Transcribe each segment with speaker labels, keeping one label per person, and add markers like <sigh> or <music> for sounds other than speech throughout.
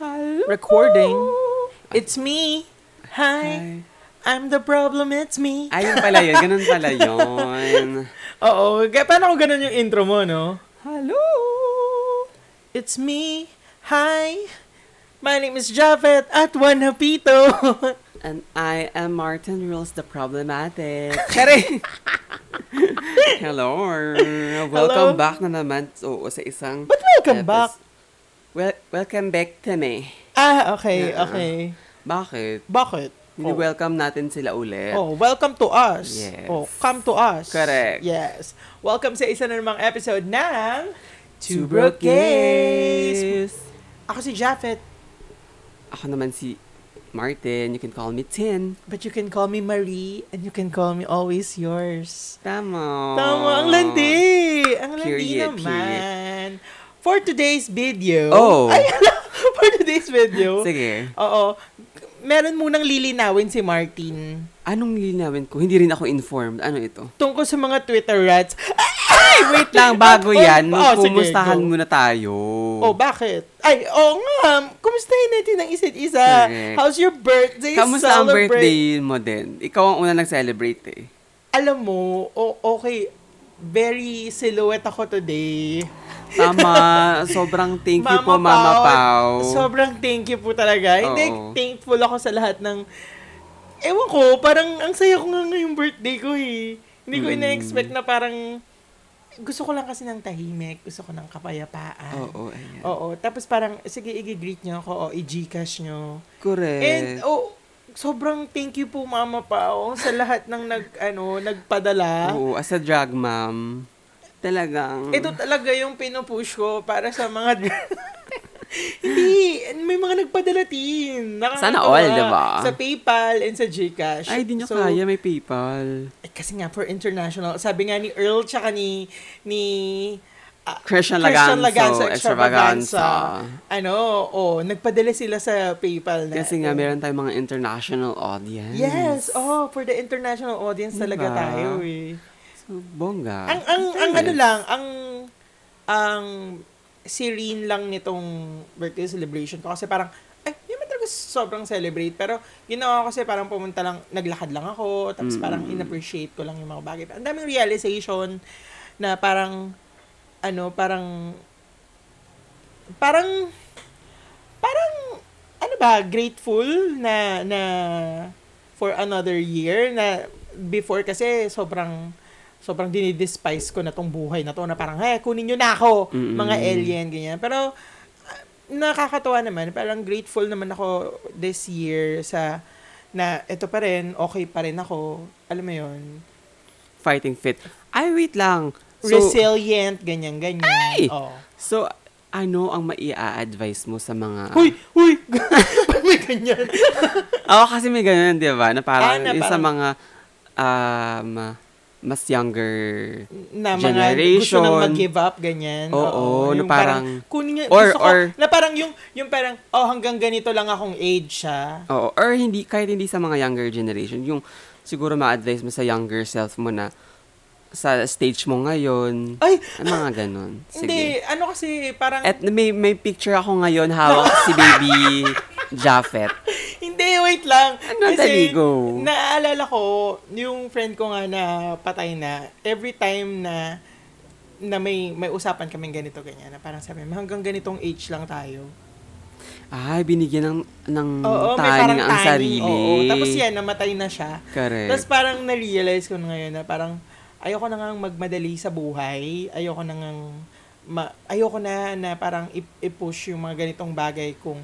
Speaker 1: Hello.
Speaker 2: Recording. It's me. Hi.
Speaker 1: Hi.
Speaker 2: I'm the problem, it's me.
Speaker 1: Ayun pala yun. Ganun pala yun. <laughs>
Speaker 2: Oo, paano kung ganun yung intro mo, no?
Speaker 1: Hello.
Speaker 2: It's me. Hi. My name is Javet at Wanapito. <laughs>
Speaker 1: And I am Martin Rules the Problematic. Charing! <laughs> Hello. Welcome
Speaker 2: Hello.
Speaker 1: back na naman oo, sa isang...
Speaker 2: But welcome back.
Speaker 1: Well, welcome back to me.
Speaker 2: Ah, okay,
Speaker 1: Yeah.
Speaker 2: okay.
Speaker 1: Bakit?
Speaker 2: Bakit? Oh.
Speaker 1: welcome natin sila ulit.
Speaker 2: Oh, welcome to us.
Speaker 1: Yes.
Speaker 2: Oh, come to us.
Speaker 1: Correct.
Speaker 2: Yes. Welcome sa isa na namang episode ng
Speaker 1: Two
Speaker 2: Broke Gays. Ako si Japheth,
Speaker 1: Ako naman si Martin. You can call me Tin.
Speaker 2: but you can call me Marie and you can call me always yours.
Speaker 1: Tama.
Speaker 2: Tama, ang landi. Ang landi
Speaker 1: Period,
Speaker 2: naman. For today's video.
Speaker 1: Oh.
Speaker 2: Ay, <laughs> for today's video.
Speaker 1: Sige.
Speaker 2: Oo. Meron munang lilinawin si Martin
Speaker 1: Anong linawin ko? Hindi rin ako informed. Ano ito?
Speaker 2: tungkol sa mga Twitter rats.
Speaker 1: Ay, wait lang. Bago yan,
Speaker 2: Oh, sige,
Speaker 1: magpumustahan
Speaker 2: go.
Speaker 1: muna tayo.
Speaker 2: Oh, bakit? Ay, oo nga. Kumustahin natin ang isa't isa.
Speaker 1: Correct.
Speaker 2: How's your birthday?
Speaker 1: Kamusta ang
Speaker 2: Celebrate.
Speaker 1: birthday mo din? Ikaw ang una nag-celebrate eh.
Speaker 2: Alam mo, o- okay, very silhouette ako today.
Speaker 1: Tama. Sobrang thank you po,
Speaker 2: Mama
Speaker 1: Mama
Speaker 2: Pao.
Speaker 1: Pao.
Speaker 2: Sobrang thank you po talaga. Hindi,
Speaker 1: Oo.
Speaker 2: thankful ako sa lahat ng... Ewan ko, parang ang saya ko nga ngayong birthday ko eh. Hindi ko
Speaker 1: Mm.
Speaker 2: ina-expect na parang... Gusto ko lang kasi ng tahimik. Gusto ko ng kapayapaan.
Speaker 1: Oo, ayan.
Speaker 2: Oo. Tapos parang, sige, i-greet nyo ako o i-gcash nyo.
Speaker 1: Correct.
Speaker 2: And, oh, sobrang thank you po, Mama Pao, sa lahat ng nag, ano, nagpadala.
Speaker 1: Oo, as a drag mom, talagang...
Speaker 2: Ito talaga yung pinupush ko para sa mga... <laughs> Hindi, may mga nagpadala din. Nakakatawa.
Speaker 1: Sana all, diba?
Speaker 2: Sa PayPal and sa GCash.
Speaker 1: Ay, di nyo
Speaker 2: So,
Speaker 1: kaya, may PayPal.
Speaker 2: eh, kasi nga, for international, sabi nga ni Earl, tsaka ni, ni ah,
Speaker 1: Christian
Speaker 2: Christian
Speaker 1: Laganzo,
Speaker 2: Laganzo
Speaker 1: extravaganza.
Speaker 2: Ano, oh, nagpadala sila sa PayPal na.
Speaker 1: Kasi nga, meron tayong mga international audience.
Speaker 2: Yes, oh, for the international audience talaga
Speaker 1: Diba?
Speaker 2: tayo eh.
Speaker 1: Bongga.
Speaker 2: Ang ang ang ano lang, ang ang serene lang nitong birthday celebration ko kasi parang eh, hindi man talaga sobrang celebrate pero ginawa ko kasi parang pumunta lang, naglakad lang ako tapos
Speaker 1: Mm.
Speaker 2: parang in-appreciate ko lang yung mga bagay. Ang daming realization na parang ano, parang parang parang ano ba, grateful na na for another year na before kasi sobrang sobrang dinidespise ko na tong buhay na to na parang, hey, kunin nyo na ako,
Speaker 1: Mm-mm.
Speaker 2: mga alien, ganyan. Pero, ah, nakakatawa naman, parang grateful naman ako this year sa, na ito pa rin, okay pa rin ako, alam mo yun,
Speaker 1: Fighting fit. Ay, wait lang. So,
Speaker 2: resilient, ganyan, ganyan.
Speaker 1: Ay!
Speaker 2: Oh.
Speaker 1: so ano ang maia-advise mo sa mga...
Speaker 2: Huy! Huy! <laughs> May ganyan? <laughs>
Speaker 1: Oo, kasi may ganun, di ba? Na parang,
Speaker 2: Ah, na
Speaker 1: yung sa
Speaker 2: parang-
Speaker 1: mga um, mas younger...
Speaker 2: na mga gusto
Speaker 1: Generation.
Speaker 2: nang mag-give up, ganyan.
Speaker 1: Oo, na
Speaker 2: yung
Speaker 1: parang-
Speaker 2: kunin niya,
Speaker 1: or-
Speaker 2: gusto ko,
Speaker 1: or-
Speaker 2: na parang yung, yung parang, oh, hanggang ganito lang akong age siya.
Speaker 1: Oo, or hindi, kahit hindi sa mga younger generation, yung siguro ma-advise mo sa younger self mo na sa stage mo ngayon,
Speaker 2: Ay,
Speaker 1: ay, mga ganun. Sige.
Speaker 2: hindi, ano kasi, parang,
Speaker 1: At may, may picture ako ngayon hawak si baby <laughs> Japheth. <laughs>
Speaker 2: hindi, wait lang.
Speaker 1: Ano, taligo?
Speaker 2: naaalala ko, yung friend ko nga na patay na, every time na, na may may usapan kaming ganito ganyan na parang sabi hanggang ganitong age lang tayo.
Speaker 1: Ay, binigyan ng, ng
Speaker 2: Oo, parang
Speaker 1: ang
Speaker 2: taning,
Speaker 1: sarili.
Speaker 2: Oo, tapos yan namatay na siya.
Speaker 1: Correct.
Speaker 2: Tapos parang na-realize ko ngayon na parang ayoko na ngang magmadali sa buhay. Ayoko na ngang ma- ayoko na na parang i- i-push yung mga ganitong bagay kung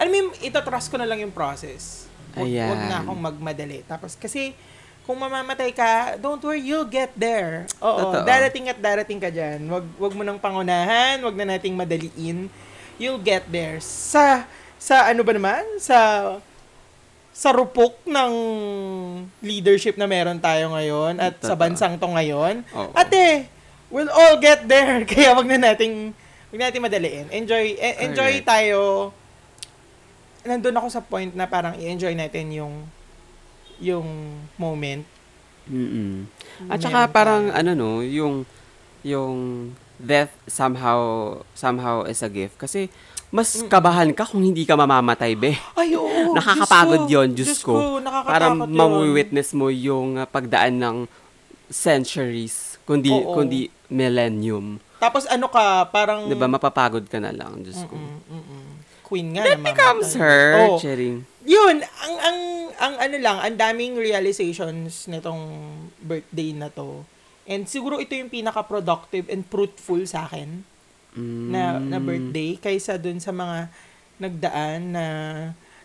Speaker 2: alam mo yung ito-trust ko na lang yung process. Huwag,
Speaker 1: Ayan.
Speaker 2: huwag na akong magmadali. Tapos kasi kung mamamatay ka, don't worry, you'll get there. Oo,
Speaker 1: Totoo.
Speaker 2: darating at darating ka dyan. Wag, wag mo nang pangunahan, wag na nating madaliin. You'll get there. Sa, sa ano ba naman? Sa, sa rupok ng leadership na meron tayo ngayon at sa
Speaker 1: Totoo.
Speaker 2: bansang to ngayon.
Speaker 1: Oo.
Speaker 2: Ate, we'll all get there. <laughs> Kaya wag na nating, wag nating madaliin. Enjoy, e- enjoy
Speaker 1: Correct.
Speaker 2: tayo. Nandun ako sa point na parang i-enjoy natin yung yung moment.
Speaker 1: Mm-mm. At saka parang ano no, yung yung death somehow somehow is a gift kasi mas kabahan ka kung hindi ka mamamatay, be.
Speaker 2: Ay, oo. <laughs>
Speaker 1: Nakakapagod
Speaker 2: Diyos ko.
Speaker 1: yon Diyos ko.
Speaker 2: nakakatakot
Speaker 1: Para
Speaker 2: yun.
Speaker 1: mawi-witness mo yung uh, pagdaan ng centuries, kundi,
Speaker 2: Oo.
Speaker 1: kundi millennium.
Speaker 2: Tapos ano ka, parang...
Speaker 1: 'Di ba Mapapagod ka na lang, Diyos ko.
Speaker 2: Mm, mm, mm. Queen nga
Speaker 1: That
Speaker 2: naman.
Speaker 1: becomes her,
Speaker 2: Oh,
Speaker 1: Chering.
Speaker 2: yun, ang, ang, ang ano lang, ang daming realizations nitong birthday na to. And siguro ito yung pinaka-productive and fruitful sa akin na, na
Speaker 1: Mm.
Speaker 2: birthday kaysa dun sa mga nagdaan na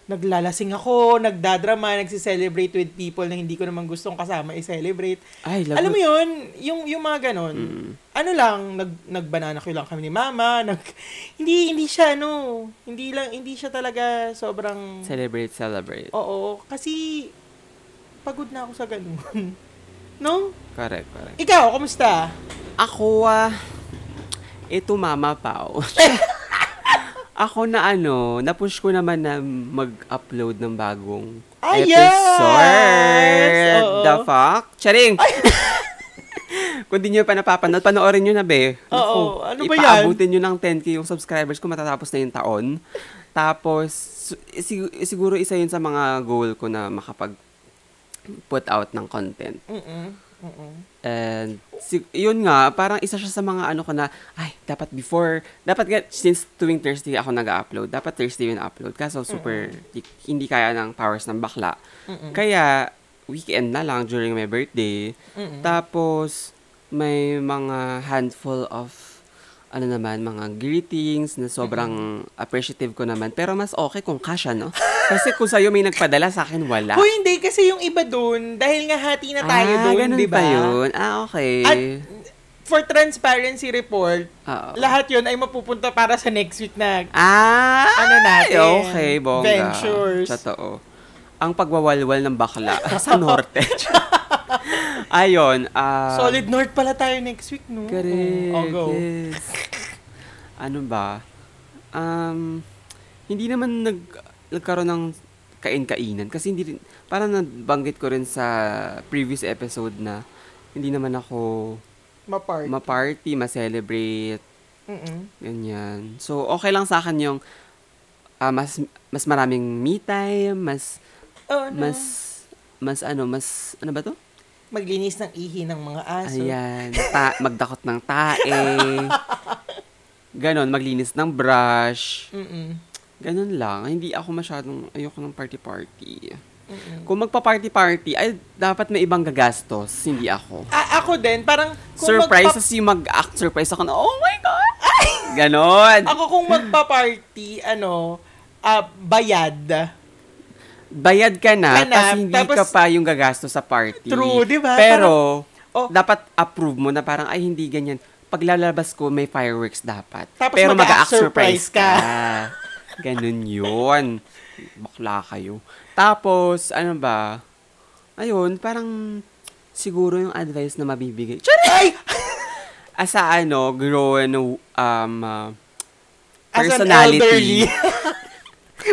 Speaker 2: naglalasing ako, nagdadrama, nagsiselebrate with people na hindi ko naman gustong kasama i-celebrate.
Speaker 1: Ay.
Speaker 2: Alam mo yun, yung, yung mga ganon,
Speaker 1: Mm.
Speaker 2: ano lang, nag, nagbanana ko lang kami ni mama, nag, hindi, hindi siya, ano, hindi lang, hindi siya talaga sobrang,
Speaker 1: Celebrate, celebrate.
Speaker 2: oo, kasi, pagod na ako sa ganun. <laughs> no?
Speaker 1: Correct, correct.
Speaker 2: Ikaw, kumusta?
Speaker 1: Ako, ah, ito mama pao. <laughs> Ako na ano, napush ko naman na mag-upload ng bagong
Speaker 2: Ah,
Speaker 1: episode.
Speaker 2: yes! Oo.
Speaker 1: The fuck? Charing! Kung di nyo pa napapanood, panoorin nyo na, be.
Speaker 2: Oo.
Speaker 1: Naku,
Speaker 2: Ano ba yan?
Speaker 1: Ipaabutin nyo ng 10k yung subscribers ko matatapos na yung taon. Tapos, su- sig- siguro isa yun sa mga goal ko na makapag put out ng content.
Speaker 2: Mm-mm. Mm-mm.
Speaker 1: And si- yun nga, parang isa siya sa mga ano ko na, ay, dapat before, dapat nga, since tuwing Thursday ako nag-upload, dapat Thursday yun upload. Kaso super, di- hindi kaya ng powers ng bakla.
Speaker 2: Mm-mm.
Speaker 1: Kaya, weekend na lang during my birthday.
Speaker 2: Mm-mm.
Speaker 1: Tapos, may mga handful of, ano naman, mga greetings na sobrang appreciative ko naman. Pero mas okay kung kasha, no? <laughs> Kasi kung sa'yo may nagpadala, sa akin wala.
Speaker 2: Hoy, hindi, kasi yung iba dun, dahil nga hati na tayo
Speaker 1: ah,
Speaker 2: dun, di ba?
Speaker 1: ba yun? Ah, okay.
Speaker 2: At for transparency report,
Speaker 1: Oo.
Speaker 2: lahat yun ay mapupunta para sa next week na
Speaker 1: Ah!
Speaker 2: Ano natin?
Speaker 1: Okay, bongga.
Speaker 2: Ventures.
Speaker 1: Totoo. Ang pagwawalwal ng bakla <laughs> sa norte. <laughs> <laughs> Ayun. ah
Speaker 2: solid north pala tayo next week, no?
Speaker 1: Correct.
Speaker 2: Oh, go.
Speaker 1: Yes. Ano ba? Um, hindi naman nag, nagkaroon ng kain-kainan. Kasi hindi rin, parang nabanggit ko rin sa previous episode na hindi naman ako
Speaker 2: Ma-party.
Speaker 1: ma-party, ma-celebrate,
Speaker 2: Mm-mm.
Speaker 1: Ganyan. So, okay lang sa akin yung ah, mas mas maraming me time, mas
Speaker 2: Oh, no.
Speaker 1: mas mas ano, mas ano ba 'to?
Speaker 2: Maglinis ng ihi ng mga aso.
Speaker 1: Ayan, ta- magdakot ng tae. <laughs> Ganon, maglinis ng brush.
Speaker 2: Mm-mm.
Speaker 1: Ganon lang. Hindi ako masyadong ayoko ng party-party.
Speaker 2: Mm-mm.
Speaker 1: Kung magpa-party-party, ay dapat may ibang gagastos, hindi ako.
Speaker 2: A- ako din, parang kung
Speaker 1: Surprise,
Speaker 2: magpa-
Speaker 1: yung mag-act surprise ako na, oh my God! Ganon!
Speaker 2: ako kung magpa-party, ano, ah, bayad.
Speaker 1: Bayad ka na,
Speaker 2: Ka na,
Speaker 1: tapos hindi
Speaker 2: tapos-
Speaker 1: ka pa yung gagastos sa party.
Speaker 2: True, di ba?
Speaker 1: Pero,
Speaker 2: oh.
Speaker 1: dapat approve mo na parang, ay, hindi ganyan. Paglalabas ko, may fireworks dapat.
Speaker 2: Tapos
Speaker 1: Pero
Speaker 2: mag-a-act
Speaker 1: surprise
Speaker 2: ka.
Speaker 1: ka. Ganun yun. Bakla kayo. Tapos, ano ba? Ayun, parang siguro yung advice na mabibigay.
Speaker 2: Ay! <laughs>
Speaker 1: Asa ano, grown um, uh,
Speaker 2: As an
Speaker 1: personality.
Speaker 2: elderly. <laughs>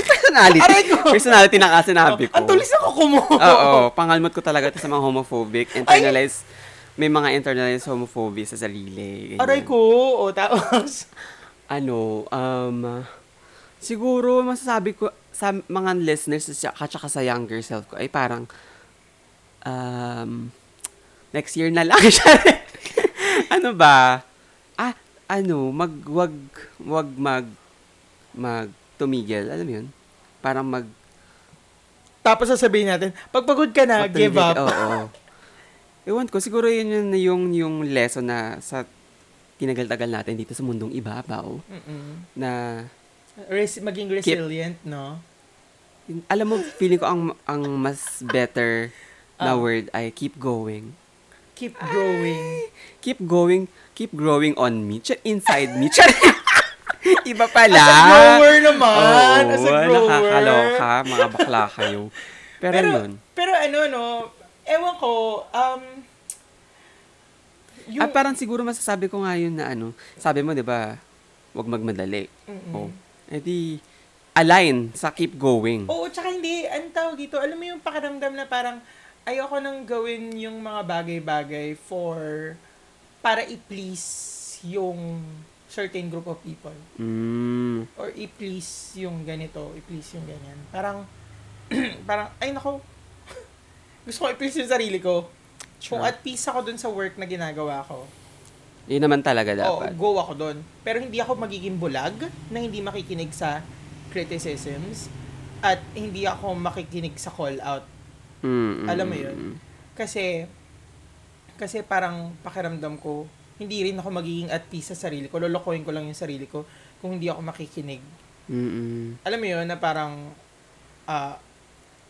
Speaker 1: personality.
Speaker 2: Aray ko.
Speaker 1: Personality na kasi sinabi ko.
Speaker 2: Ang tulis ako kumo.
Speaker 1: Oo, pangalmot ko talaga ito sa mga homophobic. Internalized, may mga internalized homophobia sa sarili. ganyan.
Speaker 2: Aray ko. O, tapos.
Speaker 1: Ano, um, siguro masasabi ko sa mga listeners at saka sa younger self ko ay parang, um, next year na lang <laughs> siya. ano ba? Ah, ano, mag, wag, wag mag, mag, tumigil. Alam mo yun? Parang mag,
Speaker 2: Tapos sasabihin natin, pag pagod ka na,
Speaker 1: Pag
Speaker 2: give up.
Speaker 1: Oo. <laughs> Ewan ko, siguro yun yun yung, yung lesson na sa tinagal-tagal natin dito sa mundong ibabaw
Speaker 2: Mm-mm.
Speaker 1: na
Speaker 2: Res- maging resilient, no?
Speaker 1: yun- alam mo, feeling ko ang, ang mas better na
Speaker 2: Ah.
Speaker 1: word ay keep going.
Speaker 2: Keep growing.
Speaker 1: Keep going, keep growing on me. Ch- inside me. Ch- <laughs> <laughs> Iba pala.
Speaker 2: As a grower naman.
Speaker 1: Oo,
Speaker 2: as a grower.
Speaker 1: nakakaloka. Mga bakla kayo. Pero,
Speaker 2: Pero,
Speaker 1: yun.
Speaker 2: pero ano, no? Ewan ko, um, yung,
Speaker 1: At Ah, parang siguro masasabi ko nga yun na ano, sabi mo, di ba, wag magmadali.
Speaker 2: Mm-mm.
Speaker 1: Oh. Eh di, align sa keep going.
Speaker 2: Oo, tsaka hindi, ang tawag dito, alam mo yung pakiramdam na parang ayoko nang gawin yung mga bagay-bagay for, para i-please yung certain group of people.
Speaker 1: Mm.
Speaker 2: Or i-please yung ganito, i-please yung ganyan. Parang, <clears throat> parang, ay nako, <laughs> gusto ko i-please yung sarili ko. Kung
Speaker 1: Sure.
Speaker 2: at peace ako dun sa work na ginagawa ko,
Speaker 1: Yun naman talaga
Speaker 2: Oo,
Speaker 1: dapat.
Speaker 2: go ako doon. Pero hindi ako magiging bulag na hindi makikinig sa criticisms at hindi ako makikinig sa call out.
Speaker 1: Mm, mm,
Speaker 2: Alam mo yun?
Speaker 1: mm.
Speaker 2: Kasi kasi parang pakiramdam ko, hindi rin ako magiging at peace sa sarili ko. Lolokohin ko lang yung sarili ko kung hindi ako makikinig.
Speaker 1: Mm-mm.
Speaker 2: Alam mo yun na parang ah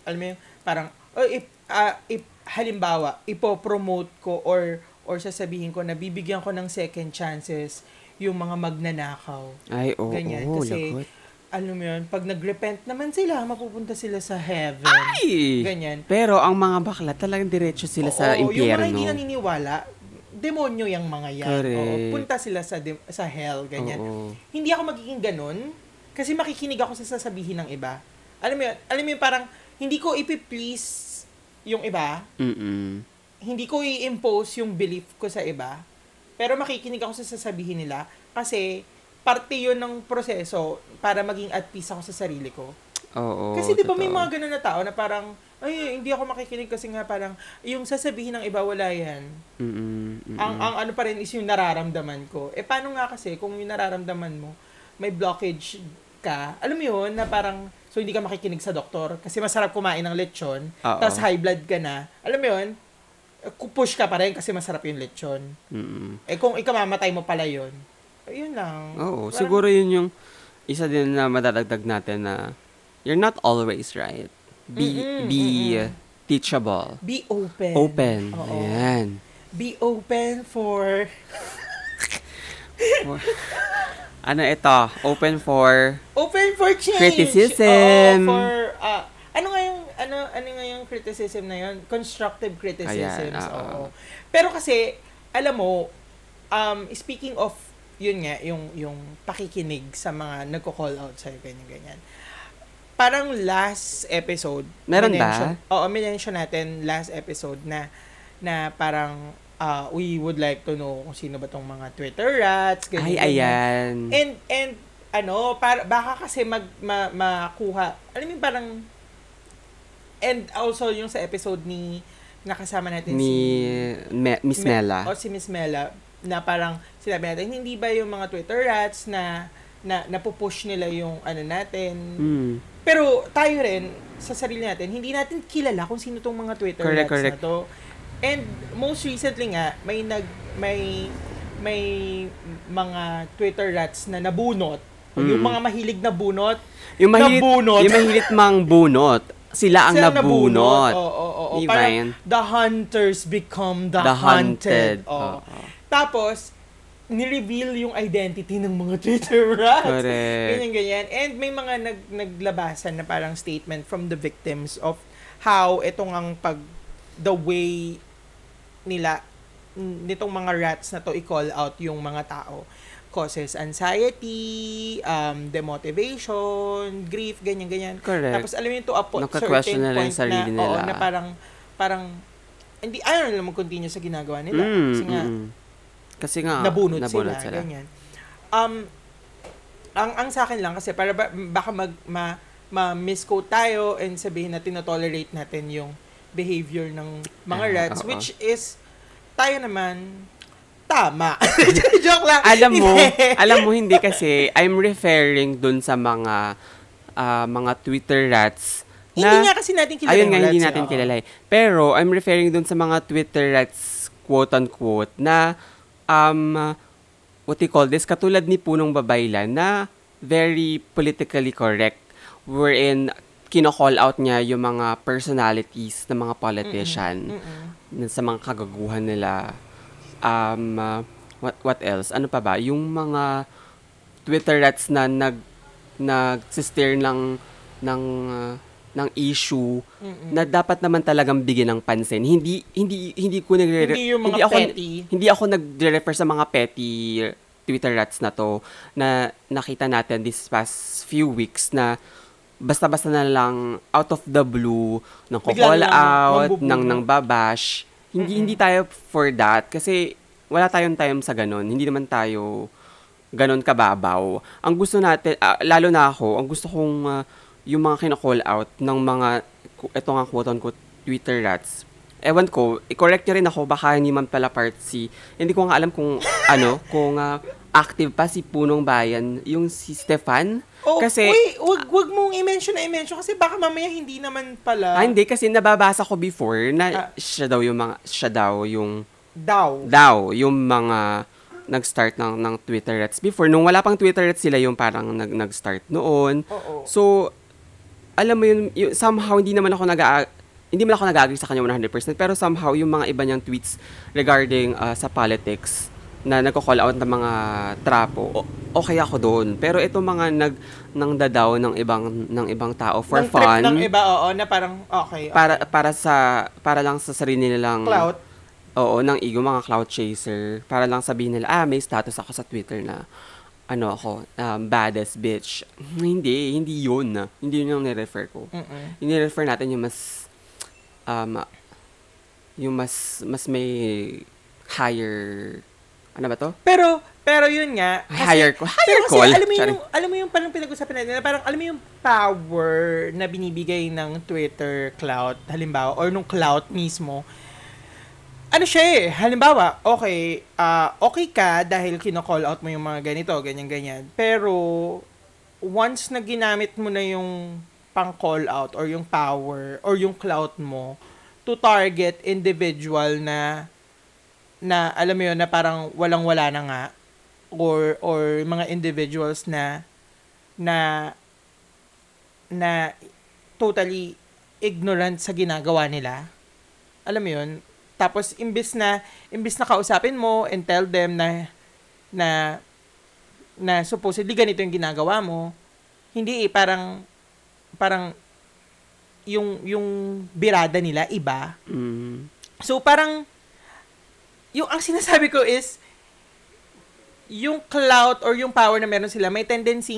Speaker 2: alam mo yun, parang oh, if, ah, if halimbawa, ipo-promote ko or or sasabihin ko na bibigyan ko ng second chances yung mga magnanakaw.
Speaker 1: Ay, oo,
Speaker 2: Ganyan,
Speaker 1: oo,
Speaker 2: kasi-
Speaker 1: lagot.
Speaker 2: Alam mo yun, pag nag-repent naman sila, mapupunta sila sa heaven.
Speaker 1: Ay!
Speaker 2: Ganyan.
Speaker 1: Pero ang mga bakla talagang diretso sila sa
Speaker 2: Oo, Yung mga
Speaker 1: impyerno.
Speaker 2: hindi naniniwala, demonyo yung mga yan.
Speaker 1: Correct.
Speaker 2: Oo, punta sila sa dem- sa hell, ganyan.
Speaker 1: Oo.
Speaker 2: Hindi ako magiging ganun kasi makikinig ako sa sasabihin ng iba. Alam mo yun, alam mo yun, parang hindi ko ipi-please yung iba,
Speaker 1: Mm-mm.
Speaker 2: hindi ko i-impose yung belief ko sa iba, pero makikinig ako sa sasabihin nila kasi parte yun ng proseso para maging at peace ako sa sarili ko.
Speaker 1: Oo,
Speaker 2: Kasi di ba may mga ganun na tao na parang, ay, hindi ako makikinig kasi nga parang, yung sasabihin ng iba, wala yan.
Speaker 1: Mm-mm, mm-mm.
Speaker 2: Ang, ang ano pa rin is yung nararamdaman ko. Eh, paano nga kasi kung yung nararamdaman mo, may blockage ka, alam mo yun, na parang, so hindi ka makikinig sa doktor kasi masarap kumain ng lechon, tapos high blood ka na, alam mo yun, push ka pa rin kasi masarap yung lechon.
Speaker 1: Mm-mm.
Speaker 2: Eh, kung ikamamatay mo pala yun, ayun lang.
Speaker 1: Oo,
Speaker 2: Parang-
Speaker 1: siguro yun yung isa din na madadagdag natin na you're not always right. Be
Speaker 2: Mm-mm,
Speaker 1: be
Speaker 2: mm-mm.
Speaker 1: teachable.
Speaker 2: Be open.
Speaker 1: Open.
Speaker 2: Oo.
Speaker 1: Ayan.
Speaker 2: Be open <laughs> for
Speaker 1: Ano ito? Open for
Speaker 2: Open for change.
Speaker 1: Criticism.
Speaker 2: Oo, for, ah, ano nga yung, ano, ano nga yung criticism na yun? Constructive criticisms.
Speaker 1: Ayan, oo.
Speaker 2: oo. Pero kasi, alam mo, um, speaking of, yun nga, yung, yung pakikinig sa mga nagko-call out sa'yo, ganyan-ganyan. Parang last episode,
Speaker 1: Meron ba?
Speaker 2: Oo, minention natin last episode na, na parang, ah, we would like to know kung sino ba tong mga Twitter rats,
Speaker 1: ay
Speaker 2: ganyan-ganyan.
Speaker 1: ayan.
Speaker 2: And and ano, para baka kasi mag ma, makuha. Alam mo parang and also yung sa episode ni nakasama natin
Speaker 1: ni
Speaker 2: si
Speaker 1: Me- Miss
Speaker 2: Me-
Speaker 1: Mela.
Speaker 2: O si Miss Mela na parang sinabi natin hindi ba yung mga Twitter rats na na napupush nila yung ano natin.
Speaker 1: Mm.
Speaker 2: Pero tayo rin sa sarili natin, hindi natin kilala kung sino tong mga Twitter
Speaker 1: Correct,
Speaker 2: rats
Speaker 1: correct.
Speaker 2: na to. And most recently nga, may nag may may mga Twitter rats na nabunot. Yung
Speaker 1: Mm.
Speaker 2: mga mahilig na bunot.
Speaker 1: Yung mahilit,
Speaker 2: Nabunot.
Speaker 1: yung mahilit mang bunot. Sila ang
Speaker 2: sila
Speaker 1: nabunot.
Speaker 2: Oo, oo, oo.
Speaker 1: Di
Speaker 2: Parang the hunters become the,
Speaker 1: The
Speaker 2: hunted.
Speaker 1: hunted.
Speaker 2: Oo.
Speaker 1: Oo.
Speaker 2: Tapos, ni-reveal yung identity ng mga Twitter rats.
Speaker 1: Correct.
Speaker 2: Ganyan, ganyan. And may mga nag, naglabasan na parang statement from the victims of how itong ang pag, the way nila, nitong mga rats na to i-call out yung mga tao causes anxiety, um, demotivation, grief, ganyan-ganyan.
Speaker 1: Correct.
Speaker 2: Tapos alam mo yun, to a po- certain
Speaker 1: yung
Speaker 2: point na, oo,
Speaker 1: nila.
Speaker 2: na parang, parang, hindi, ayaw nila mag-continue sa ginagawa nila.
Speaker 1: Mm,
Speaker 2: kasi nga,
Speaker 1: mm. Kasi nga,
Speaker 2: nabunot,
Speaker 1: nabunot
Speaker 2: sila, ganyan. Um, ang, ang sa akin lang, kasi para ba, baka mag, ma, ma-misquote tayo and sabihin na tinotolerate natin yung behavior ng mga
Speaker 1: Ah,
Speaker 2: rats,
Speaker 1: oo.
Speaker 2: which is, tayo naman, tama. <laughs> Joke lang.
Speaker 1: alam mo,
Speaker 2: Hindi.
Speaker 1: alam mo hindi kasi I'm referring dun sa mga ah, mga Twitter rats
Speaker 2: hindi
Speaker 1: na
Speaker 2: nga kasi natin kilala
Speaker 1: ayun nga hindi natin
Speaker 2: oo.
Speaker 1: kilala. eh. Pero I'm referring dun sa mga Twitter rats quote unquote na um what you call this katulad ni Punong Babaylan na very politically correct wherein kino-call out niya yung mga personalities ng mga politician
Speaker 2: Mm-mm.
Speaker 1: sa mga kagaguhan nila. Um, uh, what, what else? Ano pa ba? Yung mga Twitter rats na nag nag-steer ng ng uh, ng issue
Speaker 2: Mm-mm.
Speaker 1: na dapat naman talagang bigyan ng pansin. Hindi hindi hindi ko nagre
Speaker 2: Hindi yung mga
Speaker 1: ako
Speaker 2: petty.
Speaker 1: hindi ako nagre-refer sa mga petty Twitter rats na to na nakita natin this past few weeks na basta-basta na lang out of the blue
Speaker 2: Bigla
Speaker 1: call out nang nang babash hindi hindi tayo for that kasi wala tayong time sa ganun hindi naman tayo ganon kababaw. Ang gusto natin, ah, lalo na ako, ang gusto kong ah, yung mga kina-call out ng mga, ito nga quote-unquote, Twitter rats. Ewan ko, i-correct niyo rin ako, baka hindi man pala part si, hindi ko nga alam kung, <laughs> ano, kung ah, active pa si Punong Bayan, yung si Stefan.
Speaker 2: Oh,
Speaker 1: kasi,
Speaker 2: uy, wag, wag mong i-mention na i-mention kasi baka mamaya hindi naman pala
Speaker 1: ah, hindi, kasi nababasa ko before na
Speaker 2: Ah.
Speaker 1: siya daw yung mga, siya daw yung,
Speaker 2: daw.
Speaker 1: daw yung mga nag-start ng, ng Twitter rats before. Nung wala pang Twitter rats sila yung parang nag, nag-start noon.
Speaker 2: Oo.
Speaker 1: So, alam mo yun, yun, somehow hindi naman ako nag hindi man ako nag-agree sa kanya 100%, pero somehow yung mga iba niyang tweets regarding uh, sa politics na nagko-call out ng mga trapo, o- okay ako doon. Pero ito mga nag nang dadaw ng ibang ng ibang tao for
Speaker 2: Ng trip
Speaker 1: fun
Speaker 2: ng iba, oo, na parang, okay.
Speaker 1: para para sa para lang sa sarili nilang
Speaker 2: Clout.
Speaker 1: Oo, ng ego, mga cloud chaser. Para lang sabihin nila, ah, may status ako sa Twitter na, ano ako, um, baddest bitch. Hindi, hindi yun. Hindi yun yung nirefer ko.
Speaker 2: Mm-mm.
Speaker 1: Nirefer natin yung mas, um, yung mas, mas may higher, ano ba to?
Speaker 2: Pero, pero yun nga. kasi-
Speaker 1: Higher ko. Higher
Speaker 2: kasi
Speaker 1: call.
Speaker 2: alam mo
Speaker 1: Sorry.
Speaker 2: yung, alam mo yung parang pinag-usapan natin, na parang alam mo yung power na binibigay ng Twitter clout, halimbawa, or nung clout mismo, ano siya eh, halimbawa, okay, ah okay ka dahil kino-call out mo yung mga ganito, ganyan-ganyan. Pero, once na ginamit mo na yung pang-call out or yung power or yung clout mo to target individual na na alam mo yun na parang walang-wala na nga or or mga individuals na na na totally ignorant sa ginagawa nila. Alam mo yun? Tapos imbis na imbis na kausapin mo and tell them na na na supposedly ganito yung ginagawa mo, hindi eh, parang parang yung yung birada nila iba.
Speaker 1: Mm.
Speaker 2: So parang yung ang sinasabi ko is yung clout or yung power na meron sila may tendency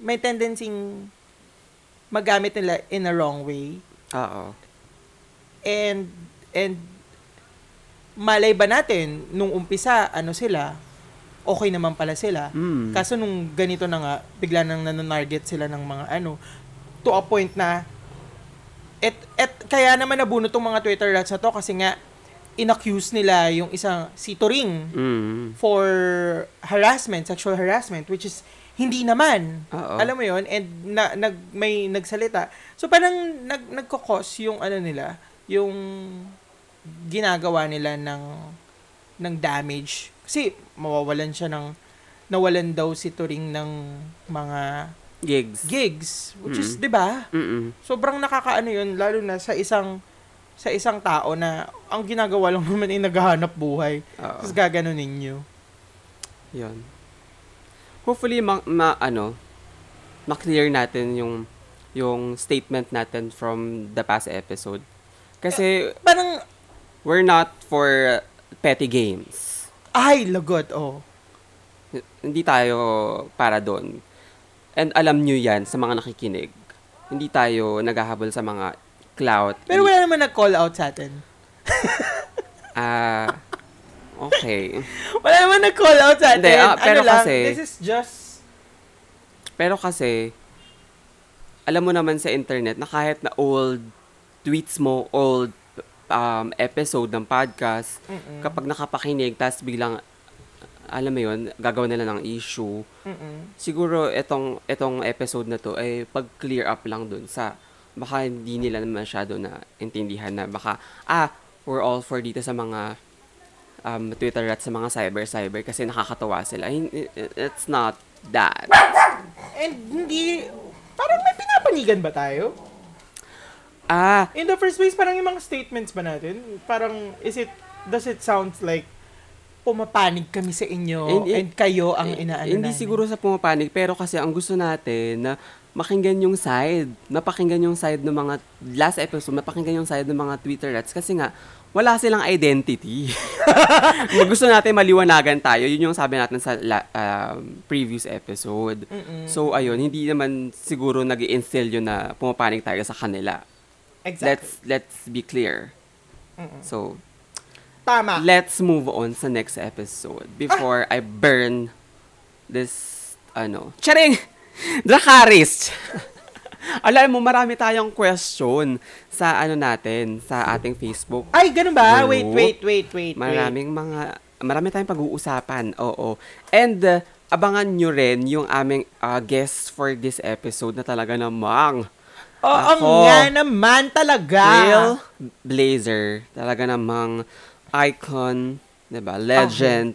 Speaker 2: may tendency magamit nila in a wrong way
Speaker 1: Oo.
Speaker 2: and and malay ba natin nung umpisa ano sila okay naman pala sila
Speaker 1: Mm.
Speaker 2: Kaso nung ganito na nga, bigla nang nanonarget sila ng mga ano, to a point na, et, et kaya naman nabuno tong mga Twitter rats na to kasi nga, inaccuse nila yung isang si Turing
Speaker 1: Mm.
Speaker 2: for harassment, sexual harassment, which is hindi naman.
Speaker 1: Oo.
Speaker 2: Alam mo yon and na, nag, may nagsalita. So parang nag, nagkakos yung ano nila, yung ginagawa nila ng ng damage. Kasi mawawalan siya ng nawalan daw si Turing ng mga
Speaker 1: Gigs.
Speaker 2: gigs, which is,
Speaker 1: Mm.
Speaker 2: 'di ba?
Speaker 1: Mm-mm.
Speaker 2: Sobrang nakakaano 'yun lalo na sa isang sa isang tao na ang ginagawa lang naman ay naghahanap buhay.
Speaker 1: Oo.
Speaker 2: Tapos gaganunin niyo.
Speaker 1: Yun. Hopefully, ma, ma ano, ma-clear natin yung yung statement natin from the past episode. Kasi
Speaker 2: Parang
Speaker 1: we're not for petty games.
Speaker 2: ay lagot oh.
Speaker 1: Hindi tayo para doon. And alam nyo yan sa mga nakikinig. Hindi tayo naghahabol sa mga clout.
Speaker 2: Pero wala naman nag-call out sa atin. <laughs>
Speaker 1: Ah, okay.
Speaker 2: Wala naman nag-call out sa atin.
Speaker 1: Hindi, ah, pero
Speaker 2: ano lang,
Speaker 1: kasi-
Speaker 2: this is just
Speaker 1: Pero kasi, alam mo naman sa internet na kahit na old tweets mo, old um, episode ng podcast,
Speaker 2: Mm-mm.
Speaker 1: kapag nakapakinig, tapos biglang, alam mo yun, gagawin nila ng issue.
Speaker 2: Mm-mm.
Speaker 1: Siguro, itong, itong episode na to, ay pag-clear up lang dun sa, baka hindi nila masyado na intindihan na baka, ah, we're all for dito sa mga um, Twitter at sa mga cyber-cyber kasi nakakatawa sila. It's not that.
Speaker 2: And hindi, parang may pinapanigan ba tayo?
Speaker 1: Ah,
Speaker 2: In the first place, parang yung mga statements ba natin, parang, is it, does it sound like pumapanig kami sa inyo
Speaker 1: Hindi-
Speaker 2: and kayo ang
Speaker 1: Eh,
Speaker 2: inaano
Speaker 1: Hindi
Speaker 2: namin?
Speaker 1: siguro sa pumapanig, pero kasi ang gusto natin na makinggan yung side. Napakinggan yung side ng mga, last episode, napakinggan yung side ng mga Twitter rats kasi nga, wala silang identity. <laughs> Gusto natin maliwanagan tayo. Yun yung sabi natin sa la, um, previous episode.
Speaker 2: Mm-mm.
Speaker 1: So, ayun, hindi naman siguro nag instill yun na pumapanig tayo sa kanila.
Speaker 2: Exactly.
Speaker 1: Let's let's be clear.
Speaker 2: Mm-mm.
Speaker 1: So,
Speaker 2: Tama.
Speaker 1: let's move on sa next episode before I burn this, ano, charing! <laughs> Dracarys! <laughs> Alam mo, marami tayong question sa ano natin, sa ating Facebook.
Speaker 2: Ay, ganun ba?
Speaker 1: Group.
Speaker 2: Wait, wait, wait, wait. wait.
Speaker 1: Maraming mga, marami tayong pag-uusapan. Oo. And, uh, abangan nyo rin yung aming uh, guest for this episode na talaga namang
Speaker 2: Oo
Speaker 1: Ako.
Speaker 2: nga naman talaga.
Speaker 1: Real Blazer. Talaga namang icon, 'di ba? Legend.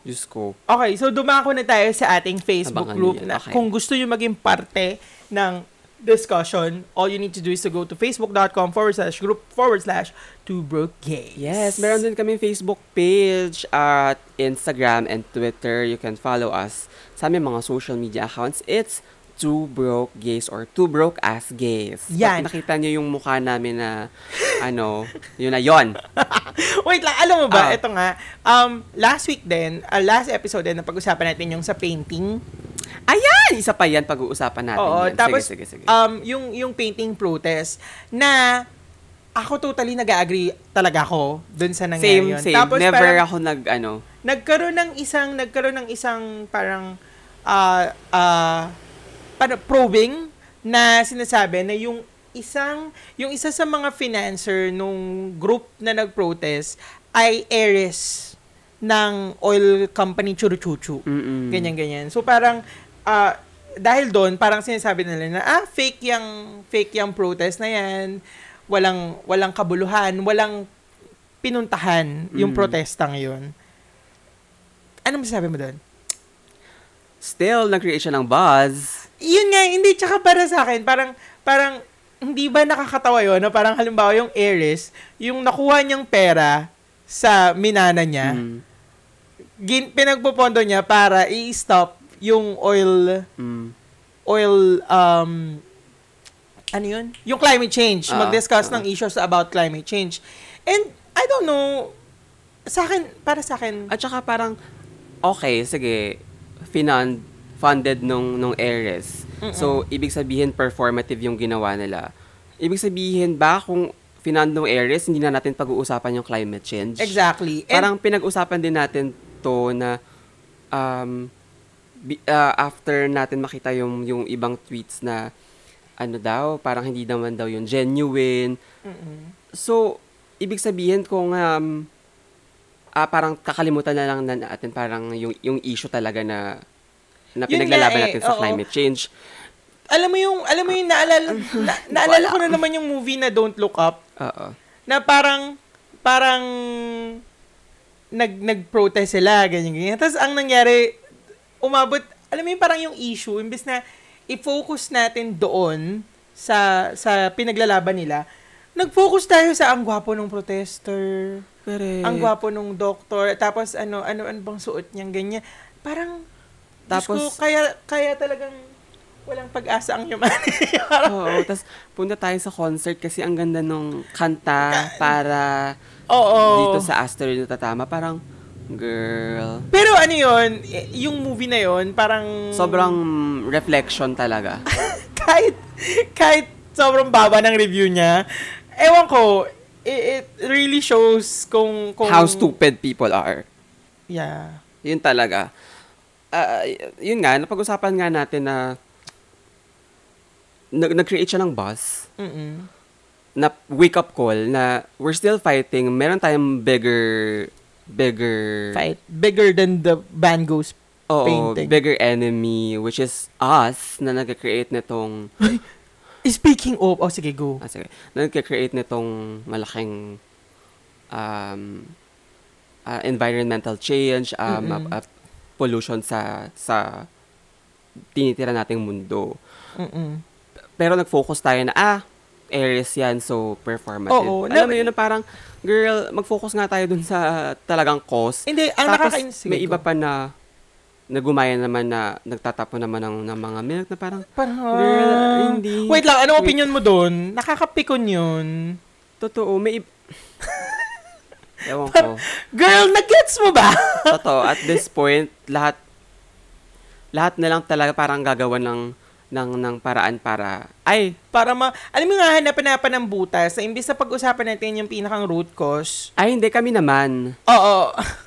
Speaker 1: Diyos ko.
Speaker 2: Okay, so dumako na tayo sa ating Facebook
Speaker 1: Abangan
Speaker 2: group
Speaker 1: yan.
Speaker 2: na
Speaker 1: Okay.
Speaker 2: kung gusto nyo maging parte ng discussion, all you need to do is to go to facebook.com forward slash group forward slash two broke gays.
Speaker 1: Yes, meron din kami Facebook page at Instagram and Twitter. You can follow us sa aming mga social media accounts. It's Two Broke Gays or Two Broke Ass Gays.
Speaker 2: Yan.
Speaker 1: Pag nakita nyo yung mukha namin na, ano, yun na yon. <laughs>
Speaker 2: Wait lang, alam mo ba,
Speaker 1: Ah.
Speaker 2: ito nga, um, last week din, uh, last episode din, napag-usapan natin yung sa painting.
Speaker 1: Ayan! Isa pa yan pag-uusapan natin
Speaker 2: Oo,
Speaker 1: yan.
Speaker 2: tapos,
Speaker 1: sige, sige, sige.
Speaker 2: um, yung, yung painting protest na ako totally nag-agree talaga ako dun sa nangyari
Speaker 1: same,
Speaker 2: yun.
Speaker 1: same.
Speaker 2: Tapos
Speaker 1: Never
Speaker 2: parang,
Speaker 1: ako nag, ano,
Speaker 2: nagkaroon ng isang nagkaroon ng isang parang ah ah para probing na sinasabi na yung isang yung isa sa mga financer nung group na nag-protest ay heiress ng oil company Churuchuchu.
Speaker 1: mm
Speaker 2: Ganyan ganyan. So parang ah, dahil doon parang sinasabi nila na ah fake yung fake yung protest na yan. Walang walang kabuluhan, walang pinuntahan yung
Speaker 1: Mm.
Speaker 2: protestang yun. Ano masasabi mo doon?
Speaker 1: Still, nag-create siya ng buzz.
Speaker 2: Yun nga, hindi, tsaka para sa akin, parang, parang, hindi ba nakakatawa yun, na parang halimbawa yung heiress, yung nakuha niyang pera sa minana niya,
Speaker 1: Mm.
Speaker 2: gin, pinagpupondo niya para i-stop yung oil,
Speaker 1: Mm.
Speaker 2: oil, um, ano yun? Yung climate change.
Speaker 1: Ah,
Speaker 2: Mag-discuss
Speaker 1: ah.
Speaker 2: ng issues about climate change. And, I don't know, sa akin, para sa akin,
Speaker 1: At saka parang, okay, sige, finan funded nung, nung heiress. So, ibig sabihin, performative yung ginawa nila. Ibig sabihin ba, kung finand nung heiress, hindi na natin pag-uusapan yung climate change?
Speaker 2: exactly. And,
Speaker 1: Parang pinag-usapan din natin to na um, ah, after natin makita yung, yung ibang tweets na ano daw, parang hindi naman daw yung genuine.
Speaker 2: Mm-mm.
Speaker 1: So, ibig sabihin kung um, ah, parang kakalimutan na lang na natin parang yung, yung issue talaga na na
Speaker 2: Yun
Speaker 1: pinaglalaban
Speaker 2: nga eh,
Speaker 1: natin sa
Speaker 2: oo.
Speaker 1: climate change.
Speaker 2: alam mo yung, alam mo yung naalala, <laughs> na, naalala ko na naman yung movie na Don't Look Up,
Speaker 1: Oo.
Speaker 2: na parang, parang, nag, nag-protest sila, ganyan, ganyan. Tapos, ang nangyari, umabot, alam mo yung parang yung issue, imbes na i-focus natin doon sa, sa pinaglalaban nila, nag-focus tayo sa ang gwapo ng protester,
Speaker 1: Correct.
Speaker 2: ang gwapo ng doktor, tapos ano, ano, ano bang suot niyang ganyan. Parang, tapos,
Speaker 1: Tapos-
Speaker 2: kaya, kaya talagang walang pag-asa ang humanity. <laughs>
Speaker 1: Oo, tapos punta tayo sa concert kasi ang ganda nung kanta para
Speaker 2: Oo.
Speaker 1: dito sa Asteroid na tatama. Parang, girl,
Speaker 2: Pero ano yun, eh, yung movie na yun, parang...
Speaker 1: sobrang reflection talaga. <laughs>
Speaker 2: kahit, kahit sobrang baba ng review niya, ewan ko, it, it really shows kung... kung
Speaker 1: How stupid people are.
Speaker 2: Yeah.
Speaker 1: Yun talaga. Ah, yun nga, napag-usapan nga natin na nag- nag-create siya ng buzz
Speaker 2: Mm-mm.
Speaker 1: na wake-up call na we're still fighting. Meron tayong bigger, bigger,
Speaker 2: Fight. Bigger than the Van Gogh's
Speaker 1: oo,
Speaker 2: painting.
Speaker 1: bigger enemy, which is us, na nag-create nitong, <laughs>
Speaker 2: Speaking of... Oh, sige, go.
Speaker 1: ah, sige, na nag-create nitong malaking um, ah, environmental change, um,
Speaker 2: Mm-mm.
Speaker 1: ah, ah, pollution sa sa tinitira nating mundo.
Speaker 2: Mm-mm.
Speaker 1: Pero nag-focus tayo na, ah, areas yan, so performative.
Speaker 2: Oo,
Speaker 1: Alam
Speaker 2: na-
Speaker 1: mo yun na parang, girl, mag-focus nga tayo dun sa talagang cause.
Speaker 2: Hindi, ang
Speaker 1: Tapos, may iba pa na, nagumaya naman na, nagtatapon naman ng, ng mga milk na parang,
Speaker 2: Parang,
Speaker 1: Girl, hindi.
Speaker 2: Wait lang, anong
Speaker 1: Wait.
Speaker 2: opinion mo doon? Nakakapikon yun.
Speaker 1: totoo, may iba, <laughs> ewan ko.
Speaker 2: Girl, nag-gets mo ba? <laughs>
Speaker 1: Totoo, at this point, lahat, lahat na lang talaga parang gagawa ng, ng, ng paraan para, ay,
Speaker 2: Para ma... Alam mo nga, hanapan-hanapan ng butas na imbis na pag-usapan natin yung pinakang root cause.
Speaker 1: ay, hindi kami naman.
Speaker 2: Oo.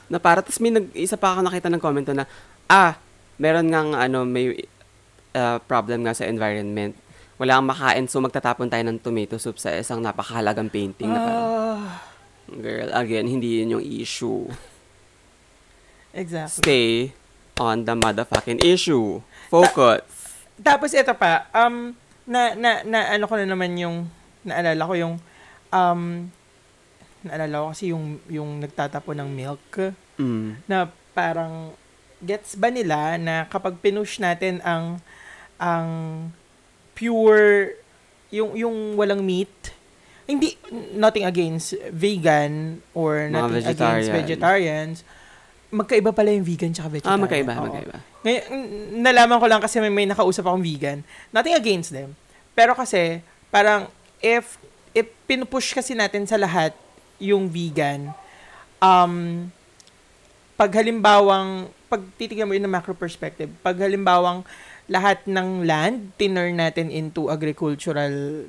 Speaker 1: Na para, tapos may nag, isa pa ako nakita ng comment na, ah, meron ngang ano, may uh, problem nga sa environment. Wala kang makain, so magtatapon tayo ng tomato soup sa isang napakahalagang painting na parang,
Speaker 2: Ah,
Speaker 1: girl, again, hindi yun yung issue.
Speaker 2: exactly.
Speaker 1: Stay on the motherfucking issue. Focus.
Speaker 2: Tapos ito pa, um, na, na, na, ano ko na naman yung, naalala ko yung, um, naalala ko kasi yung, yung nagtatapon ng milk,
Speaker 1: Mm.
Speaker 2: na parang, gets ba nila na kapag pinush natin ang, ang pure, yung, yung walang meat, hindi, nothing against vegan or
Speaker 1: Mga
Speaker 2: nothing against
Speaker 1: vegetarian.
Speaker 2: vegetarians, magkaiba pala yung vegan tsaka
Speaker 1: Ah,
Speaker 2: vegetarian.
Speaker 1: magkaiba,
Speaker 2: Oo.
Speaker 1: magkaiba.
Speaker 2: Ngayon, nalaman ko lang kasi may, may nakausap akong vegan. Nothing against them. Pero kasi, parang, if, if pinupush kasi natin sa lahat yung vegan, um, pag halimbawang, pag titignan mo yun ng macro perspective, pag halimbawang lahat ng land, tinurn natin into agricultural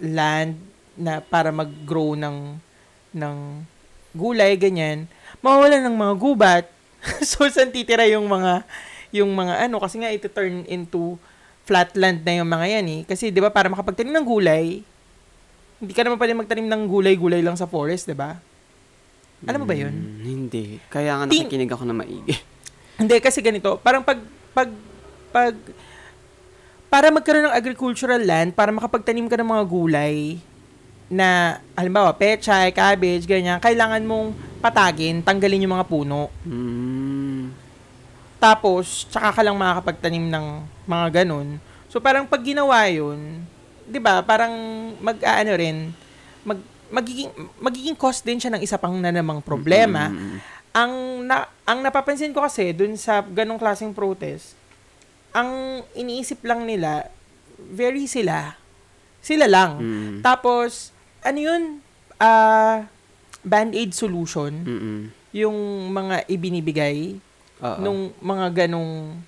Speaker 2: land na para mag-grow ng, ng gulay, ganyan, mawawalan ng mga gubat, <laughs> so, saan titira yung mga, yung mga ano, kasi nga ito turn into flatland na yung mga yan eh. Kasi, di ba, para makapagtanim ng gulay, hindi ka naman pwede magtanim ng gulay-gulay lang sa forest, di ba? Alam mo ba yun?
Speaker 1: Mm, hindi. Kaya nga nakikinig ako na maigi.
Speaker 2: Hindi, kasi ganito, parang pag, pag, pag, para magkaroon ng agricultural land, para makapagtanim ka ng mga gulay, na, halimbawa, pechay, cabbage, ganyan, kailangan mong patagin, tanggalin yung mga puno.
Speaker 1: Mm.
Speaker 2: Tapos, tsaka ka lang makakapagtanim ng mga ganun. So, parang pag ginawa yun, di ba, parang mag-ano rin, mag, magiging, magiging cost din siya ng isa pang na namang problema.
Speaker 1: Mm.
Speaker 2: Ang, na, ang napapansin ko kasi dun sa ganong klaseng protest, ang iniisip lang nila, very sila. Sila lang.
Speaker 1: Mm.
Speaker 2: Tapos, ano yun? Ah, band-aid solution.
Speaker 1: Mm.
Speaker 2: Yung mga ibinibigay
Speaker 1: Oo.
Speaker 2: nung mga ganong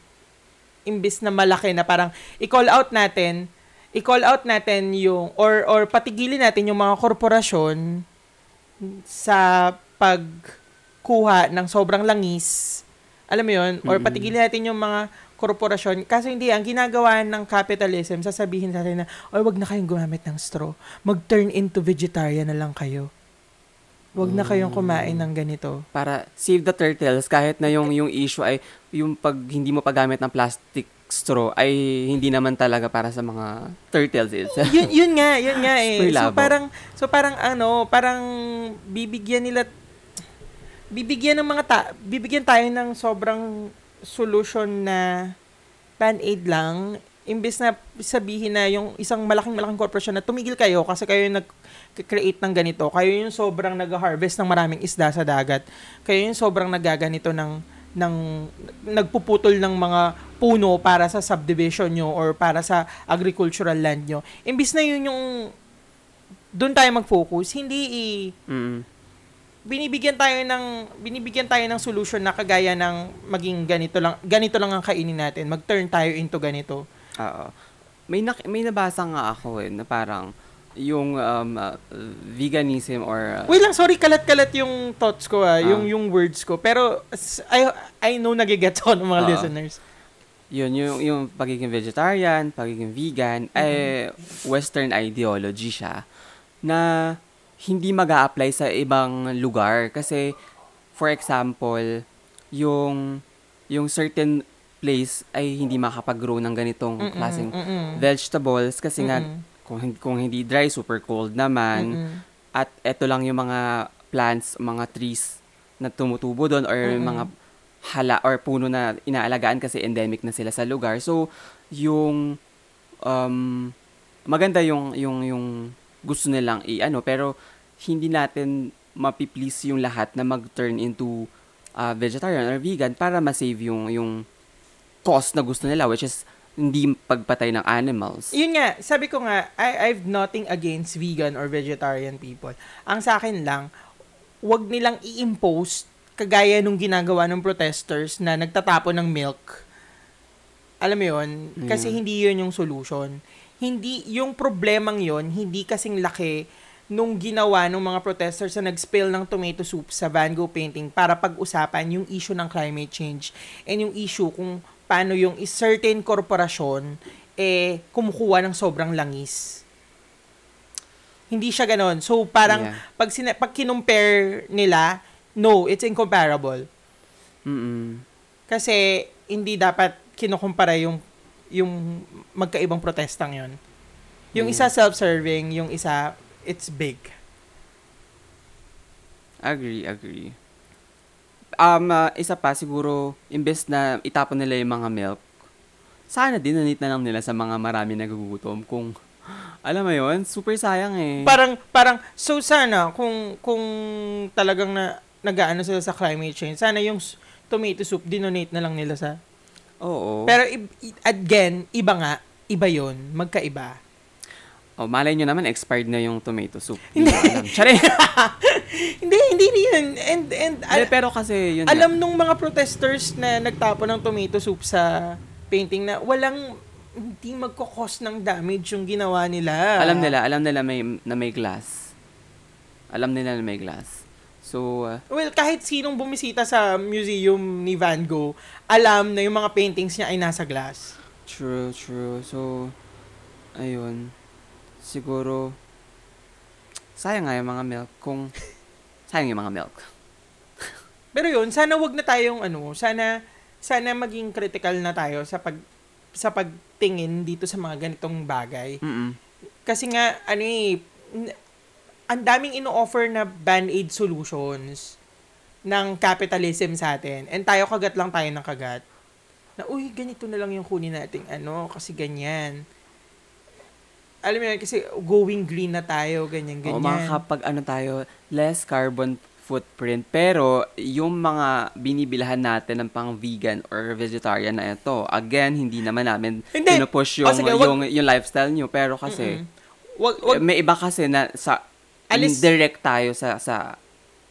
Speaker 2: imbis na malaki na parang i-call out natin i-call out natin yung or or patigilin natin yung mga korporasyon sa pagkuha ng sobrang langis alam mo yun or
Speaker 1: Mm-mm.
Speaker 2: patigilin natin yung mga korporasyon. Kasi hindi ang ginagawa ng capitalism sasabihin sa atin na oy wag na kayong gumamit ng straw. Mag-turn into vegetarian na lang kayo. Wag na kayong kumain ng ganito.
Speaker 1: Para save the turtles kahit na yung yung issue ay yung pag hindi mo paggamit ng plastic straw ay hindi naman talaga para sa mga turtles itself.
Speaker 2: yun, yun nga, yun nga <laughs> eh. So parang, so parang ano, parang bibigyan nila, bibigyan ng mga ta, bibigyan tayo ng sobrang solution na band-aid lang, imbes na sabihin na yung isang malaking-malaking corporation na tumigil kayo kasi kayo yung nag-create ng ganito, kayo yung sobrang nag-harvest ng maraming isda sa dagat, kayo yung sobrang nagaganito ng ng nagpuputol ng mga puno para sa subdivision nyo or para sa agricultural land nyo. Imbis na yun yung doon tayo mag-focus, hindi i-
Speaker 1: Mm.
Speaker 2: Binibigyan tayo ng binibigyan tayo ng solution na kagaya ng maging ganito lang ganito lang ang kainin natin. Mag-turn tayo into ganito.
Speaker 1: Oo. May nak- may nabasa nga ako eh na parang yung um, uh, veganism or uh,
Speaker 2: Wait lang, sorry, kalat-kalat yung thoughts ko ah,
Speaker 1: Ah.
Speaker 2: yung yung words ko. Pero I I know nagigets ko ng mga
Speaker 1: Oo.
Speaker 2: listeners.
Speaker 1: yun yung yung pagiging vegetarian, pagiging vegan eh western ideology siya na hindi mag apply sa ibang lugar kasi for example yung yung certain place ay hindi makapag-grow ng ganitong
Speaker 2: Mm-mm,
Speaker 1: klaseng
Speaker 2: mm-mm.
Speaker 1: vegetables kasi nga
Speaker 2: Mm-mm.
Speaker 1: kung, hin- kung hindi dry super cold naman
Speaker 2: Mm-mm.
Speaker 1: at eto lang yung mga plants, mga trees na tumutubo doon or
Speaker 2: Mm-mm.
Speaker 1: mga hala or puno na inaalagaan kasi endemic na sila sa lugar. So, yung um, maganda yung yung yung gusto nilang i-ano pero hindi natin mapiplease yung lahat na mag-turn into uh, vegetarian or vegan para ma-save yung yung cause na gusto nila which is hindi pagpatay ng animals.
Speaker 2: Yun nga, sabi ko nga, I, I've nothing against vegan or vegetarian people. Ang sa akin lang, wag nilang i-impose kagaya nung ginagawa ng protesters na nagtatapon ng milk. Alam mo yun? Kasi
Speaker 1: Yeah.
Speaker 2: hindi yun yung solution. Hindi, yung problemang yun, hindi kasing laki nung ginawa ng mga protesters na nag-spill ng tomato soup sa Van Gogh painting para pag-usapan yung issue ng climate change and yung issue kung paano yung certain korporasyon eh kumukuha ng sobrang langis. Hindi siya ganon. So parang
Speaker 1: Yeah.
Speaker 2: pag, sina- pag kinumpare nila, no, it's incomparable.
Speaker 1: Mm-mm.
Speaker 2: Kasi hindi dapat kinukumpara yung yung magkaibang protestang yon. Yung
Speaker 1: Mm.
Speaker 2: isa self-serving, yung isa it's big.
Speaker 1: Agree, agree. Um, ah, isa pa, siguro, imbes na itapon nila yung mga milk, sana dinanit na lang nila sa mga marami nagugutom kung, alam mo yon super sayang eh.
Speaker 2: Parang parang so sana kung kung talagang na nagaano sila sa climate change, sana yung tomato soup dinonate na lang nila sa.
Speaker 1: Oo.
Speaker 2: Pero again, iba nga, iba 'yon, magkaiba.
Speaker 1: oh, malay nyo naman, expired na yung tomato soup. Hindi
Speaker 2: hindi, <laughs> hindi rin. And and al-
Speaker 1: pero kasi, yun nga.
Speaker 2: alam nung mga protesters na nagtapon ng tomato soup sa painting na walang hindi magkakos ng damage yung ginawa nila.
Speaker 1: Alam nila, alam nila may, na may glass. Alam nila na may glass. So, uh,
Speaker 2: Well, kahit sinong bumisita sa museum ni Van Gogh, alam na yung mga paintings niya ay nasa glass.
Speaker 1: true, true. So, ayun. Siguro, sayang nga yung mga milk kung, <laughs> sayang yung mga milk. <laughs>
Speaker 2: Pero yun, sana wag na tayong ano, sana sana maging critical na tayo sa pag sa pagtingin dito sa mga ganitong bagay.
Speaker 1: Mm-mm.
Speaker 2: Kasi nga ano eh ang daming ino-offer na band-aid solutions ng capitalism sa atin. And tayo kagat lang tayo ng kagat. Na, uy, ganito na lang yung kunin nating ano, kasi ganyan. Alam mo yun, kasi going green na tayo, ganyan,
Speaker 1: Oo,
Speaker 2: ganyan.
Speaker 1: makakapag ano tayo, less carbon footprint. Pero, yung mga binibilhan natin ng pang vegan or vegetarian na ito, again, hindi naman namin
Speaker 2: Hindi.
Speaker 1: pinupush
Speaker 2: O,
Speaker 1: yung,
Speaker 2: sige, wag-
Speaker 1: yung, yung lifestyle nyo. Pero kasi,
Speaker 2: Mm-mm. Wag, wag,
Speaker 1: may iba kasi na sa
Speaker 2: Alis-
Speaker 1: indirect tayo sa sa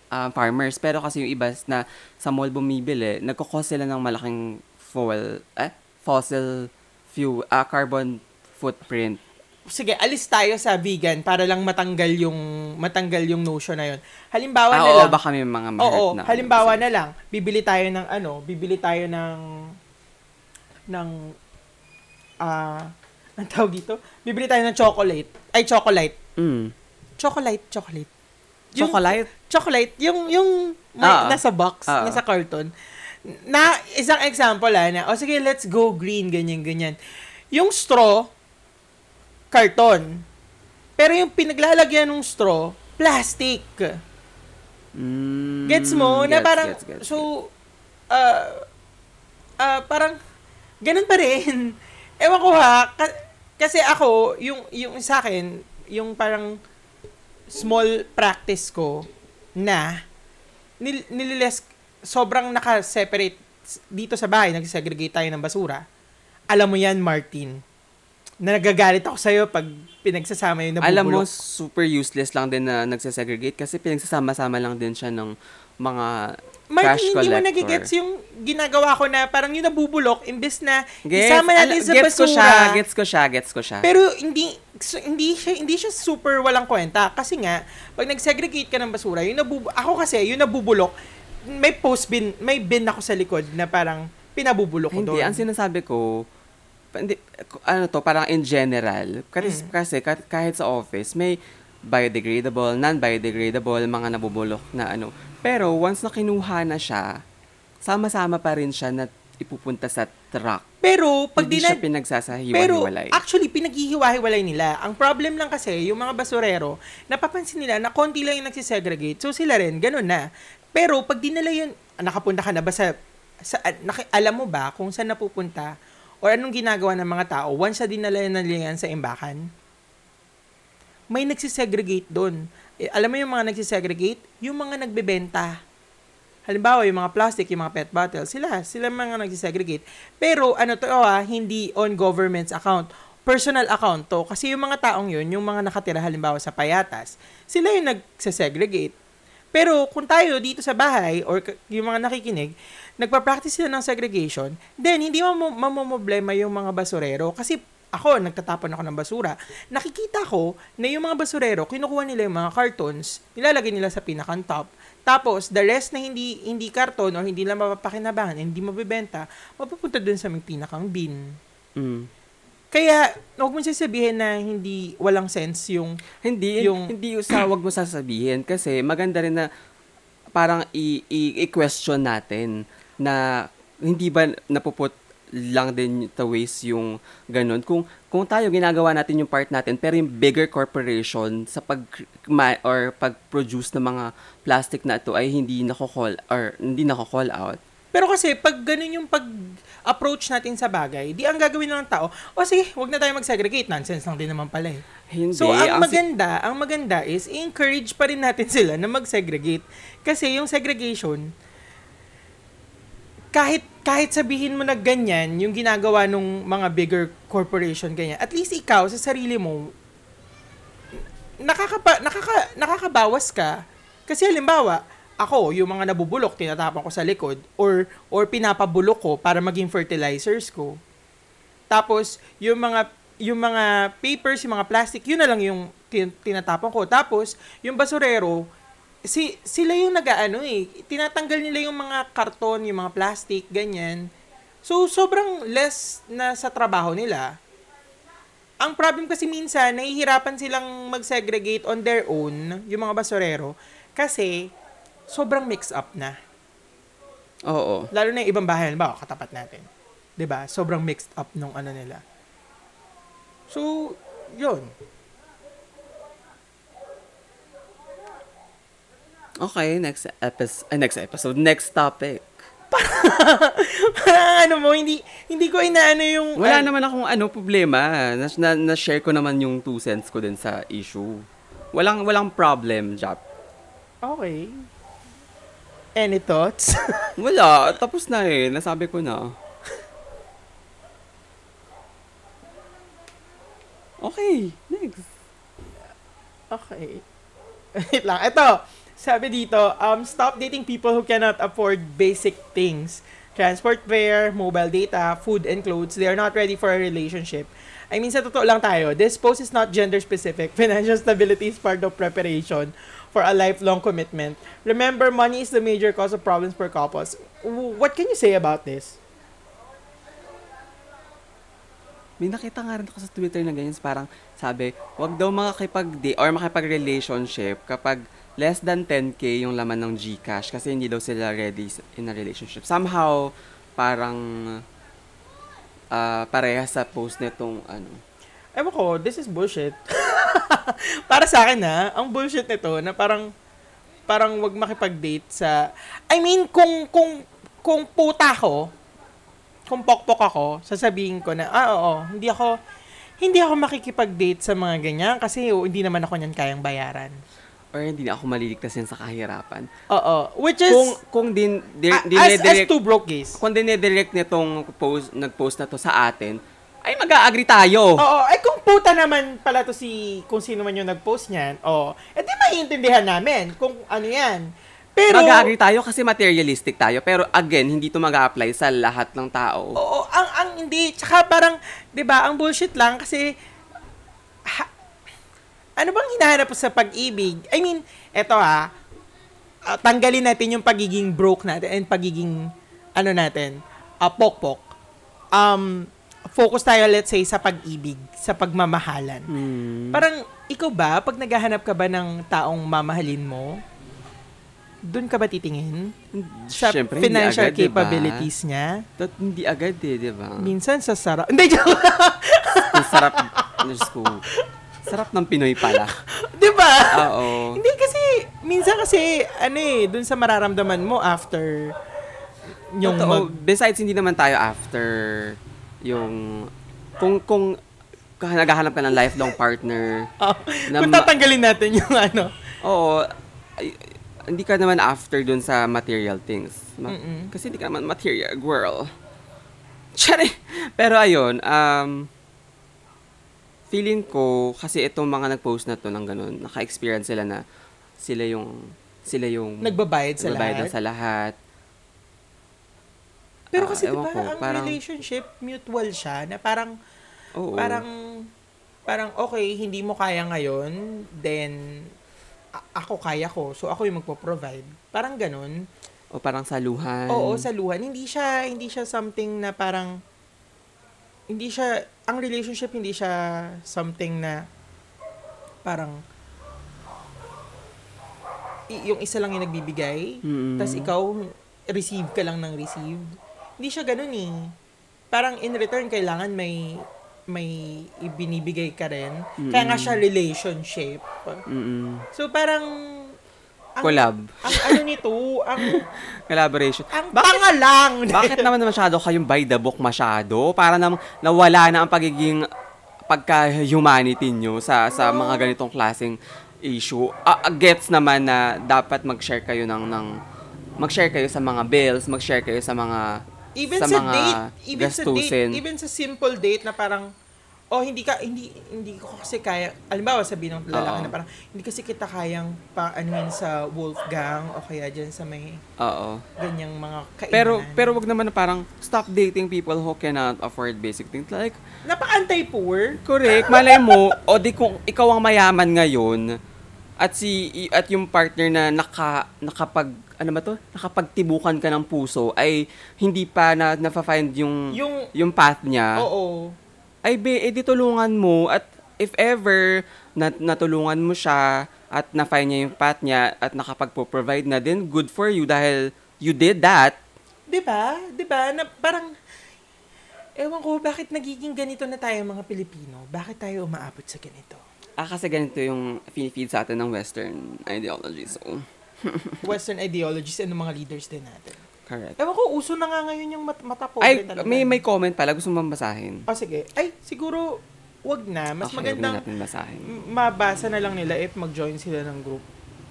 Speaker 1: ah, farmers pero kasi yung iba na sa mall bumibili nagko-cause sila ng malaking fuel eh fossil fuel ah, carbon footprint
Speaker 2: sige, alis tayo sa vegan para lang matanggal yung matanggal yung notion na yun. Halimbawa
Speaker 1: ah,
Speaker 2: na
Speaker 1: oo,
Speaker 2: lang.
Speaker 1: baka may mga ma-hurt
Speaker 2: Oo,
Speaker 1: na
Speaker 2: halimbawa na lang, bibili tayo ng ano, bibili tayo ng ng ah <laughs> ang tawag dito? Bibili tayo ng chocolate. Ay, chocolate.
Speaker 1: mm.
Speaker 2: Chocolate, chocolate. Yung-
Speaker 1: chocolate
Speaker 2: Chocolate, yung yung may,
Speaker 1: Ah.
Speaker 2: nasa box,
Speaker 1: Ah.
Speaker 2: nasa carton. Na isang example ah, na, o sige, let's go green, ganyan, ganyan. Yung straw, carton. Pero yung pinaglalagyan ng straw, plastic.
Speaker 1: mm,
Speaker 2: Gets mo? na
Speaker 1: gets,
Speaker 2: parang,
Speaker 1: gets, gets, gets.
Speaker 2: so, uh, uh, parang, ganun pa rin. <laughs> Ewan ko ha, ka- kasi ako, yung, yung sa akin, yung parang small practice ko na nil, nililes, sobrang naka-separate dito sa bahay, nag-segregate tayo ng basura. Alam mo yan, Martin, na nagagalit ako sa'yo pag pinagsasama yung nabubulok.
Speaker 1: alam mo super useless lang din na nagsasegregate kasi pinagsasama-sama lang din siya ng mga
Speaker 2: Martin,
Speaker 1: cash
Speaker 2: hindi mo
Speaker 1: collector.
Speaker 2: nagigets yung ginagawa ko na parang yung nabubulok, imbes na
Speaker 1: Gets,
Speaker 2: isama natin sa
Speaker 1: gets ko
Speaker 2: basura.
Speaker 1: siya, gets ko siya, gets ko siya.
Speaker 2: Pero hindi so, hindi siya hindi siya super walang kwenta kasi nga pag nag-segregate ka ng basura, yung nabubu- ako kasi yung nabubulok, may post bin, may bin ako sa likod na parang pinabubulok ko
Speaker 1: Hindi,
Speaker 2: doon.
Speaker 1: ang sinasabi ko, hindi, ano to, parang in general, kasi,
Speaker 2: Mm.
Speaker 1: kasi ka- kahit sa office, may biodegradable, non-biodegradable, mga nabubulok na ano. Pero once na kinuha na siya, sama-sama pa rin siya na ipupunta sa truck.
Speaker 2: pero pag
Speaker 1: Hindi
Speaker 2: di na,
Speaker 1: siya
Speaker 2: pero
Speaker 1: pinagsasahiwa-hiwalay.
Speaker 2: actually pinaghihiwa-hiwalay nila. Ang problem lang kasi yung mga basurero, napapansin nila na konti lang yung nagsisegregate. So sila rin ganun na. Pero pag dinala yun, nakapunta ka na ba sa, sa naki, alam mo ba kung saan napupunta or anong ginagawa ng mga tao once na dinala na nila yan sa imbakan? May nagsisegregate doon. Eh, alam mo yung mga nagsisegregate? Yung mga nagbebenta. Halimbawa, yung mga plastic, yung mga pet bottles, sila, sila mga nagsisegregate. Pero, ano to, ah, hindi on government's account. Personal account to. Kasi yung mga taong yun, yung mga nakatira halimbawa sa payatas, sila yung nagsisegregate. Pero kung tayo dito sa bahay or yung mga nakikinig, nagpa-practice sila ng segregation, then hindi mo mamomblema yung mga basurero kasi ako, nagtatapon ako ng basura, nakikita ko na yung mga basurero, kinukuha nila yung mga cartons, nilalagay nila sa pinakang top, tapos, the rest na hindi hindi karton or hindi lang mapapakinabangan, hindi mabibenta, mapupunta dun sa may pinakang bin.
Speaker 1: Mm.
Speaker 2: Kaya, huwag mo sasabihin na hindi, walang sense yung,
Speaker 1: Hindi,
Speaker 2: Yung-
Speaker 1: hindi sa wag mo sasabihin kasi maganda rin na parang i- i- i-question natin na hindi ba napuput lang din to waste yung ganun. Kung kung tayo ginagawa natin yung part natin pero yung bigger corporation sa pag ma- or pag-produce ng mga plastic na ito ay hindi nako-call or hindi nako-call out.
Speaker 2: Pero kasi, pag ganun yung pag-approach natin sa bagay, di ang gagawin ng tao, o sige, wag na tayo mag-segregate. Nonsense lang din naman pala eh.
Speaker 1: Hindi.
Speaker 2: So, ang maganda, ang maganda is, encourage pa rin natin sila na mag-segregate. Kasi yung segregation, kahit kahit sabihin mo na ganyan, yung ginagawa nung mga bigger corporation, ganyan, at least ikaw, sa sarili mo, nakakapa, nakaka, nakakabawas ka. Kasi halimbawa, ako, yung mga nabubulok, tinatapon ko sa likod, or, or pinapabulok ko para maging fertilizers ko. Tapos, yung mga yung mga papers, yung mga plastic, yun na lang yung tin- tinatapon ko. Tapos, yung basurero, si sila yung nagaano eh, tinatanggal nila yung mga karton, yung mga plastic, ganyan. So, sobrang less na sa trabaho nila. Ang problem kasi minsan, nahihirapan silang mag-segregate on their own, yung mga basurero, kasi sobrang mix up na.
Speaker 1: Oo.
Speaker 2: Lalo na yung ibang bahay, halimbawa, katapat natin. 'Di ba Sobrang mixed up nung ano nila. So, yun.
Speaker 1: Okay, next episode, next episode, next topic. <laughs>
Speaker 2: Parang ano mo, hindi, hindi ko inaano yung...
Speaker 1: Wala
Speaker 2: ay-
Speaker 1: naman akong ano problema. Na, na, na-share ko naman yung two cents ko din sa issue. Walang walang problem, Jap.
Speaker 2: Okay. Any thoughts? <laughs>
Speaker 1: Wala, tapos na eh. Nasabi ko na. Okay, next.
Speaker 2: okay. <laughs> Wait lang. Ito, sabi dito, um, stop dating people who cannot afford basic things. Transport fare, mobile data, food and clothes. They are not ready for a relationship. I mean, sa totoo lang tayo, this post is not gender specific. <laughs> Financial stability is part of preparation for a lifelong commitment. Remember, money is the major cause of problems for couples. What can you say about this?
Speaker 1: May nakita nga rin ako sa Twitter na ganyan, parang sabi, wag daw makakipag-date or makipag-relationship kapag less than 10k yung laman ng Gcash kasi hindi daw sila ready in a relationship. Somehow, parang ah parehas sa post nitong ano.
Speaker 2: Ewan ko, this is bullshit. <laughs> Para sa akin na, ang bullshit nito na parang parang wag makipag-date sa I mean, kung kung kung puta ko, kung pokpok ako, sasabihin ko na, ah, oo, hindi ako hindi ako makikipag-date sa mga ganyan kasi oh, hindi naman ako niyan kayang bayaran.
Speaker 1: Or hindi na ako maliligtas yan sa kahirapan.
Speaker 2: Oo, which is
Speaker 1: Kung kung din di,
Speaker 2: a- as, as
Speaker 1: dinedirect,
Speaker 2: two broke gays.
Speaker 1: kung dinedirect nitong post nag-post na to sa atin, ay mag-a-agree tayo.
Speaker 2: Oo, ay kung puta naman pala to si kung sino man yung nag-post niyan, oh, edi maiintindihan namin kung ano yan. Pero
Speaker 1: Mag-a-agree tayo kasi materialistic tayo. Pero again, hindi to mag-a-apply sa lahat ng tao.
Speaker 2: Oo, ang ang hindi, tsaka parang 'di ba, ang bullshit lang kasi ha- ano bang hinahanap sa pag-ibig? I mean, eto ha, ah, tanggalin natin yung pagiging broke natin and pagiging ano natin, uh, pokpok. Um, focus tayo let's say sa pag-ibig, sa pagmamahalan.
Speaker 1: Hmm.
Speaker 2: Parang ikaw ba pag naghahanap ka ba ng taong mamahalin mo, doon ka ba titingin sa
Speaker 1: Siyempre,
Speaker 2: financial
Speaker 1: agad, diba?
Speaker 2: capabilities niya?
Speaker 1: That, hindi agad eh, di ba?
Speaker 2: Minsan sa sarap. <laughs> Hindi, joke.
Speaker 1: Ang sarap, Diyos ko. Sarap ng Pinoy pala. <laughs>
Speaker 2: Di ba?
Speaker 1: Oo.
Speaker 2: Hindi kasi, minsan kasi, ano eh, dun sa mararamdaman mo after yung
Speaker 1: Totoo.
Speaker 2: mag...
Speaker 1: Besides, hindi naman tayo after yung... Kung, kung kah- naghahanap ka ng lifelong partner, <laughs>
Speaker 2: Oh,
Speaker 1: Na
Speaker 2: kung
Speaker 1: ma-
Speaker 2: tatanggalin natin yung <laughs> ano.
Speaker 1: oo, ay, hindi ka naman after dun sa material things. Ma-
Speaker 2: Mm-mm.
Speaker 1: Kasi hindi ka naman material girl. Tsari! Pero ayun, um, feeling ko, kasi itong mga nag-post na to ng ganun, naka-experience sila na sila yung sila yung
Speaker 2: Nagbabayad sa
Speaker 1: nagbabayad na
Speaker 2: lahat.
Speaker 1: sa lahat.
Speaker 2: Pero kasi di
Speaker 1: ewan
Speaker 2: ba,
Speaker 1: ko,
Speaker 2: ang
Speaker 1: parang-
Speaker 2: relationship, mutual siya, na parang,
Speaker 1: Oo.
Speaker 2: Parang, parang okay, hindi mo kaya ngayon, then, a- ako kaya ko, so ako yung magpo-provide. Parang ganun.
Speaker 1: o parang saluhan.
Speaker 2: Oo, saluhan. Hindi siya, hindi siya something na parang, hindi siya, ang relationship hindi siya something na parang, yung isa lang yung nagbibigay,
Speaker 1: Mm.
Speaker 2: tas ikaw, receive ka lang ng receive. Hindi siya ganun eh. Parang in return, kailangan may may ibinibigay ka rin. Kaya nga siya relationship.
Speaker 1: Mm-mm.
Speaker 2: So parang ang,
Speaker 1: Collab.
Speaker 2: ang ano nito, ang <laughs>
Speaker 1: Collaboration.
Speaker 2: ang
Speaker 1: Bakit-
Speaker 2: tanga lang. <laughs>
Speaker 1: Bakit naman masyado kayong by the book masyado? Para nam nawala na ang pagiging pagka-humanity nyo sa sa mga ganitong klaseng issue. Ah, gets naman na dapat mag-share kayo ng ng mag-share kayo sa mga bills, mag-share kayo sa mga
Speaker 2: even
Speaker 1: sa
Speaker 2: sa,
Speaker 1: mga
Speaker 2: date, even sa
Speaker 1: gastusin.
Speaker 2: date, even sa simple date na parang oh hindi ka hindi hindi ko kasi kaya alimbawa sabihin ng lalaki na parang hindi kasi kita kayang pa anuhin sa Wolfgang o kaya diyan sa may
Speaker 1: Oo.
Speaker 2: ganyang mga kainan.
Speaker 1: Pero pero wag naman na parang stop dating people who cannot afford basic things like
Speaker 2: napaka-anti-poor.
Speaker 1: Correct. Malay mo, o di kung ikaw ang mayaman ngayon, at si at yung partner na naka nakapag ano ba to? Nakapagtibukan ka ng puso ay hindi pa na nafa-find yung yung,
Speaker 2: Yung
Speaker 1: path niya.
Speaker 2: oo.
Speaker 1: Ay be, edi tulungan mo at if ever na, natulungan mo siya at na-find niya yung path niya at nakapagpo-provide na din, good for you dahil you did that.
Speaker 2: 'Di ba? 'Di ba? Na parang Ewan ko, bakit nagiging ganito na tayo mga Pilipino? Bakit tayo umaabot sa ganito?
Speaker 1: Ah, kasi ganito yung feed sa atin ng Western ideology. So,
Speaker 2: Western ideologies and ng mga leaders din natin.
Speaker 1: Correct.
Speaker 2: Ewan ko, uso na nga ngayon yung mat mata pobre
Speaker 1: Ay,
Speaker 2: talaga.
Speaker 1: may may comment pala. Gusto mo basahin?
Speaker 2: Oh, sige. Ay, siguro, wag na. Mas
Speaker 1: okay, na
Speaker 2: magandang
Speaker 1: natin basahin.
Speaker 2: mabasa na lang nila if mag-join sila ng group.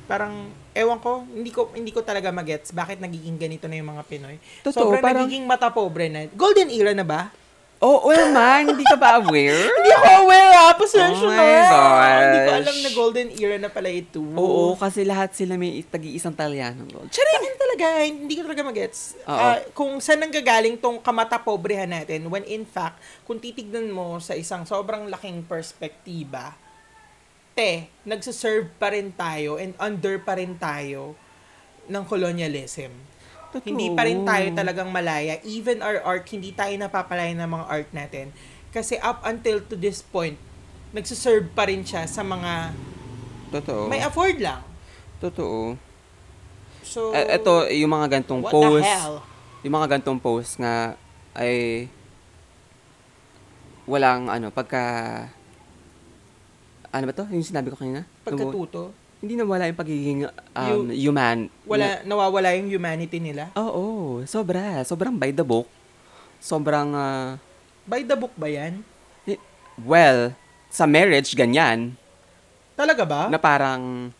Speaker 2: Parang, ewan ko, hindi ko hindi ko talaga magets bakit nagiging ganito na yung mga Pinoy.
Speaker 1: Totoo,
Speaker 2: Sobrang
Speaker 1: parang-
Speaker 2: nagiging mata pobre na. Golden era na ba?
Speaker 1: Oh, well, man, hindi ka ba aware? <laughs>
Speaker 2: Hindi ako aware ah, pasensya
Speaker 1: Oh my
Speaker 2: na. Hindi ko alam na golden era na pala ito.
Speaker 1: Oo, kasi lahat sila may tagi-isang Talyano. Gold.
Speaker 2: Charing! talaga, hindi ko talaga magets. Ah, kung saan nanggagaling tong kamata pobrehan natin, when in fact, kung titignan mo sa isang sobrang laking perspektiba, te, nagsaserve pa rin tayo and under pa rin tayo ng colonialism.
Speaker 1: Totoo.
Speaker 2: Hindi pa rin tayo talagang malaya. Even our art, hindi tayo napapalaya ng mga art natin. Kasi up until to this point, nagsaserve pa rin siya sa mga
Speaker 1: Totoo.
Speaker 2: may afford lang.
Speaker 1: Totoo.
Speaker 2: So,
Speaker 1: Eh, Ito, yung mga gantong
Speaker 2: what
Speaker 1: post.
Speaker 2: the hell?
Speaker 1: Yung mga gantong post nga ay walang ano, pagka ano ba to? Yung sinabi ko kanina?
Speaker 2: Pagkatuto.
Speaker 1: Hindi na wala yung pagiging um, human.
Speaker 2: wala nawawala yung humanity nila.
Speaker 1: Oo, sobra. Sobrang by the book. Sobrang, ah,
Speaker 2: By the book ba yan?
Speaker 1: well, sa marriage, ganyan.
Speaker 2: Talaga ba?
Speaker 1: Na parang,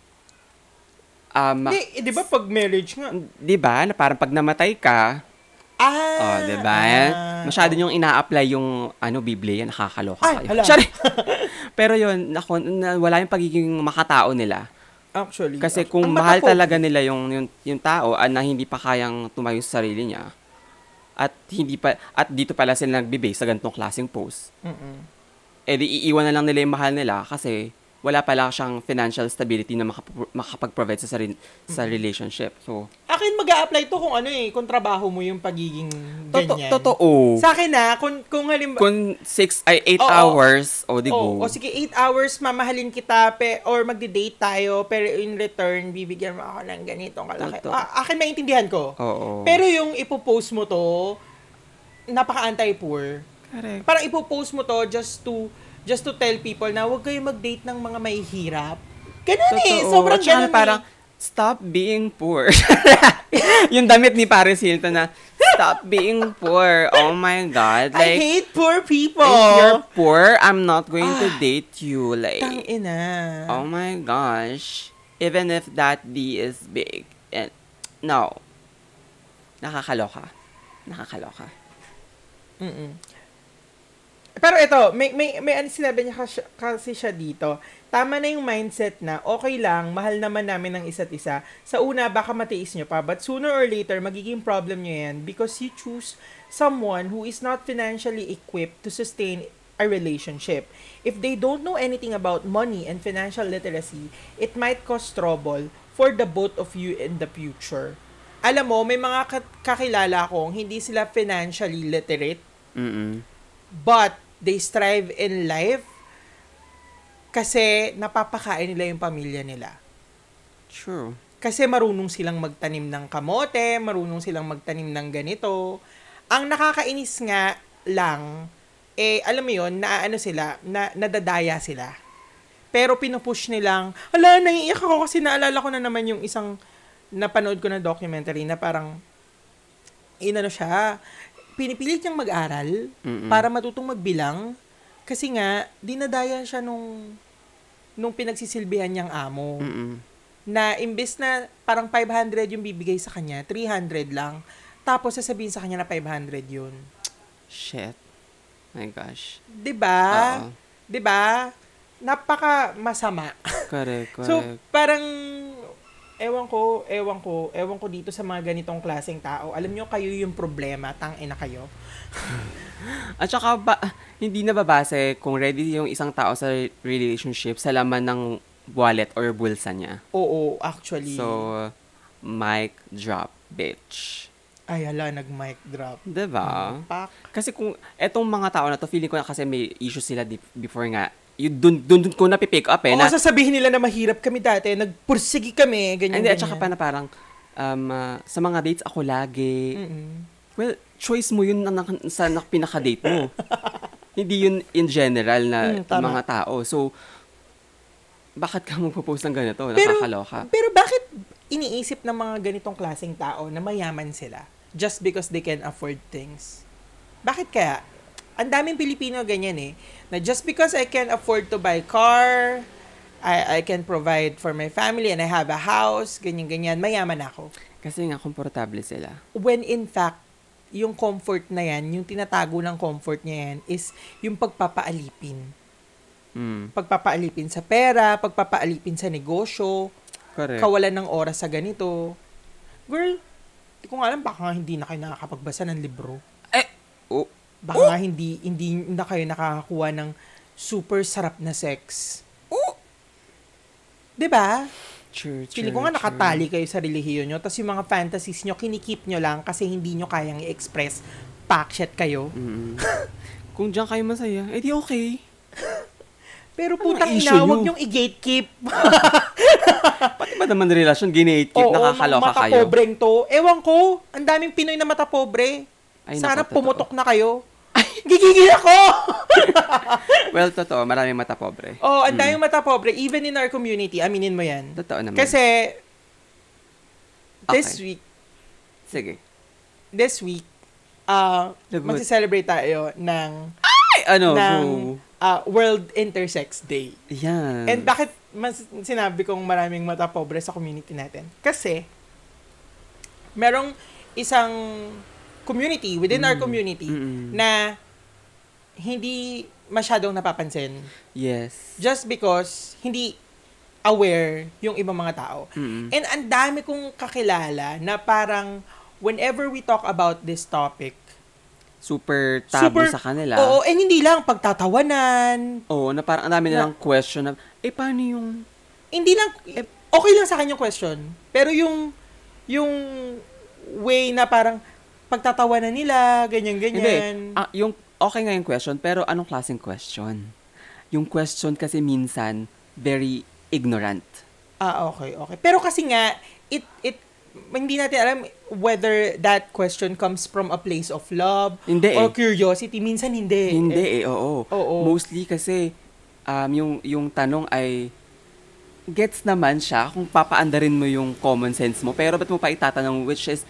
Speaker 1: um,
Speaker 2: Hindi, eh, di ba pag marriage nga?
Speaker 1: di ba, na parang pag namatay ka,
Speaker 2: Ah!
Speaker 1: oh, di ba?
Speaker 2: ah,
Speaker 1: Masyado yung ina-apply yung, ano, Biblia, nakakaloka
Speaker 2: Ay,
Speaker 1: kayo. <laughs> Pero yun, naku, na, wala yung pagiging makatao nila.
Speaker 2: Actually.
Speaker 1: Kasi
Speaker 2: ah,
Speaker 1: kung mahal
Speaker 2: po-
Speaker 1: talaga nila yung, yung, yung tao ah, na hindi pa kayang tumayo sa sarili niya, at hindi pa at dito pala sila nagbe-base sa ganitong klaseng post.
Speaker 2: Mm-mm.
Speaker 1: Eh di iiwan na lang nila yung mahal nila kasi wala pala siyang financial stability na makap- makapag-provide sa sarili, sa relationship. So,
Speaker 2: Akin mag apply to kung ano eh, kung trabaho mo yung pagiging
Speaker 1: toto-
Speaker 2: ganyan.
Speaker 1: totoo.
Speaker 2: Sa akin na, kung, kung halimbawa,
Speaker 1: Kung 6 ay 8
Speaker 2: Oo.
Speaker 1: hours, o di
Speaker 2: oh,
Speaker 1: go.
Speaker 2: o sige, 8 hours mamahalin kita pe, or magde-date tayo, pero in return, bibigyan mo ako ng ganitong kalaki.
Speaker 1: Totoo.
Speaker 2: Ah, akin maintindihan ko.
Speaker 1: Oo.
Speaker 2: Pero yung ipopost mo to, napaka-anti-poor.
Speaker 1: Correct.
Speaker 2: Parang ipopost mo to just to just to tell people na huwag kayo mag-date ng mga may hirap. Ganun eh.
Speaker 1: Totoo.
Speaker 2: Sobrang
Speaker 1: At
Speaker 2: ganun
Speaker 1: parang,
Speaker 2: eh.
Speaker 1: stop being poor. <laughs> yung damit ni Paris Hilton na, stop being poor. Oh my God.
Speaker 2: I
Speaker 1: Like,
Speaker 2: hate poor people.
Speaker 1: if you're poor, I'm not going to date you. Like,
Speaker 2: ina.
Speaker 1: oh my gosh. Even if that D is big. And, no. Nakakaloka. Nakakaloka.
Speaker 2: Mm-mm. Pero ito, may, may, may ano sinabi niya kasi, kasi siya dito. Tama na yung mindset na okay lang, mahal naman namin ng isa't isa. Sa una, baka matiis nyo pa. But sooner or later, magiging problem nyo yan because you choose someone who is not financially equipped to sustain a relationship. If they don't know anything about money and financial literacy, it might cause trouble for the both of you in the future. Alam mo, may mga ka- kakilala akong hindi sila financially literate,
Speaker 1: Mm-mm.
Speaker 2: but they strive in life kasi napapakain nila yung pamilya nila.
Speaker 1: True.
Speaker 2: Kasi marunong silang magtanim ng kamote, marunong silang magtanim ng ganito. Ang nakakainis nga lang, eh, alam mo yun, na ano sila, na, nadadaya sila. Pero pinupush nilang, ala, naiiyak ako kasi naalala ko na naman yung isang napanood ko na documentary na parang, inano siya, pinipilit niyang mag-aral
Speaker 1: Mm-mm.
Speaker 2: para matutong magbilang kasi nga, dinadaya siya nung, nung pinagsisilbihan niyang amo
Speaker 1: Mm-mm.
Speaker 2: na imbes na parang 500 yung bibigay sa kanya, 300 lang. Tapos sasabihin sa kanya na 500 yun.
Speaker 1: Shit. My gosh.
Speaker 2: 'Di ba? 'Di ba? Napaka masama.
Speaker 1: Correct, <laughs> correct.
Speaker 2: So, parang ewan ko, ewan ko, ewan ko dito sa mga ganitong klaseng tao. Alam nyo, kayo yung problema, tang ina kayo. <laughs>
Speaker 1: At saka, ba, hindi nababase kung ready yung isang tao sa relationship sa laman ng wallet or bulsa niya.
Speaker 2: Oo, actually.
Speaker 1: So, mic drop, bitch.
Speaker 2: ay, hala, nag-mic drop.
Speaker 1: Diba?
Speaker 2: Pak.
Speaker 1: Kasi kung etong mga tao na to, feeling ko na kasi may issues sila di- before nga. Yun, dun, dun, dun ko na pick up eh.
Speaker 2: Oo,
Speaker 1: na,
Speaker 2: sasabihin nila na mahirap kami dati, nagpursigi kami, ganyan,
Speaker 1: at
Speaker 2: ganyan.
Speaker 1: saka pa na parang, um, ah, sa mga dates ako lagi.
Speaker 2: Mm-mm.
Speaker 1: Well, choice mo yun na, na, sa na, pinaka-date mo. <laughs> hindi yun in general na
Speaker 2: Mm, tama.
Speaker 1: mga tao. So, bakit ka magpo-post ng ganito?
Speaker 2: Pero-
Speaker 1: Nakakaloka.
Speaker 2: Pero bakit iniisip ng mga ganitong klaseng tao na mayaman sila just because they can afford things? Bakit kaya? Ang daming Pilipino ganyan eh, na just because I can afford to buy car, I, I can provide for my family and I have a house, ganyan-ganyan, mayaman ako.
Speaker 1: Kasi nga, komportable sila.
Speaker 2: When in fact, yung comfort na yan, yung tinatago ng comfort niya yan, is yung pagpapaalipin.
Speaker 1: Mm,
Speaker 2: Pagpapaalipin sa pera, pagpapaalipin sa negosyo,
Speaker 1: correct.
Speaker 2: kawalan ng oras sa ganito. Girl, di ko nga alam, baka hindi na kayo nakakapagbasa ng libro.
Speaker 1: eh, oh,
Speaker 2: Baka nga hindi, hindi na kayo nakakakuha ng super sarap na sex.
Speaker 1: oh.
Speaker 2: 'Di ba?
Speaker 1: True, true,
Speaker 2: Feeling ko nga
Speaker 1: true.
Speaker 2: nakatali kayo sa relihiyon nyo, tapos yung mga fantasies nyo, kinikip nyo lang kasi hindi nyo kayang i-express. Packshot kayo.
Speaker 1: Mm. <laughs> Kung diyan kayo masaya, edi okay.
Speaker 2: Pero
Speaker 1: Anong
Speaker 2: putang ina, huwag nyong i-gatekeep. <laughs>
Speaker 1: Pati ba naman relasyon, ginate
Speaker 2: Oo,
Speaker 1: nakakaloka kayo?
Speaker 2: pobreng to. Ewan ko, ang daming Pinoy na mata pobre.
Speaker 1: Ay,
Speaker 2: Sana
Speaker 1: naku, totoo.
Speaker 2: pumutok na kayo. <laughs> Gigigil ako! <laughs>
Speaker 1: Well, totoo, maraming mata pobre.
Speaker 2: Oh, ang daming mata pobre, even in our community, aminin mo yan.
Speaker 1: Totoo naman.
Speaker 2: Kasi, this
Speaker 1: Okay.
Speaker 2: week,
Speaker 1: Sige.
Speaker 2: this week, uh,
Speaker 1: Lagot.
Speaker 2: magse-celebrate tayo ng,
Speaker 1: Ay, ano,
Speaker 2: ng uh, World Intersex Day.
Speaker 1: Yan.
Speaker 2: And bakit mas sinabi kong maraming mata pobre sa community natin? Kasi, merong isang community, within our community,
Speaker 1: Mm-mm.
Speaker 2: na hindi masyadong napapansin.
Speaker 1: Yes.
Speaker 2: Just because hindi aware yung ibang mga tao.
Speaker 1: Mm-mm.
Speaker 2: And ang dami kong kakilala na parang whenever we talk about this topic,
Speaker 1: Super tabu
Speaker 2: super-
Speaker 1: sa kanila.
Speaker 2: Oo, and hindi lang pagtatawanan,
Speaker 1: Oo, na parang ang dami
Speaker 2: Na-
Speaker 1: nilang question na, eh, paano yung...
Speaker 2: hindi lang, eh, okay lang sa kanya yung question, pero yung, yung way na parang pagtatawanan nila, ganyan-ganyan.
Speaker 1: Hindi. Ah, yung, okay nga yung question, pero anong klaseng question? Yung question kasi minsan, very ignorant.
Speaker 2: Ah, okay, okay. Pero kasi nga, it, it, hindi natin alam whether that question comes from a place of love
Speaker 1: Hindi
Speaker 2: or
Speaker 1: eh.
Speaker 2: curiosity. Minsan hindi.
Speaker 1: Hindi eh, oo.
Speaker 2: Oo.
Speaker 1: Mostly kasi, um, yung, yung tanong ay, gets naman siya kung papaandarin mo yung common sense mo, pero ba't mo pa itatanong, which is,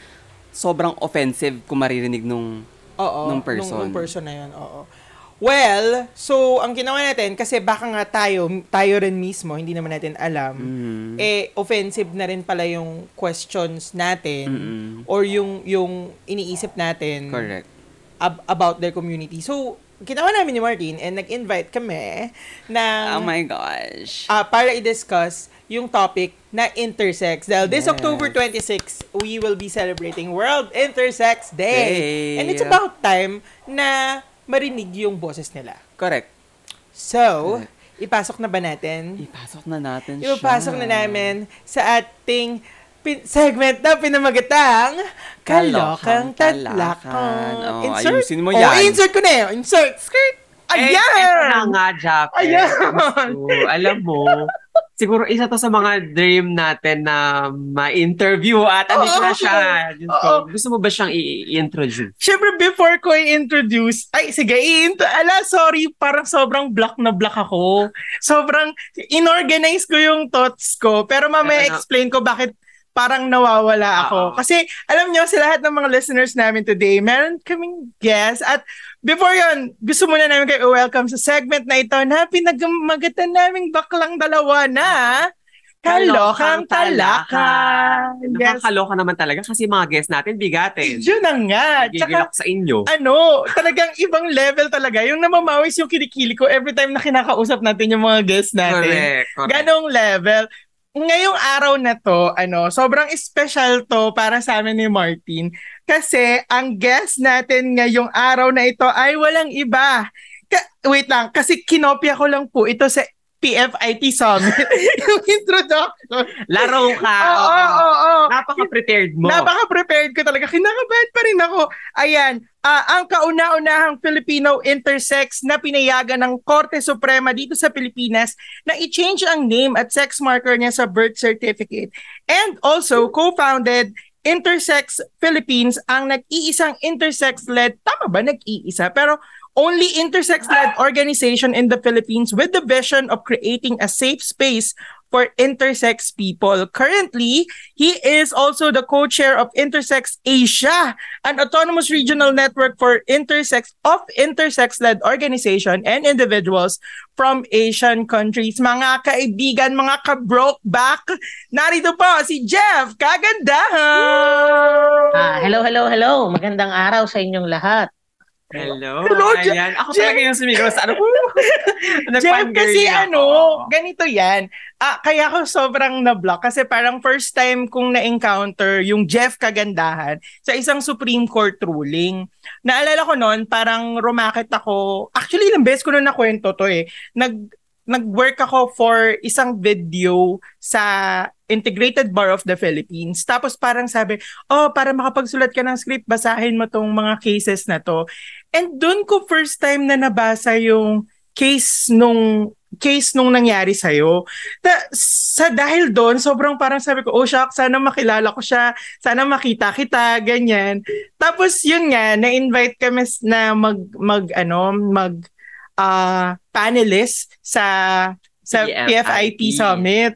Speaker 1: sobrang offensive kung maririnig nung,
Speaker 2: Oo,
Speaker 1: nung person.
Speaker 2: Nung, person na yun, oo. Well, so, ang ginawa natin, kasi baka nga tayo, tayo rin mismo, hindi naman natin alam,
Speaker 1: mm,
Speaker 2: eh, offensive na rin pala yung questions natin,
Speaker 1: Mm-mm.
Speaker 2: or yung, yung iniisip natin
Speaker 1: correct.
Speaker 2: ab- about their community. So, ginawa namin ni Martin, and nag-invite kami na
Speaker 1: Oh my gosh.
Speaker 2: ah, para i-discuss yung topic na intersex. Dahil this
Speaker 1: Yes.
Speaker 2: October 26, we will be celebrating World Intersex Day.
Speaker 1: Day.
Speaker 2: And it's about time na marinig yung boses nila.
Speaker 1: Correct.
Speaker 2: So, ipasok na ba natin?
Speaker 1: Ipasok na natin siya.
Speaker 2: Ipapasok na namin sa ating pin- segment na pinamagatang Kalokang Tadlakan.
Speaker 1: Oh, ayusin mo
Speaker 2: Oh,
Speaker 1: yan.
Speaker 2: insert ko na yun. Insert. Skirt.
Speaker 3: Eh,
Speaker 2: Ayan!
Speaker 3: eto na nga, Jack.
Speaker 2: Ayan!
Speaker 3: So, <laughs> alam mo, siguro isa to sa mga dream natin na ma-interview at ano
Speaker 2: Oo.
Speaker 3: na siya. Diyos ko,
Speaker 2: Oo.
Speaker 3: Gusto mo ba siyang i-introduce?
Speaker 2: Siyempre, before ko i-introduce, ay, sige, i-intro, ala, sorry, parang sobrang block na block ako. Sobrang, inorganize ko yung thoughts ko, pero mamaya
Speaker 3: Ano?
Speaker 2: explain ko bakit parang nawawala ako.
Speaker 3: Oo.
Speaker 2: Kasi, alam nyo, sa lahat ng mga listeners namin today, meron kaming guest. At before yon gusto muna namin kayo welcome sa segment na ito na pinagmagatan naming baklang dalawa na Kalokang Talakan. Yes.
Speaker 3: Nakakaloka naman talaga kasi mga guests natin bigatin.
Speaker 2: Yun na nga.
Speaker 3: Gigilak sa inyo.
Speaker 2: ano, talagang ibang level talaga. Yung namamawis yung kilikili ko every time na kinakausap natin yung mga guests natin.
Speaker 3: Correct. correct.
Speaker 2: Ganong level. Ngayong araw na to, ano, sobrang special to para sa amin ni Martin. Kasi ang guest natin ngayong araw na ito ay walang iba. Ka- wait lang, kasi kinopya ko lang po ito sa PFIT Summit. <laughs> yung introduction.
Speaker 3: Laro ka.
Speaker 2: Oo, oo, oo. oo.
Speaker 3: Napaka-prepared mo.
Speaker 2: Napaka-prepared ko talaga. Kinakabahan pa rin ako. Ayan, ah, ang kauna-unahang Filipino intersex na pinayagan ng Korte Suprema dito sa Pilipinas na i-change ang name at sex marker niya sa birth certificate. And also, co-founded Intersex Philippines ang nag-iisang intersex-led, tama ba nag-iisa? Pero only intersex-led organization in the Philippines with the vision of creating a safe space for intersex people. Currently, he is also the co-chair of Intersex Asia, an autonomous regional network for intersex of intersex-led organization and individuals from Asian countries. Mga kaibigan, mga ka-broke back, narito po si Jeff Kagandahan!
Speaker 4: Ah, hello, hello, hello. Magandang araw sa inyong lahat.
Speaker 3: Hello.
Speaker 2: Hello, Je-
Speaker 3: Ayan. Ako
Speaker 2: Je-
Speaker 3: talaga yung sumigaw sa ano. <laughs>
Speaker 2: Jeff, kasi
Speaker 3: ako.
Speaker 2: ano, ganito yan. Ah, kaya ako sobrang na-block kasi parang first time kong na-encounter yung Jeff Kagandahan sa isang Supreme Court ruling. Naalala ko noon, parang rumakit ako. Actually, ilang beses ko na nakwento to eh. Nag, nag-work ako for isang video sa Integrated Bar of the Philippines. Tapos parang sabi, oh, para makapagsulat ka ng script, basahin mo tong mga cases na to. And doon ko first time na nabasa yung case nung case nung nangyari sa'yo. Ta, sa dahil doon, sobrang parang sabi ko, oh shock, sana makilala ko siya, sana makita kita, ganyan. Tapos yun nga, na-invite kami na mag, mag ano, mag ah panelist sa sa
Speaker 3: PFIT.
Speaker 2: PFIT Summit.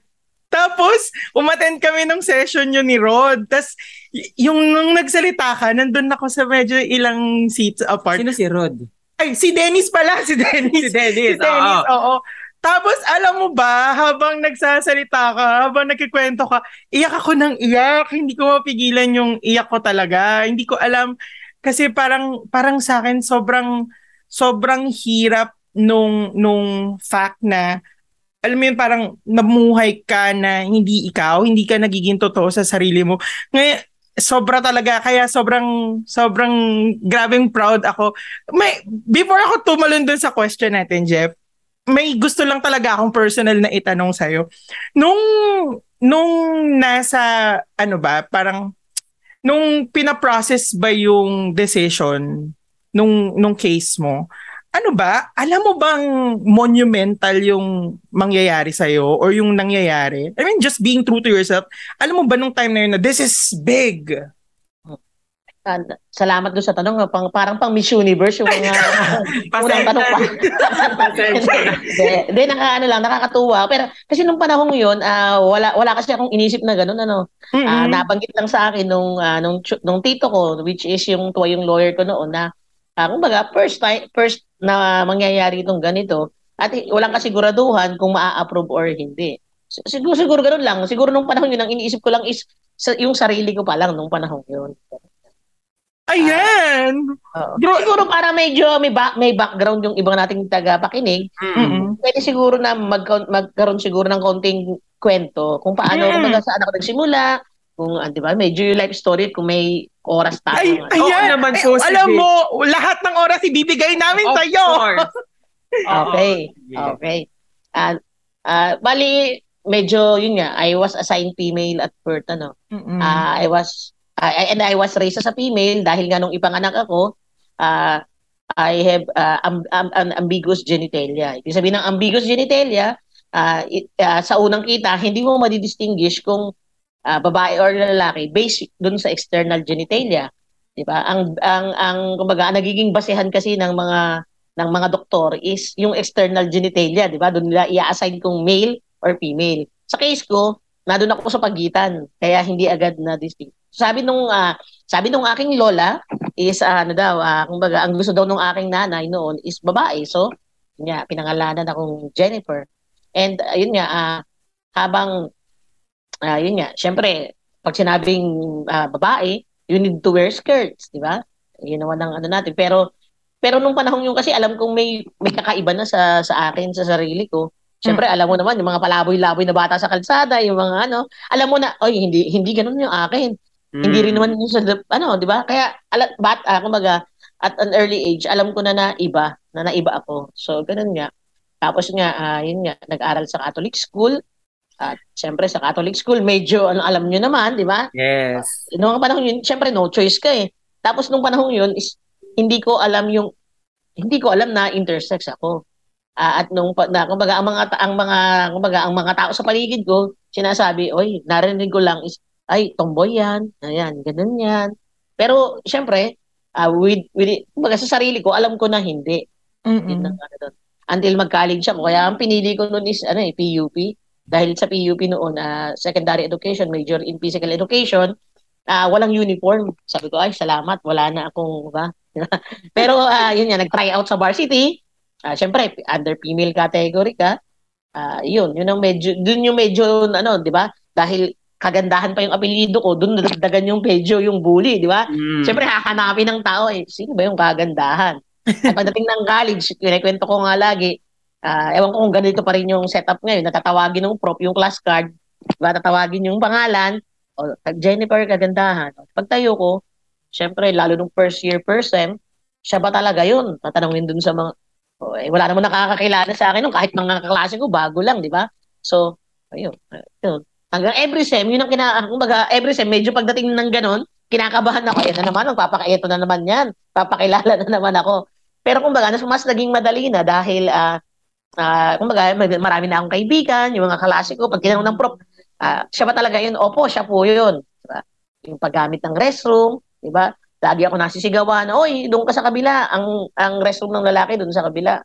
Speaker 2: Tapos, umattend kami ng session yun ni Rod. Tapos, y- yung nung nagsalita ka, nandun ako sa medyo ilang seats apart.
Speaker 3: Sino si Rod?
Speaker 2: Ay, si Dennis pala, si Dennis.
Speaker 3: Si Dennis,
Speaker 2: Si Dennis,
Speaker 3: oo.
Speaker 2: oo. Tapos, alam mo ba, habang nagsasalita ka, habang nagkikwento ka, iyak ako ng iyak. Hindi ko mapigilan yung iyak ko talaga. Hindi ko alam. Kasi parang, parang sa akin, sobrang, sobrang hirap nung, nung fact na, alam mo yun, parang namuhay ka na hindi ikaw, hindi ka nagiging totoo sa sarili mo. Ngayon, sobra talaga kaya sobrang sobrang grabing proud ako. May before ako tumalon dun sa question natin, Jeff, may gusto lang talaga akong personal na itanong sa Nung nung nasa ano ba, parang nung pina-process ba yung decision nung nung case mo, ano ba, alam mo bang monumental yung mangyayari sa'yo or yung nangyayari? I mean, just being true to yourself. Alam mo ba nung time na yun na this is big?
Speaker 4: Ah, salamat doon sa tanong. Pang, parang pang Miss Universe yung mga <laughs> unang tanong pa. <laughs> Hindi, naka, ano lang, nakakatuwa. Pero kasi nung panahon yun, ah, wala, wala kasi akong inisip na gano'n. Ano. Ah,
Speaker 2: Mm-mm.
Speaker 4: nabanggit lang sa akin nung, ah, nung, nung tito ko, which is yung tuwa yung lawyer ko noon na, ah, kumbaga, first time, first na mangyayari itong ganito, at walang kasiguraduhan kung maa-approve or hindi. Si- Siguro, siguro ganun lang. Siguro nung panahon yun, ang iniisip ko lang is sa, yung sarili ko pa lang nung panahon yun.
Speaker 2: Ayan!
Speaker 4: Oo.
Speaker 2: Bro,
Speaker 4: Siguro para medyo may, back, may background yung ibang nating taga-pakinig,
Speaker 2: Mm-mm.
Speaker 4: pwede siguro na mag, magkaroon siguro ng konting kwento kung paano,
Speaker 2: Mm.
Speaker 4: kung baga saan ako nagsimula, kung, ah, di ba, medyo yung life story, kung may oras tayo.
Speaker 2: Ay, ayan!
Speaker 3: Oo naman
Speaker 2: Ay,
Speaker 3: po,
Speaker 2: alam
Speaker 3: sige.
Speaker 2: mo, lahat ng oras ibibigay namin
Speaker 3: Of
Speaker 2: sa'yo!
Speaker 3: course. <laughs>
Speaker 4: Okay. Okay. Ah, ah, bali, medyo, yun nga, I was assigned female at birth, ano.
Speaker 2: Mm-mm.
Speaker 4: Ah, I was, I, and I was raised as a female dahil nga nung ipanganak ako, ah, I have ah, am, am- an ambiguous genitalia. Ibig sabihin ng ambiguous genitalia, ah, it- ah, sa unang kita, hindi mo madidistinguish kung ah, babae or lalaki based dun sa external genitalia. 'Di ba? Ang ang ang kumbaga nagiging basehan kasi ng mga ng mga doktor is yung external genitalia, 'di ba? Doon nila i-assign kung male or female. Sa case ko, nandun ako sa pagitan, kaya hindi agad na distinct. Sabi nung ah, sabi nung aking lola is ah, ano daw, ah, kumbaga ang gusto daw nung aking nanay noon is babae. So, yun nga pinangalanan akong Jennifer. And ayun nga ah, habang ah, yun nga, syempre pag sinabing ah, babae, you need to wear skirts, di ba? Yun naman ang ano natin. Pero pero nung panahon yun kasi alam kong may may kakaiba na sa sa akin sa sarili ko. Syempre alam mo naman yung mga palaboy-laboy na bata sa kalsada, yung mga ano, alam mo na, oy hindi hindi ganoon yung akin. Hindi rin naman yung sa ano, 'di ba? Kaya ala, bat ah, kumbaga at an early age, alam ko na na iba, na naiba ako. So ganun nga. Tapos nga ah, yun nga, nag-aral sa Catholic school. At syempre sa Catholic school, medyo ano alam niyo naman, 'di ba?
Speaker 3: Yes.
Speaker 4: Noong panahon yun, syempre no choice ka eh. Tapos nung panahon yun is hindi ko alam yung hindi ko alam na intersex ako. Ah, at nung pa- na kumbaga ang mga ta- ang mga kumbaga ang mga tao sa paligid ko sinasabi, "Oy, narinig ko lang is ay tomboy yan." Ayan, ganun yan. Pero syempre, ah, with with kumbaga sa sarili ko alam ko na hindi. Yun
Speaker 2: Mm-mm.
Speaker 4: ang ano doon. Until mag-college ako. Kaya ang pinili ko noon is ano eh, PUP. Dahil sa PUP noon, ah, secondary education, major in physical education, ah, walang uniform. Sabi ko, ay, salamat, wala na akong, ba? <laughs> Pero ah, yun nga, nag-try out sa varsity. Ah, Siyempre, under female category ka. Ah, yun, yun ang medyo, dun yung medyo, ano, di ba? Dahil kagandahan pa yung apelyido ko, dun nadagdagan yung medyo yung bully, di ba?
Speaker 3: Mm.
Speaker 4: Siyempre, hahanapin ng tao eh, sino ba yung kagandahan? At pagdating ng college, kinikwento ko nga lagi, ah, ewan ko kung ganito pa rin yung setup ngayon, natatawagin ng prop yung class card, diba, tatawagin yung pangalan, o, Jennifer kagandahan. Pagtayo ko, syempre, lalo nung first year person, siya ba talaga yun? Tatanungin dun sa mga, oh, eh, wala namang nakakakilala sa akin nung kahit mga kaklase ko, bago lang, di ba? So, ayun, ayun. Hanggang every sem, yun ang kina, every sem, medyo pagdating ng ganon, kinakabahan ako, eh, na naman, magpapakaito na naman yan, papakilala na naman ako. Pero kumbaga, mas, naging madali na dahil, ah, ah, kumbaga, marami na akong kaibigan, yung mga kalase ko, pag tinanong ng prof, ah, siya ba talaga yun? Opo, siya po yun. Diba? Yung paggamit ng restroom, di ba? Lagi ako nasisigawan, oy, doon ka sa kabila, ang ang restroom ng lalaki doon sa kabila.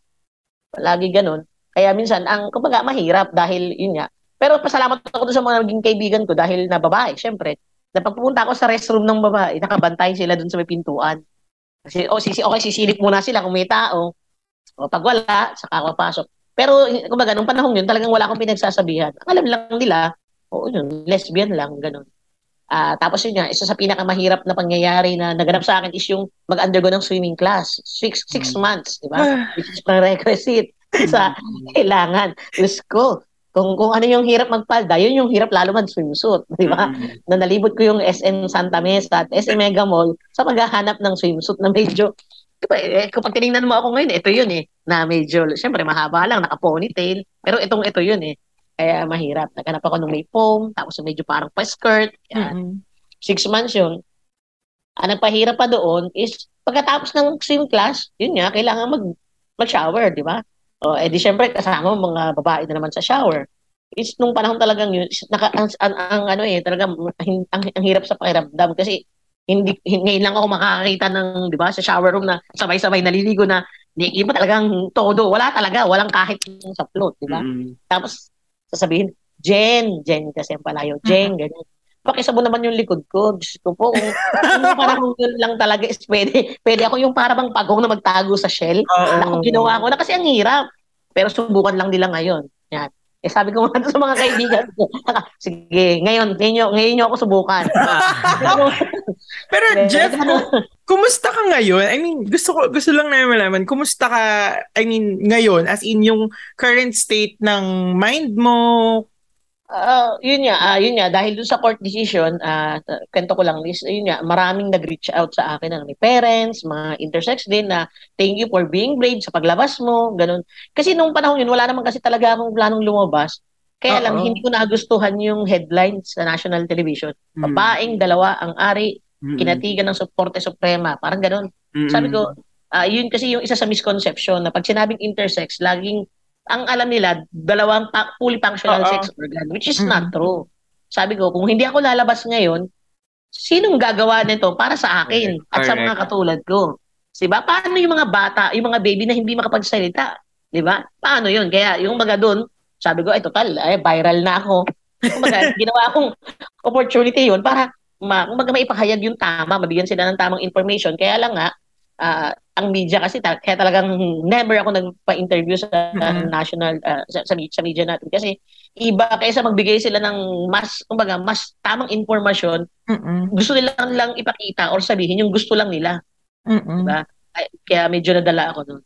Speaker 4: Lagi ganun. Kaya minsan, ang kumbaga, mahirap dahil yun nga. Pero pasalamat ako doon sa mga naging kaibigan ko dahil na babae, syempre. Na ako sa restroom ng babae, nakabantay sila doon sa may pintuan. Kasi, oh, sisi, okay, sisilip muna sila kung may tao. O pag wala, saka ako papasok. Pero, kumbaga, nung panahon yun, talagang wala akong pinagsasabihan. Ang alam lang nila, oo yun, lesbian lang, ganun. Ah, tapos yun nga, isa sa pinakamahirap na pangyayari na naganap sa akin is yung mag-undergo ng swimming class. Six, six months, di ba? Which is prerequisite <laughs> sa kailangan. Diyos ko, kung, kung ano yung hirap magpalda, yun yung hirap lalo mag-swimsuit, di ba? Na nalibot ko yung SM Santa Mesa at SM Mega Mall sa maghahanap ng swimsuit na medyo, diba, eh, kapag tinignan mo ako ngayon, ito yun eh, na medyo, syempre mahaba lang, naka-ponytail, pero itong ito yun eh. Kaya mahirap. Naghanap ako nung may foam, tapos medyo parang pa-skirt. Yan.
Speaker 2: Mm-mm.
Speaker 4: Six months yun. Ang nagpahirap pa doon is pagkatapos ng swim class, yun nga, kailangan mag, mag-shower, di ba? O, eh di syempre, kasama mo mga babae na naman sa shower. It's nung panahon talagang yun, is naka, ang, ang, ang ano eh, talagang ang, ang, ang hirap sa pakiramdam kasi hindi, hindi lang ako makakakita ng, di ba, sa shower room na sabay-sabay naliligo na hindi iba talagang todo. Wala talaga, walang kahit yung sa float, di ba?
Speaker 3: Mm.
Speaker 4: Tapos, sasabihin, Jen, Jen kasi ang palayo, Jen, ganyan. Pakisabo naman yung likod ko. Diyos ko po, kung <laughs> panahon yun lang talaga is pwede, pwede ako yung parang pagong na magtago sa shell. Na kung ginawa ko na kasi ang hirap. Pero subukan lang nila ngayon. Yan. Eh sabi ko nga <laughs> sa mga kaibigan ko, sige, ngayon, ngayon, nyo- ngayon nyo ako subukan. <laughs> Pero,
Speaker 2: Pero Jeff,
Speaker 4: ano,
Speaker 2: kumusta ka ngayon? I mean, gusto ko gusto lang namin malaman, kumusta ka I mean, ngayon as in yung current state ng mind mo,
Speaker 4: Ah, yun nga, ah, yun nga dahil dun sa court decision, ah kwento ko lang is yun nga, maraming nag-reach out sa akin ng may parents, mga intersex din na thank you for being brave sa paglabas mo, ganun. Kasi nung panahon yun, wala naman kasi talaga akong planong lumabas. Kaya lang
Speaker 2: Oo.
Speaker 4: hindi ko nagustuhan yung headlines sa national television.
Speaker 1: Mm.
Speaker 4: Babaeng dalawa ang ari,
Speaker 1: Mm-mm.
Speaker 4: kinatigan ng Suporte Suprema, parang ganun.
Speaker 1: Mm-mm.
Speaker 4: Sabi ko, ah yun kasi yung isa sa misconception na pag sinabing intersex, laging ang alam nila dalawang pa- fully functional
Speaker 2: Oo.
Speaker 4: sex organ which is
Speaker 2: Mm-mm.
Speaker 4: not true. Sabi ko, kung hindi ako lalabas ngayon, sinong gagawa nito para sa akin at sa mga katulad ko? 'Di ba? Paano yung mga bata, yung mga baby na hindi makapagsalita? 'Di ba? Paano yun? Kaya yung mga doon, sabi ko, ay total, ay viral na ako. <laughs> Kumbaga, ginawa akong opportunity yun para ma, kumbaga maipahayag yung tama, mabigyan sila ng tamang information. Kaya lang nga, ah, ang media kasi, ta- kaya talagang never ako nagpa-interview sa
Speaker 2: Mhm.
Speaker 4: national, ah, sa, sa, sa media natin. Kasi iba, kaysa magbigay sila ng mas, kumbaga, mas tamang informasyon,
Speaker 2: Mm-mm.
Speaker 4: gusto nila lang ipakita or sabihin yung gusto lang nila.
Speaker 2: Mm-mm.
Speaker 4: Diba? Ay, kaya medyo nadala ako doon.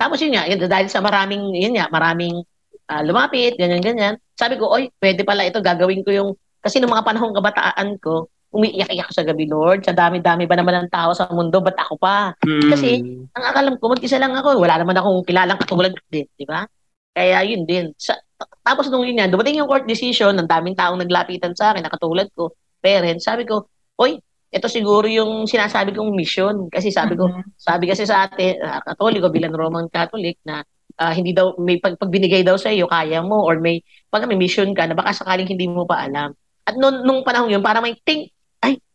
Speaker 4: Tapos yun nga, yun, dahil sa maraming, yun nga, maraming ah, lumapit, ganyan-ganyan. Sabi ko, oy, pwede pala ito, gagawin ko yung, kasi nung mga panahong kabataan ko, umiiyak-iyak sa gabi, Lord. Sa dami-dami ba naman ng tao sa mundo, ba't ako pa?
Speaker 1: Mm-mm.
Speaker 4: Kasi, ang akalam ko, mag-isa lang ako. Wala naman akong kilalang katulad din, di ba? Kaya yun din. Sa, tapos nung yun yan, dumating yung court decision, ang daming taong naglapitan sa akin, na katulad ko, parents, sabi ko, oy, ito siguro yung sinasabi kong mission. Kasi sabi ko,
Speaker 2: Mhm.
Speaker 4: sabi kasi sa atin, uh, katoliko bilang Roman Catholic na ah, hindi daw may pag, pag binigay daw sa iyo kaya mo or may pag may mission ka na baka sakaling hindi mo pa alam. At nung, nung panahon yun, para may think,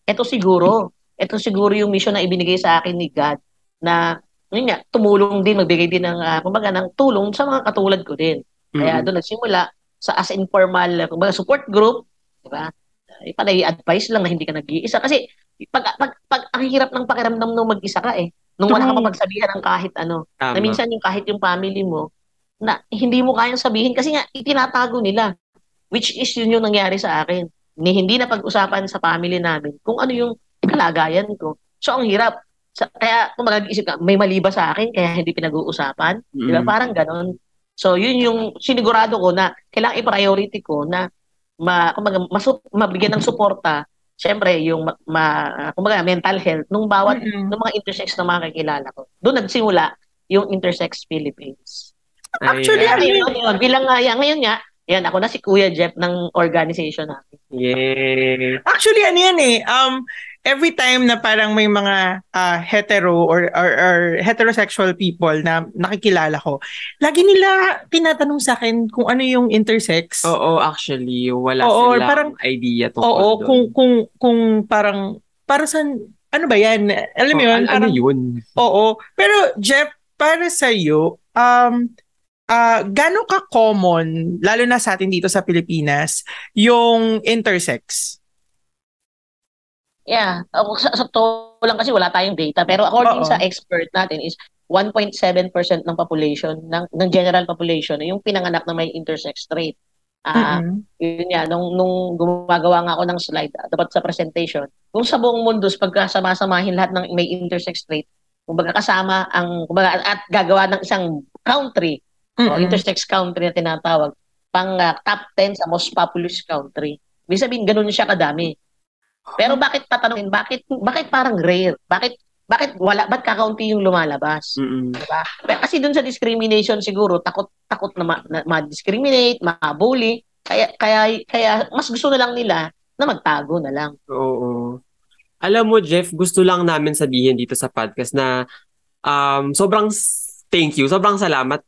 Speaker 4: eto siguro. Eto siguro yung mission na ibinigay sa akin ni God na yun nga, tumulong din, magbigay din ng, uh, kumbaga, ng tulong sa mga katulad ko din. Kaya
Speaker 1: Mm-mm.
Speaker 4: doon nagsimula sa as informal, kumbaga, support group, di ba? Eh, panay advice lang na hindi ka nag-iisa. Kasi pag, pag, pag ang hirap ng pakiramdam nung mag-isa ka eh. Nung wala ka mapagsabihan ng kahit ano.
Speaker 1: Tama.
Speaker 4: Na minsan yung kahit yung family mo, na hindi mo kayang sabihin kasi nga itinatago nila. Which is yun yung nangyari sa akin. Ni hindi na pag-usapan sa family namin kung ano yung kalagayan ko. So ang hirap. Sa, kaya kung mag-isip ka, may mali ba sa akin kaya hindi pinag-uusapan? Di ba?
Speaker 1: Mm-mm.
Speaker 4: Parang ganon. So yun yung sinigurado ko na kailangan i-priority ko na ma, kumbaga, masu, mabigyan ng suporta Siyempre, yung ma, ma, kumbaga, mental health nung bawat
Speaker 2: Mm-mm.
Speaker 4: ng mga intersex na mga kakilala ko. Doon nagsimula yung Intersex Philippines.
Speaker 2: Actually,
Speaker 4: Kaya
Speaker 2: ano yun?
Speaker 4: ngayon, yun, bilang nga, ngayon nga, yan, ako na si Kuya Jeff ng organization namin.
Speaker 3: Yay.
Speaker 2: Actually, ano yan eh, um, every time na parang may mga ah, hetero or, or, or heterosexual people na nakikilala ko, lagi nila tinatanong sa akin kung ano yung intersex.
Speaker 1: Oo, actually, wala
Speaker 2: Oo,
Speaker 1: silang
Speaker 2: parang-
Speaker 1: idea tungkol
Speaker 2: Oo,
Speaker 1: doon.
Speaker 2: kung, kung, kung parang, para sa, ano ba yan? Alam mo
Speaker 1: Oh,
Speaker 2: yun?
Speaker 1: an- ano
Speaker 2: Parang,
Speaker 1: yun?
Speaker 2: Oo. Pero, Jeff, para sa iyo, um, ah gano'n ka-common, lalo na sa atin dito sa Pilipinas, yung intersex?
Speaker 4: Yeah, ako, sa, sa to lang kasi wala tayong data, pero according
Speaker 2: Oo.
Speaker 4: sa expert natin is 1.7% ng population, ng, ng general population, yung pinanganak na may intersex trait. Ah,
Speaker 2: Mm-mm.
Speaker 4: yun nga, nung, nung gumagawa nga ako ng slide, ah, dapat sa presentation, kung sa buong mundo, pagkasama-samahin lahat ng may intersex trait, kumbaga kasama ang, kumbaga, at gagawa ng isang country, o
Speaker 2: Mm-mm.
Speaker 4: intersex country na tinatawag, pang ah, top 10 sa most populous country. Ibig sabihin, ganun siya kadami. Pero bakit tatanungin, bakit, bakit parang rare? Bakit, bakit wala, ba't kakaunti yung lumalabas?
Speaker 1: Mm-mm.
Speaker 4: Diba? Kasi dun sa discrimination siguro, takot takot na, ma, na ma-discriminate, ma-bully. Kaya, kaya, kaya mas gusto na lang nila na magtago na lang.
Speaker 1: Oo. Alam mo, Jeff, gusto lang namin sabihin dito sa podcast na um, sobrang thank you, sobrang salamat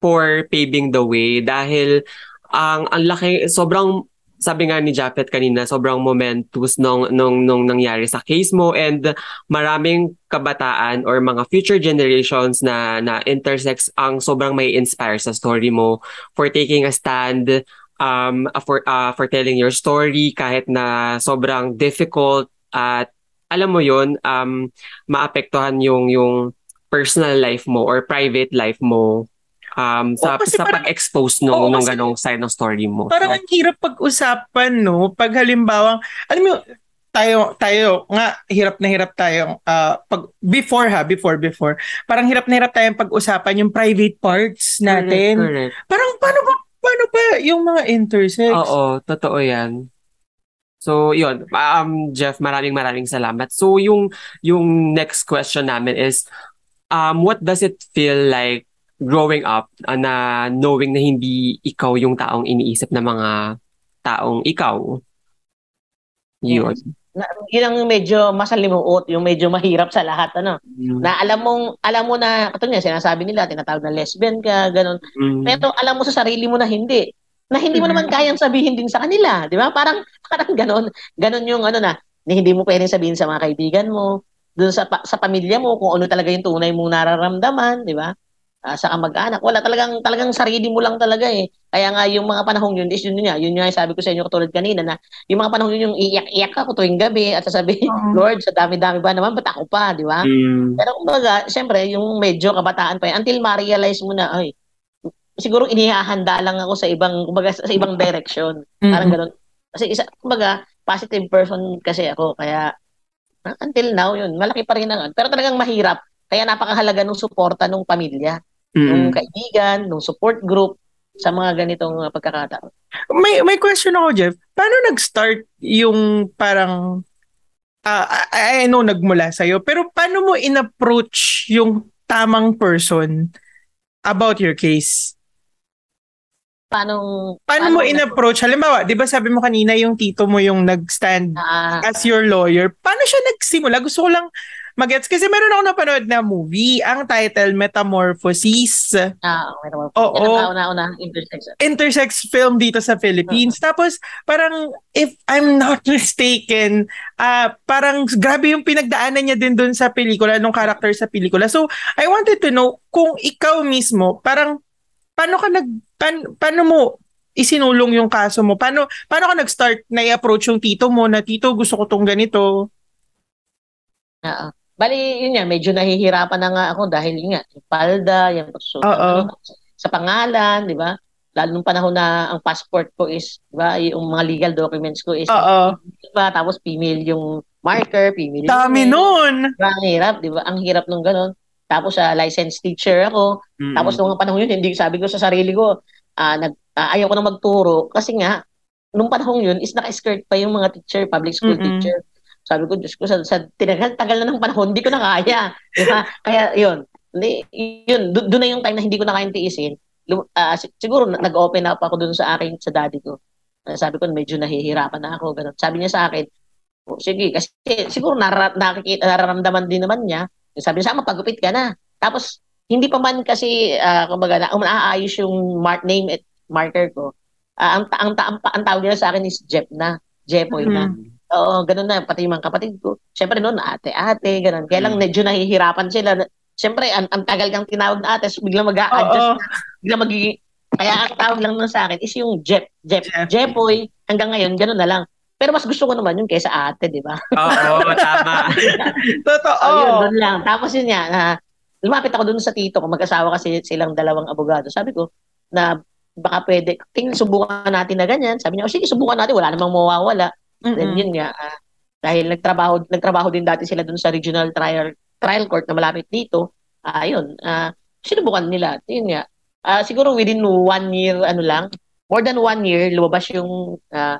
Speaker 1: for paving the way dahil ang ang laki, sobrang sabi nga ni Japet kanina, sobrang momentous nung, nung, nung nangyari sa case mo and maraming kabataan or mga future generations na, na intersex ang sobrang may inspire sa story mo for taking a stand um, for, uh, for telling your story kahit na sobrang difficult at alam mo yon um, maapektuhan yung, yung personal life mo or private life mo um, sa,
Speaker 2: kasi
Speaker 1: sa
Speaker 2: parang-
Speaker 1: pag-expose nung,
Speaker 2: Oo,
Speaker 1: nung ganong side ng story mo.
Speaker 2: Parang
Speaker 1: So,
Speaker 2: ang hirap pag-usapan, no? Pag halimbawa, alam mo, tayo, tayo, nga, hirap na hirap tayo, ah, pag, before ha, before, before, parang hirap na hirap tayong pag-usapan yung private parts natin.
Speaker 1: Correct, correct.
Speaker 2: Parang, paano ba, paano ba yung mga intersex.
Speaker 3: Oo, totoo yan. So, yun. Um, Jeff, maraming maraming salamat. So, yung, yung next question namin is, um, what does it feel like growing up uh, na knowing na hindi ikaw yung taong iniisip ng mga taong ikaw? Yun.
Speaker 4: Na, yun ang medyo masalimuot, yung medyo mahirap sa lahat, ano.
Speaker 3: Mm.
Speaker 4: Na alam mong, alam mo na, ito niya, sinasabi nila, tinatawag na lesbian ka, ganun.
Speaker 3: Mm.
Speaker 4: Pero alam mo sa sarili mo na hindi. Na hindi mo naman kayang sabihin din sa kanila, di ba? Parang, <laughs> parang ganun. Ganun yung ano na, na hindi mo pwedeng sabihin sa mga kaibigan mo, dun sa, sa pamilya mo, kung ano talaga yung tunay mong nararamdaman, di ba? Ah, sa kamag-anak. Wala talagang, talagang sarili mo lang talaga eh. Kaya nga yung mga panahong yun, is yun nga, yun nga yung sabi ko sa inyo katulad kanina na yung mga panahong yun, yung iyak-iyak ako tuwing gabi at sasabihin,
Speaker 2: Oo. <laughs>
Speaker 4: Lord, sa dami-dami ba naman, ba't ako pa, di ba?
Speaker 3: Mm.
Speaker 4: Pero kumbaga, siyempre, yung medyo kabataan pa yan, until ma-realize mo na, ay, siguro inihahanda lang ako sa ibang, kumbaga, sa ibang direction.
Speaker 2: Mm-mm.
Speaker 4: Parang ganun. Kasi isa, kumbaga, positive person kasi ako, kaya, ah, until now, yun, malaki pa rin ang, pero talagang mahirap. Kaya napakahalaga ng suporta ng pamilya, ng
Speaker 3: Mm.
Speaker 4: kaibigan, ng support group, sa mga ganitong uh, pagkakataon.
Speaker 2: May may question ako, Jeff. Paano nag-start yung parang ah, I, I know nagmula sa pero paano mo in-approach yung tamang person about your case?
Speaker 4: Paano,
Speaker 2: Paano, mo in-approach? Halimbawa, 'di ba sabi mo kanina yung tito mo yung nag-stand
Speaker 4: Ah,
Speaker 2: as your lawyer. Paano siya nagsimula? Gusto ko lang magets kasi meron ako napanood na movie, ang title Metamorphosis.
Speaker 4: ah, naman.
Speaker 2: Oo.
Speaker 4: Yan ang kauna-una, intersex.
Speaker 2: intersex film dito sa Philippines. Tapos parang if I'm not <laughs> mistaken, ah parang grabe yung pinagdaanan niya din doon sa pelikula nung character sa pelikula. So I wanted to know kung ikaw mismo parang paano ka nag pan- paano mo isinulong yung kaso mo? Paano paano ka nag-start na i-approach yung tito mo na tito gusto ko tong ganito?
Speaker 4: Oo. Bali, yun nga, medyo nahihirapan na nga ako dahil yun nga, yung palda, yung pagsusunod
Speaker 2: Oo.
Speaker 4: sa pangalan, di ba? Lalo nung panahon na ang passport ko is, di ba, yung mga legal documents ko is,
Speaker 2: Oo.
Speaker 4: di ba? Tapos female yung marker, female yung
Speaker 2: Dami nun.
Speaker 4: Di ba? Ang hirap, di ba? Ang hirap nung ganun. Tapos sa licensed teacher ako.
Speaker 3: Mm.
Speaker 4: Tapos nung panahon yun, hindi sabi ko sa sarili ko, ah nag, ah, ayaw ko na magturo kasi nga, nung panahon yun is naka-skirt pa yung mga teacher, public school
Speaker 2: Mm-mm.
Speaker 4: teacher. Sabi ko, Diyos ko, sa, sa tinagal, tagal na ng panahon, hindi ko na kaya. Di ba? <laughs> Kaya yun, Hindi, yun, do- doon na yung time na hindi ko na kayang tiisin. Si- siguro na- nag-open up ako doon sa akin, sa daddy ko. Ah, sabi ko, medyo nahihirapan na ako. Ganun. Sabi niya sa akin, "Oh, sige, kasi siguro nara- nakikita, nararamdaman din naman niya. Sabi niya, sa mapagupit ka na. Tapos, hindi pa man kasi, ah, kumbaga, na, umaayos yung mark name at marker ko. Ah, ang, ang, ang, pa- ang tawag nila sa akin is Jep na. Jepoy na. Oo, ganun na. Pati yung mga kapatid ko. Siyempre noon, ate-ate, ganun. Kaya lang
Speaker 3: Mm.
Speaker 4: medyo nahihirapan sila. Siyempre, ang, ang tagal kang tinawag na ate, so biglang mag-a-adjust
Speaker 2: Oo.
Speaker 4: na. Biglang magiging... Kaya ang tawag lang nun sa akin is yung Jep. Jep.
Speaker 2: Jep.
Speaker 4: Jepoy. Hanggang ngayon, ganun na lang. Pero mas gusto ko naman yun kaysa ate, di ba?
Speaker 3: Oo, tama. <laughs>
Speaker 2: Totoo.
Speaker 4: Oh, yun, doon lang. Tapos yun nga, na, lumapit ako doon sa tito ko, mag-asawa kasi silang dalawang abogado. Sabi ko, na baka pwede, tingin subukan natin na ganyan. Sabi niya, oh, sige, subukan natin, wala namang mawawala. Then
Speaker 2: Mm-mm.
Speaker 4: yun nga, ah, dahil nagtrabaho, nagtrabaho din dati sila doon sa regional trial trial court na malapit dito, yun, ah, sinubukan nila. Yun nga, ah, siguro within one year, ano lang, more than one year, lumabas yung, ah,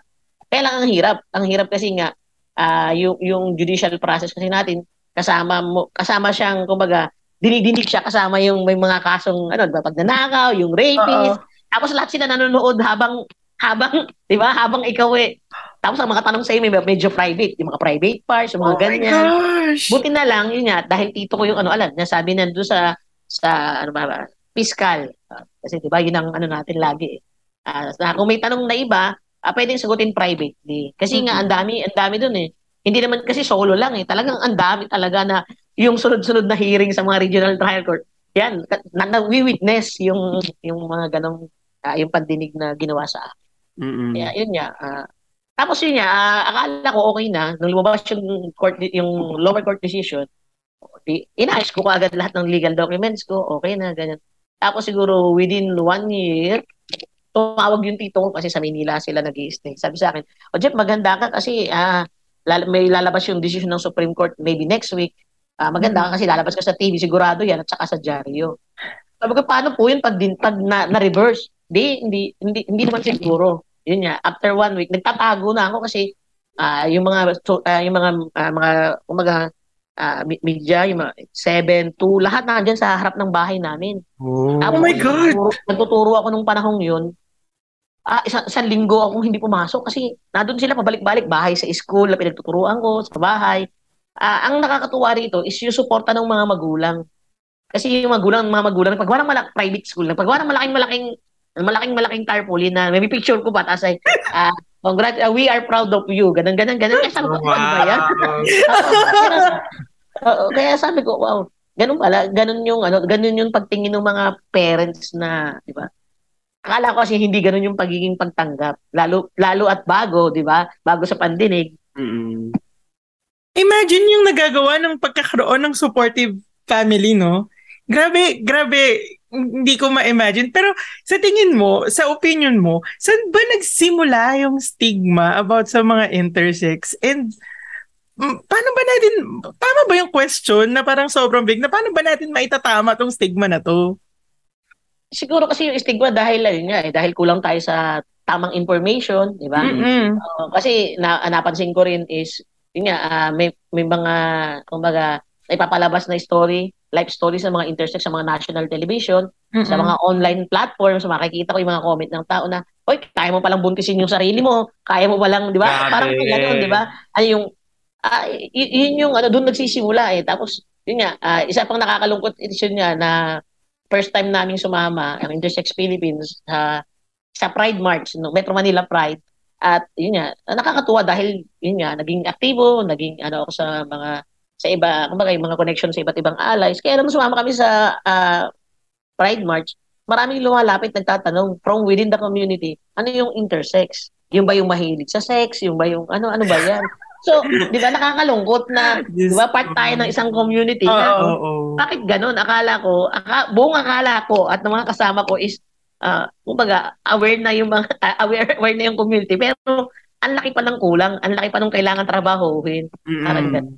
Speaker 4: kaya lang ang hirap. Ang hirap kasi nga, ah, yung, yung judicial process kasi natin, kasama mo, kasama siyang, kumbaga, dinidinig siya kasama yung may mga kasong, ano, diba, pagnanakaw, yung rapist, tapos lahat sila nanonood habang, habang, di ba, habang ikaw eh, tapos ang mga tanong sa iyo, may medyo private, yung mga private parts, yung mga
Speaker 2: Oh
Speaker 4: ganyan.
Speaker 2: gosh.
Speaker 4: Buti na lang, yun nga, dahil tito ko yung ano, alam, nasabi na doon sa, sa, ano ba, ba, fiscal. Ah, kasi di ba, yun ang ano natin lagi eh. Na kung may tanong na iba, ah, pwedeng sagutin privately. Kasi nga, ang dami, ang dami doon eh. Hindi naman kasi solo lang eh. Talagang ang dami talaga na yung sunod-sunod na hearing sa mga regional trial court. Yan, na, na, witness yung, yung mga ganong, ah, yung pandinig na ginawa sa akin.
Speaker 3: Mm-mm.
Speaker 4: Kaya yun nga. ah, tapos yun nga, ah, akala ko okay na. Nung lumabas yung, court, yung lower court decision, inayos ko agad lahat ng legal documents ko. Okay na, ganyan. Tapos siguro within one year, tumawag yung tito ko kasi sa Manila sila nag stay Sabi sa akin, o Jeff, maganda ka kasi ah, may lalabas yung decision ng Supreme Court maybe next week. Ah, maganda ka kasi lalabas ka sa TV, sigurado yan, at saka sa dyaryo. Sabi ko, paano po yun pag, din, pag na, na-reverse? Di, hindi, hindi, hindi naman siguro. Yun nga, after one week, nagtatago na ako kasi ah yung mga so, ah, yung mga ah, mga umaga mi- media, yung mga 7, 2, lahat nandiyan sa harap ng bahay namin.
Speaker 3: Oh.
Speaker 4: Tapos,
Speaker 2: my God!
Speaker 4: Nagtuturo, nagtuturo ako nung panahong yun. Ah, isang, isang linggo akong hindi pumasok kasi nandun sila pabalik-balik bahay sa school na pinagtuturuan ko sa bahay. Ah, ang nakakatuwa rito is yung suporta ng mga magulang. Kasi yung magulang, mga magulang, pag walang malak private school, pag walang malaking malaking malaking malaking tarpaulin na may picture ko pa tapos ay ah, congrats, ah, we are proud of you. Ganun, ganun, ganun. Kaya sabi ko, ano ba yan? <laughs> Oo, kaya sabi ko, wow, ganun pala, ganun yung ano, ganun yung pagtingin ng mga parents na, 'di ba? Akala ko kasi hindi ganun yung pagiging pagtanggap. Lalo lalo at bago, 'di ba? Bago sa pandinig.
Speaker 3: Mm-mm.
Speaker 2: Imagine yung nagagawa ng pagkakaroon ng supportive family, no? Grabe, grabe. Hindi ko ma-imagine. Pero sa tingin mo, sa opinion mo, saan ba nagsimula yung stigma about sa mga intersex? And mm, paano ba natin, tama ba yung question na parang sobrang big, na paano ba natin maitatama tong stigma na to?
Speaker 4: Siguro kasi yung stigma dahil ayun nga eh, dahil kulang tayo sa tamang information, 'di ba? Oo, kasi na, napansin ko rin is yun nga ah, may may mga kumbaga ipapalabas na story, life story sa mga intersex sa mga national television, sa
Speaker 2: Mm-mm.
Speaker 4: mga online platforms, makikita ko yung mga comment ng tao na, "Oy, kaya mo palang buntisin yung sarili mo, kaya mo palang, 'di ba?" Parang gano'n, 'di ba? Ano yung ah, y- yun yung ano doon nagsisimula eh. Tapos yun nga, ah, isa pang nakakalungkot is yun nga na first time naming sumama ang Intersex Philippines sa sa Pride March, no, Metro Manila Pride. At yun nga, nakakatuwa dahil yun nga, naging aktibo, naging ano ako sa mga sa iba, kumbaga yung mga connection sa iba't ibang allies. Kaya nung sumama kami sa ah, Pride March, maraming lumalapit nagtatanong from within the community, ano yung intersex? Yung ba yung mahilig sa sex? Yung ba yung ano ano ba yan? <laughs> So, di ba nakakalungkot na, di ba part tayo ng isang community
Speaker 2: Oo,
Speaker 4: na
Speaker 2: oo, oo.
Speaker 4: bakit ganun? Akala ko, aka, buong akala ko at ng mga kasama ko is, ah, kumbaga, aware na yung mga, ah, <laughs> aware, aware na yung community. Pero, ang laki pa ng kulang, ang laki pa ng kailangan trabahuhin. Parang
Speaker 3: Mm-mm.
Speaker 4: ganun.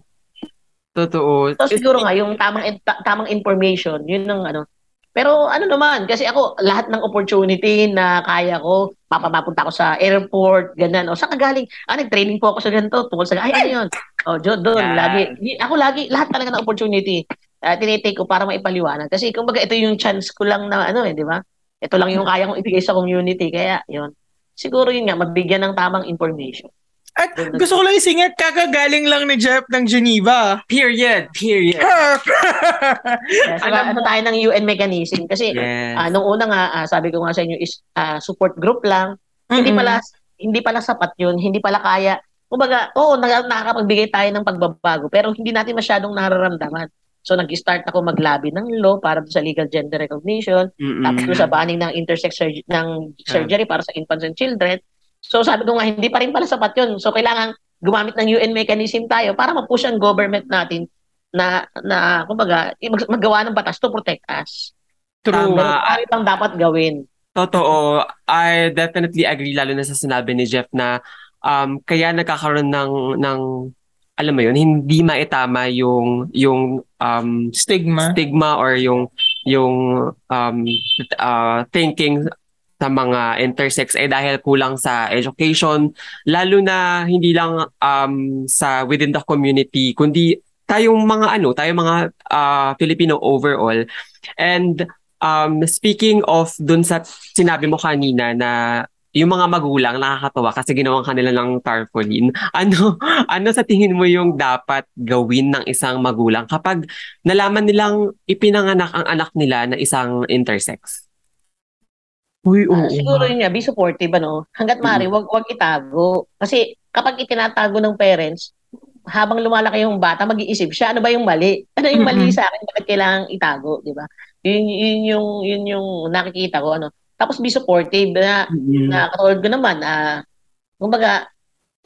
Speaker 3: Totoo.
Speaker 4: So, siguro nga, yung tamang, ta- tamang information, yun ang ano. Pero ano naman, kasi ako, lahat ng opportunity na kaya ko, papapunta ako sa airport, ganyan. O, saan ka galing? Ah, nag-training po ako sa ganito, tungkol sa, ay, ano yun? O, jo, doon,
Speaker 3: Yan.
Speaker 4: lagi. Ako lagi, lahat talaga ng opportunity, uh, tinitake ko para maipaliwanag. Kasi, kumbaga, ito yung chance ko lang na, ano eh, di ba? Ito lang yung kaya kong ibigay sa community. Kaya, yun. Siguro yun nga, mabigyan ng tamang information.
Speaker 2: At gusto ko lang isingit, kakagaling lang ni Jeff ng Geneva.
Speaker 3: Period. Period.
Speaker 4: Saka,
Speaker 3: Alam
Speaker 4: ano tayo ng UN mechanism? Kasi,
Speaker 3: Yes.
Speaker 4: Ah, nung una nga, ah, sabi ko nga sa inyo is ah, support group lang. Hindi
Speaker 2: Mm-mm.
Speaker 4: pala hindi pala sapat 'yun, hindi pala kaya. Kumbaga, oo, nakakapagbigay tayo ng pagbabago, pero hindi natin masyadong nararamdaman. So nag-start ako maglabi ng law para sa legal gender recognition,
Speaker 3: Mm-mm.
Speaker 4: tapos sa banning ng intersex surg- ng surgery para sa infants and children. So sabi ko nga, hindi pa rin pala sapat 'yun. So kailangan gumamit ng UN mechanism tayo para ma-push ang government natin na na kumbaga mag- maggawa ng batas to protect us.
Speaker 2: True.
Speaker 3: Tama.
Speaker 4: Ano bang dapat gawin?
Speaker 3: Totoo. I definitely agree lalo na sa sinabi ni Jeff na um, kaya nagkakaroon ng ng alam mo yun, hindi maitama yung yung um,
Speaker 2: Stigma.
Speaker 3: stigma or yung yung um, uh, thinking sa mga intersex eh dahil kulang sa education lalo na hindi lang um, sa within the community kundi tayong mga ano tayong mga uh, Filipino overall and um, speaking of dun sa sinabi mo kanina na yung mga magulang nakakatawa kasi ginawan kanila ng tarpaulin. <laughs> Ano ano sa tingin mo yung dapat gawin ng isang magulang kapag nalaman nilang ipinanganak ang anak nila na isang intersex?
Speaker 2: Uy, oo.
Speaker 4: Ah, siguro yun nga, be supportive, ano? Hanggat maaari, wag, wag itago. Kasi kapag itinatago ng parents, habang lumalaki yung bata, mag-iisip siya, ano ba yung mali? <laughs> Ano yung mali
Speaker 2: Mhm.
Speaker 4: sa akin? Bakit kailangang itago, di ba? Yun, yun, yung, yun yung nakikita ko, ano? Tapos be supportive na, na katulad ko naman, ah, kumbaga,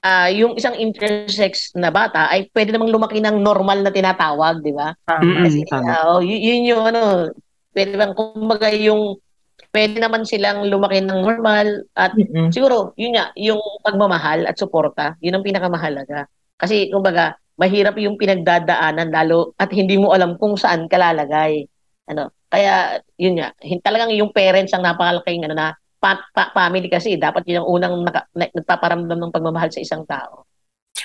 Speaker 4: ah, yung isang intersex na bata ay pwede namang lumaki ng normal na tinatawag, di ba?
Speaker 2: Tama.
Speaker 3: Mm-mm.
Speaker 4: Kasi, ah, oh, y- yun yung ano, pwede bang, kumbaga yung, pwede naman silang lumaki ng normal at
Speaker 2: Mm-mm.
Speaker 4: siguro, yun nga, yung pagmamahal at suporta, yun ang pinakamahalaga. Kasi, kumbaga, mahirap yung pinagdadaanan lalo at hindi mo alam kung saan ka lalagay. Ano, kaya, yun nga, talagang yung parents ang napakalaking ano na pa, pa- family kasi dapat yun ang unang naka, na, nagpaparamdam ng pagmamahal sa isang tao.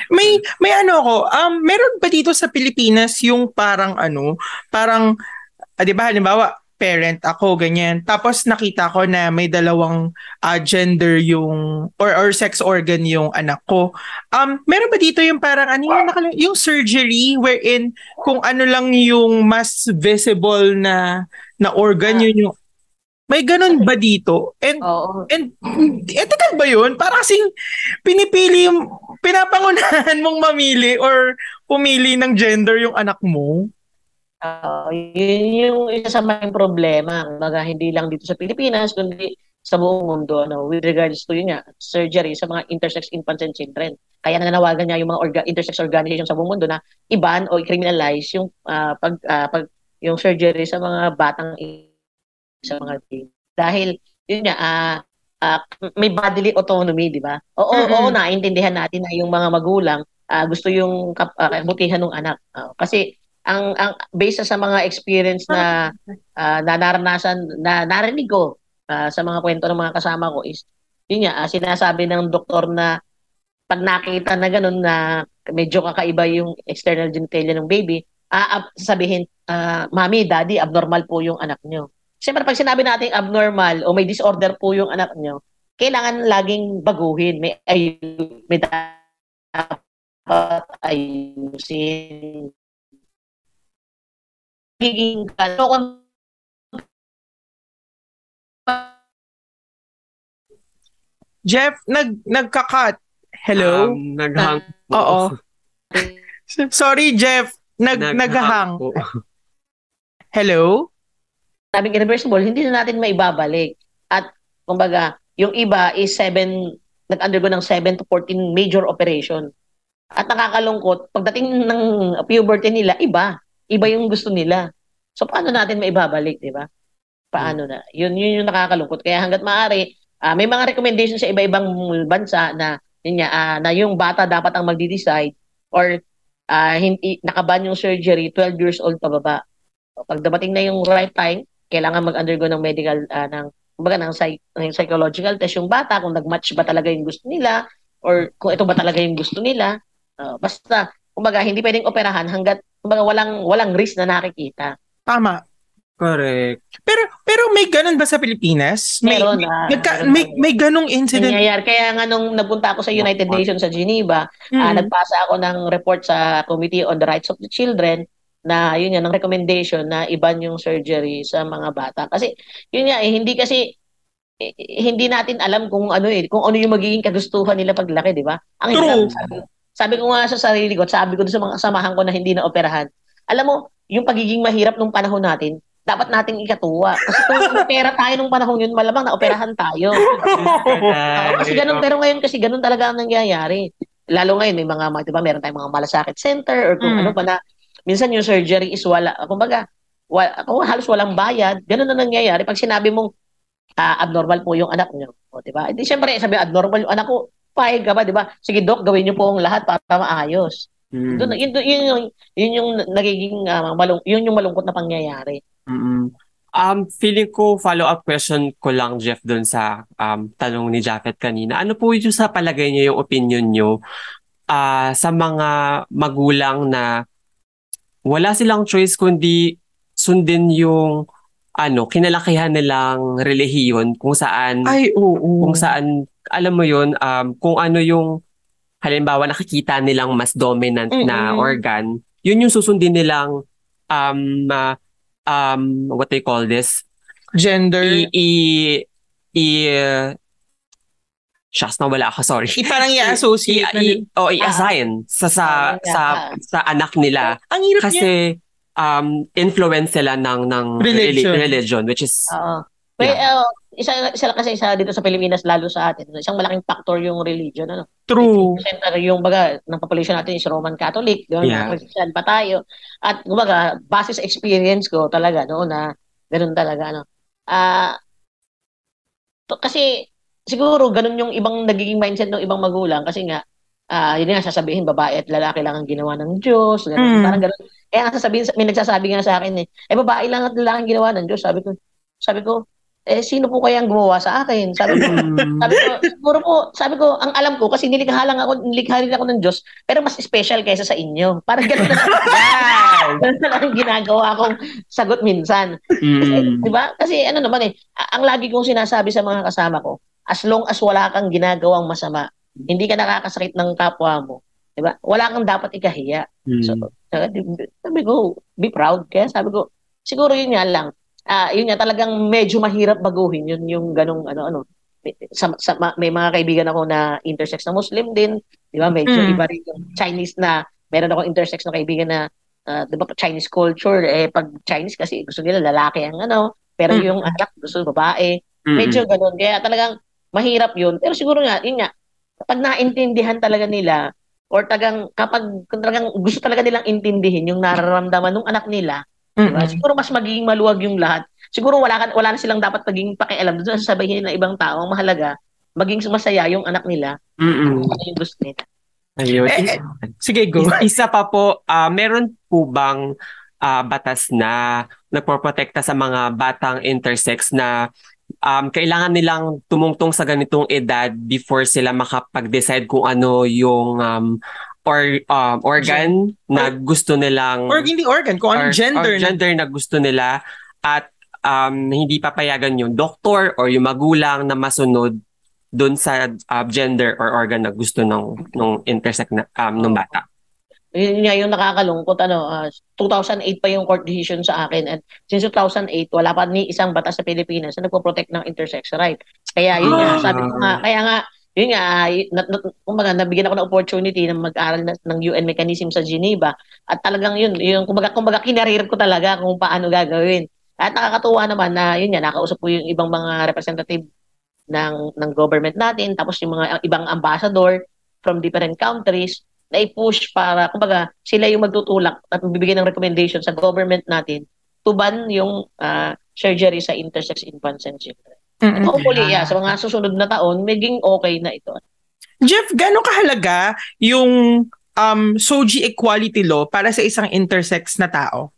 Speaker 2: May may ano ako, um meron ba dito sa Pilipinas yung parang ano, parang ah, 'di ba halimbawa parent ako ganyan. Tapos nakita ko na may dalawang ah, gender yung or or sex organ yung anak ko. Um meron ba dito yung parang ano yung, nakala- yung surgery wherein kung ano lang yung mas visible na na organ yun yung may ganun ba dito? And
Speaker 4: Oo.
Speaker 2: And ethical ba yun? Para kasing pinipili, yung- pinapangunahan <laughs> mong mamili or pumili ng gender yung anak mo.
Speaker 4: Oo, yun yung isa sa mga problema. Mga hindi lang dito sa Pilipinas, kundi sa buong mundo ano, with regards to yun nga, surgery sa mga intersex infants and children. Kaya nananawagan niya yung mga orga- intersex organization sa buong mundo na iban o i-criminalize yung ah, pag, ah, pag yung surgery sa mga batang sa mga baby. Dahil yun nga ah, ah, may bodily autonomy, di ba? Oo,
Speaker 2: Mm-mm.
Speaker 4: oo, naintindihan natin na yung mga magulang ah, gusto yung kap- ah, kabutihan ng anak. Ah, kasi ang ang based sa mga experience na ah, na na narinig ko ah, sa mga kwento ng mga kasama ko is yun nga ah, sinasabi ng doktor na pag nakita na ganun na medyo kakaiba yung external genitalia ng baby, ap- sabihin, ah, mami, daddy, abnormal po yung anak nyo. Siyempre, pag sinabi natin abnormal o may disorder po yung anak nyo, kailangan laging baguhin. May, ay, may dapat ayusin. Giging ano kung
Speaker 2: Jeff, nag, nagka-cut. Hello?
Speaker 3: Um, naghang po.
Speaker 2: Oo. <laughs> Sorry, Jeff. Nag, naghahang.
Speaker 3: po. <laughs>
Speaker 2: Hello?
Speaker 4: sabing irreversible, hindi na natin maibabalik. At, kumbaga, yung iba is 7, nag-undergo ng 7 to 14 major operation. At nakakalungkot, pagdating ng puberty nila, iba. Iba yung gusto nila. So, paano natin maibabalik, di ba? Paano na? Yun, yun yung nakakalungkot. Kaya hanggat maaari, ah, may mga recommendations sa iba-ibang bansa na, yun nga, ah, na yung bata dapat ang magdi-decide or ah, hindi, nakaban yung surgery 12 years old pababa. Pag dumating na yung right time, kailangan mag-undergo ng medical ah, ng kumbaga ng, psych- ng psychological test yung bata kung nag-match ba talaga yung gusto nila or kung ito ba talaga yung gusto nila. Ah, basta kumbaga hindi pwedeng operahan hangga't kumbaga walang walang risk na nakikita.
Speaker 2: Tama.
Speaker 3: Correct.
Speaker 2: Pero pero may ganun ba sa Pilipinas? May,
Speaker 4: Meron
Speaker 2: may,
Speaker 4: na.
Speaker 2: nagka-
Speaker 4: meron
Speaker 2: may, may ganung incident.
Speaker 4: nangyayari. Kaya nga nung nagpunta ako sa United Nations sa Geneva, Ah,
Speaker 2: Mm.
Speaker 4: nagpasa ako ng report sa Committee on the Rights of the Children na yun yan, ng recommendation na iban yung surgery sa mga bata. Kasi yun nga, eh, hindi kasi eh, eh, hindi natin alam kung ano eh, kung ano yung magiging kagustuhan nila paglaki, di ba? Ang
Speaker 2: True.
Speaker 4: hirap, sabi, ko nga sa sarili ko, sabi ko sa mga kasamahan ko na hindi na operahan, alam mo, yung pagiging mahirap nung panahon natin, dapat nating ikatuwa. Kasi kung <laughs> pera tayo nung panahon yun, malamang na operahan tayo. Kasi ganun, pero ngayon kasi ganun talaga ang nangyayari. Lalo ngayon, may mga, di ba, meron tayong mga malasakit center or kung
Speaker 2: Mm.
Speaker 4: ano pa na, minsan yung surgery is wala, kumbaga, wala, kung halos walang bayad, ganun na nangyayari. Pag sinabi mong ah, abnormal po yung anak nyo, o, di ba? Hindi, syempre, sabi, abnormal yung anak ko, pahig ka ba, di ba? Sige, doc, gawin nyo po ang lahat para maayos.
Speaker 3: Mm.
Speaker 4: Doon, yun, yun, yun, yung, yun yung nagiging, ah, malung, yun yung malungkot na pangyayari.
Speaker 3: Mm-mm. Um, feeling ko, follow-up question ko lang, Jeff, dun sa um, tanong ni Japheth kanina. Ano po yung sa palagay niyo, yung opinion niyo ah, sa mga magulang na wala silang choice kundi sundin yung ano, kinalakihan nilang relihiyon kung saan
Speaker 2: Ay, oo.
Speaker 3: kung saan alam mo yun um, kung ano yung halimbawa nakikita nilang mas dominant na
Speaker 2: Mm-mm.
Speaker 3: organ yun yung susundin nilang um ah, um what they call this
Speaker 2: Gender.
Speaker 3: i i i Shucks, nawala ako, sorry.
Speaker 2: I, parang i-associate na
Speaker 3: I,
Speaker 2: din.
Speaker 3: o i-assign sa sa
Speaker 4: Ah,
Speaker 3: sa sa anak nila
Speaker 2: Ang hirap niya.
Speaker 3: Um influence sila ng ng
Speaker 2: Religion.
Speaker 3: reli- religion which is
Speaker 4: Oo. Pero uh, isa, isa kasi isa dito sa Pilipinas lalo sa atin, isang malaking factor yung religion ano.
Speaker 2: True.
Speaker 4: Center yung baga ng population natin is Roman Catholic, di ba?
Speaker 3: Yeah.
Speaker 4: Christian pa tayo. At kumbaga, base sa experience ko talaga no na ganun talaga ano. Ah to, kasi siguro ganun yung ibang nagiging mindset ng ibang magulang kasi nga ah yun nga sasabihin babae at lalaki lang ang ginawa ng Diyos, ganun,
Speaker 2: Mm.
Speaker 4: parang ganun. Kaya nga sasabihin may nagsasabi nga sa akin eh, eh babae lang at lalaki ang ginawa ng Diyos. Sabi ko, sabi ko, eh, sino po kaya ang gumawa sa akin? Sabi ko, sabi ko, siguro po, sabi ko, ang alam ko, kasi nilikha lang ako, nilikha rin ako ng Diyos, pero mas special kaysa sa inyo. Parang gano'n <laughs> na, gano'n na lang ang ginagawa kong sagot minsan.
Speaker 3: Mm.
Speaker 4: Di ba? Kasi ano naman eh, ang lagi kong sinasabi sa mga kasama ko, as long as wala kang ginagawang masama, hindi ka nakakasakit ng kapwa mo, di ba? Wala kang dapat ikahiya.
Speaker 3: Mm.
Speaker 4: So, sabi sabi ko, be proud. Kaya sabi ko, siguro yun nga lang. Ah, yun nga talagang medyo mahirap baguhin yun yung ganong ano ano. Sa, sa, ma- may mga kaibigan ako na intersex na Muslim din, di ba? Medyo
Speaker 2: Mm.
Speaker 4: iba rin yung Chinese na meron ako intersex na kaibigan na ah, di ba Chinese culture eh pag Chinese kasi gusto nila lalaki ang ano, pero
Speaker 2: Mm.
Speaker 4: yung anak gusto babae.
Speaker 3: Mm.
Speaker 4: Medyo ganun. Kaya talagang mahirap yun. Pero siguro nga, yun nga, kapag naintindihan talaga nila or tagang kapag talagang gusto talaga nilang intindihin yung nararamdaman ng anak nila, Diba?
Speaker 2: Mm-mm.
Speaker 4: Siguro mas magiging maluwag yung lahat. Siguro wala, ka, wala na silang dapat maging pakialam doon sa sasabihin ng ibang tao. Ang mahalaga, maging masaya yung anak nila. Ano yung gusto nila.
Speaker 3: Ayun.
Speaker 2: Eh, eh, Sige, go.
Speaker 3: Is- Isa pa po, ah, meron po bang ah, batas na nagpoprotekta sa mga batang intersex na um, kailangan nilang tumungtong sa ganitong edad before sila makapag-decide kung ano yung um, or um, organ na gusto nilang
Speaker 2: Or hindi organ, kung
Speaker 3: or-
Speaker 2: anong gender.
Speaker 3: or
Speaker 2: na-
Speaker 3: gender na gusto nila at um, hindi papayagan yung doktor or yung magulang na masunod doon sa uh, gender or organ na gusto ng nung intersex na um, ng bata.
Speaker 4: Yun nga yung nakakalungkot. Ano, ah, 2008 pa yung court decision sa akin. And since 2008, wala pa ni isang batas sa Pilipinas na nagpo-protect ng intersex right. Kaya yun nga,
Speaker 3: Ah.
Speaker 4: sabi ko nga, kaya nga, yun nga, na, na, kumbaga, nabigyan ako ng opportunity na mag-aral na, ng UN mechanism sa Geneva. At talagang yun, yung, kumbaga, kumbaga, kinarir ko talaga kung paano gagawin. At nakakatuwa naman na, yun nga, nakausap ko yung ibang mga representative ng, ng government natin, tapos yung mga ibang ambassador from different countries, na i-push para, kumbaga, sila yung magtutulak at bibigyan ng recommendation sa government natin to ban yung ah, surgery sa intersex infants and children.
Speaker 2: Mm-mm.
Speaker 4: At hopefully, yeah, sa mga susunod na taon, maging okay na ito.
Speaker 2: Jeff, gano'ng kahalaga yung um, SOGI equality law para sa isang intersex na tao?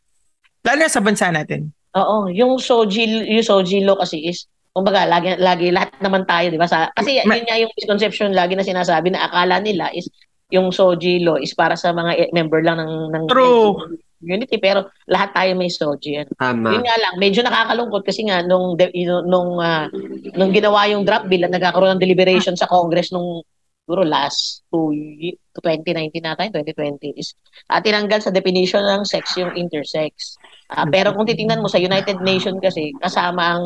Speaker 2: Lalo na sa bansa natin.
Speaker 4: Oo, yung SOGI, yung SOGI law kasi is, kumbaga, lagi, lagi lahat naman tayo, di ba? Sa, kasi
Speaker 2: Ma-
Speaker 4: yun nga yung misconception lagi na sinasabi na akala nila is yung SOGI law is para sa mga eh, member lang ng, ng
Speaker 2: True.
Speaker 4: community, pero lahat tayo may SOGI. Ano?
Speaker 3: Tama.
Speaker 4: Yun nga lang, medyo nakakalungkot kasi nga nung nung ah, nung ginawa yung draft bill at nagkakaroon ng deliberation sa Congress nung siguro last two ye- 2019 nata, 2020 is ah, tinanggal sa definition ng sex yung intersex. Ah, pero kung titingnan mo sa United Nations kasi kasama ang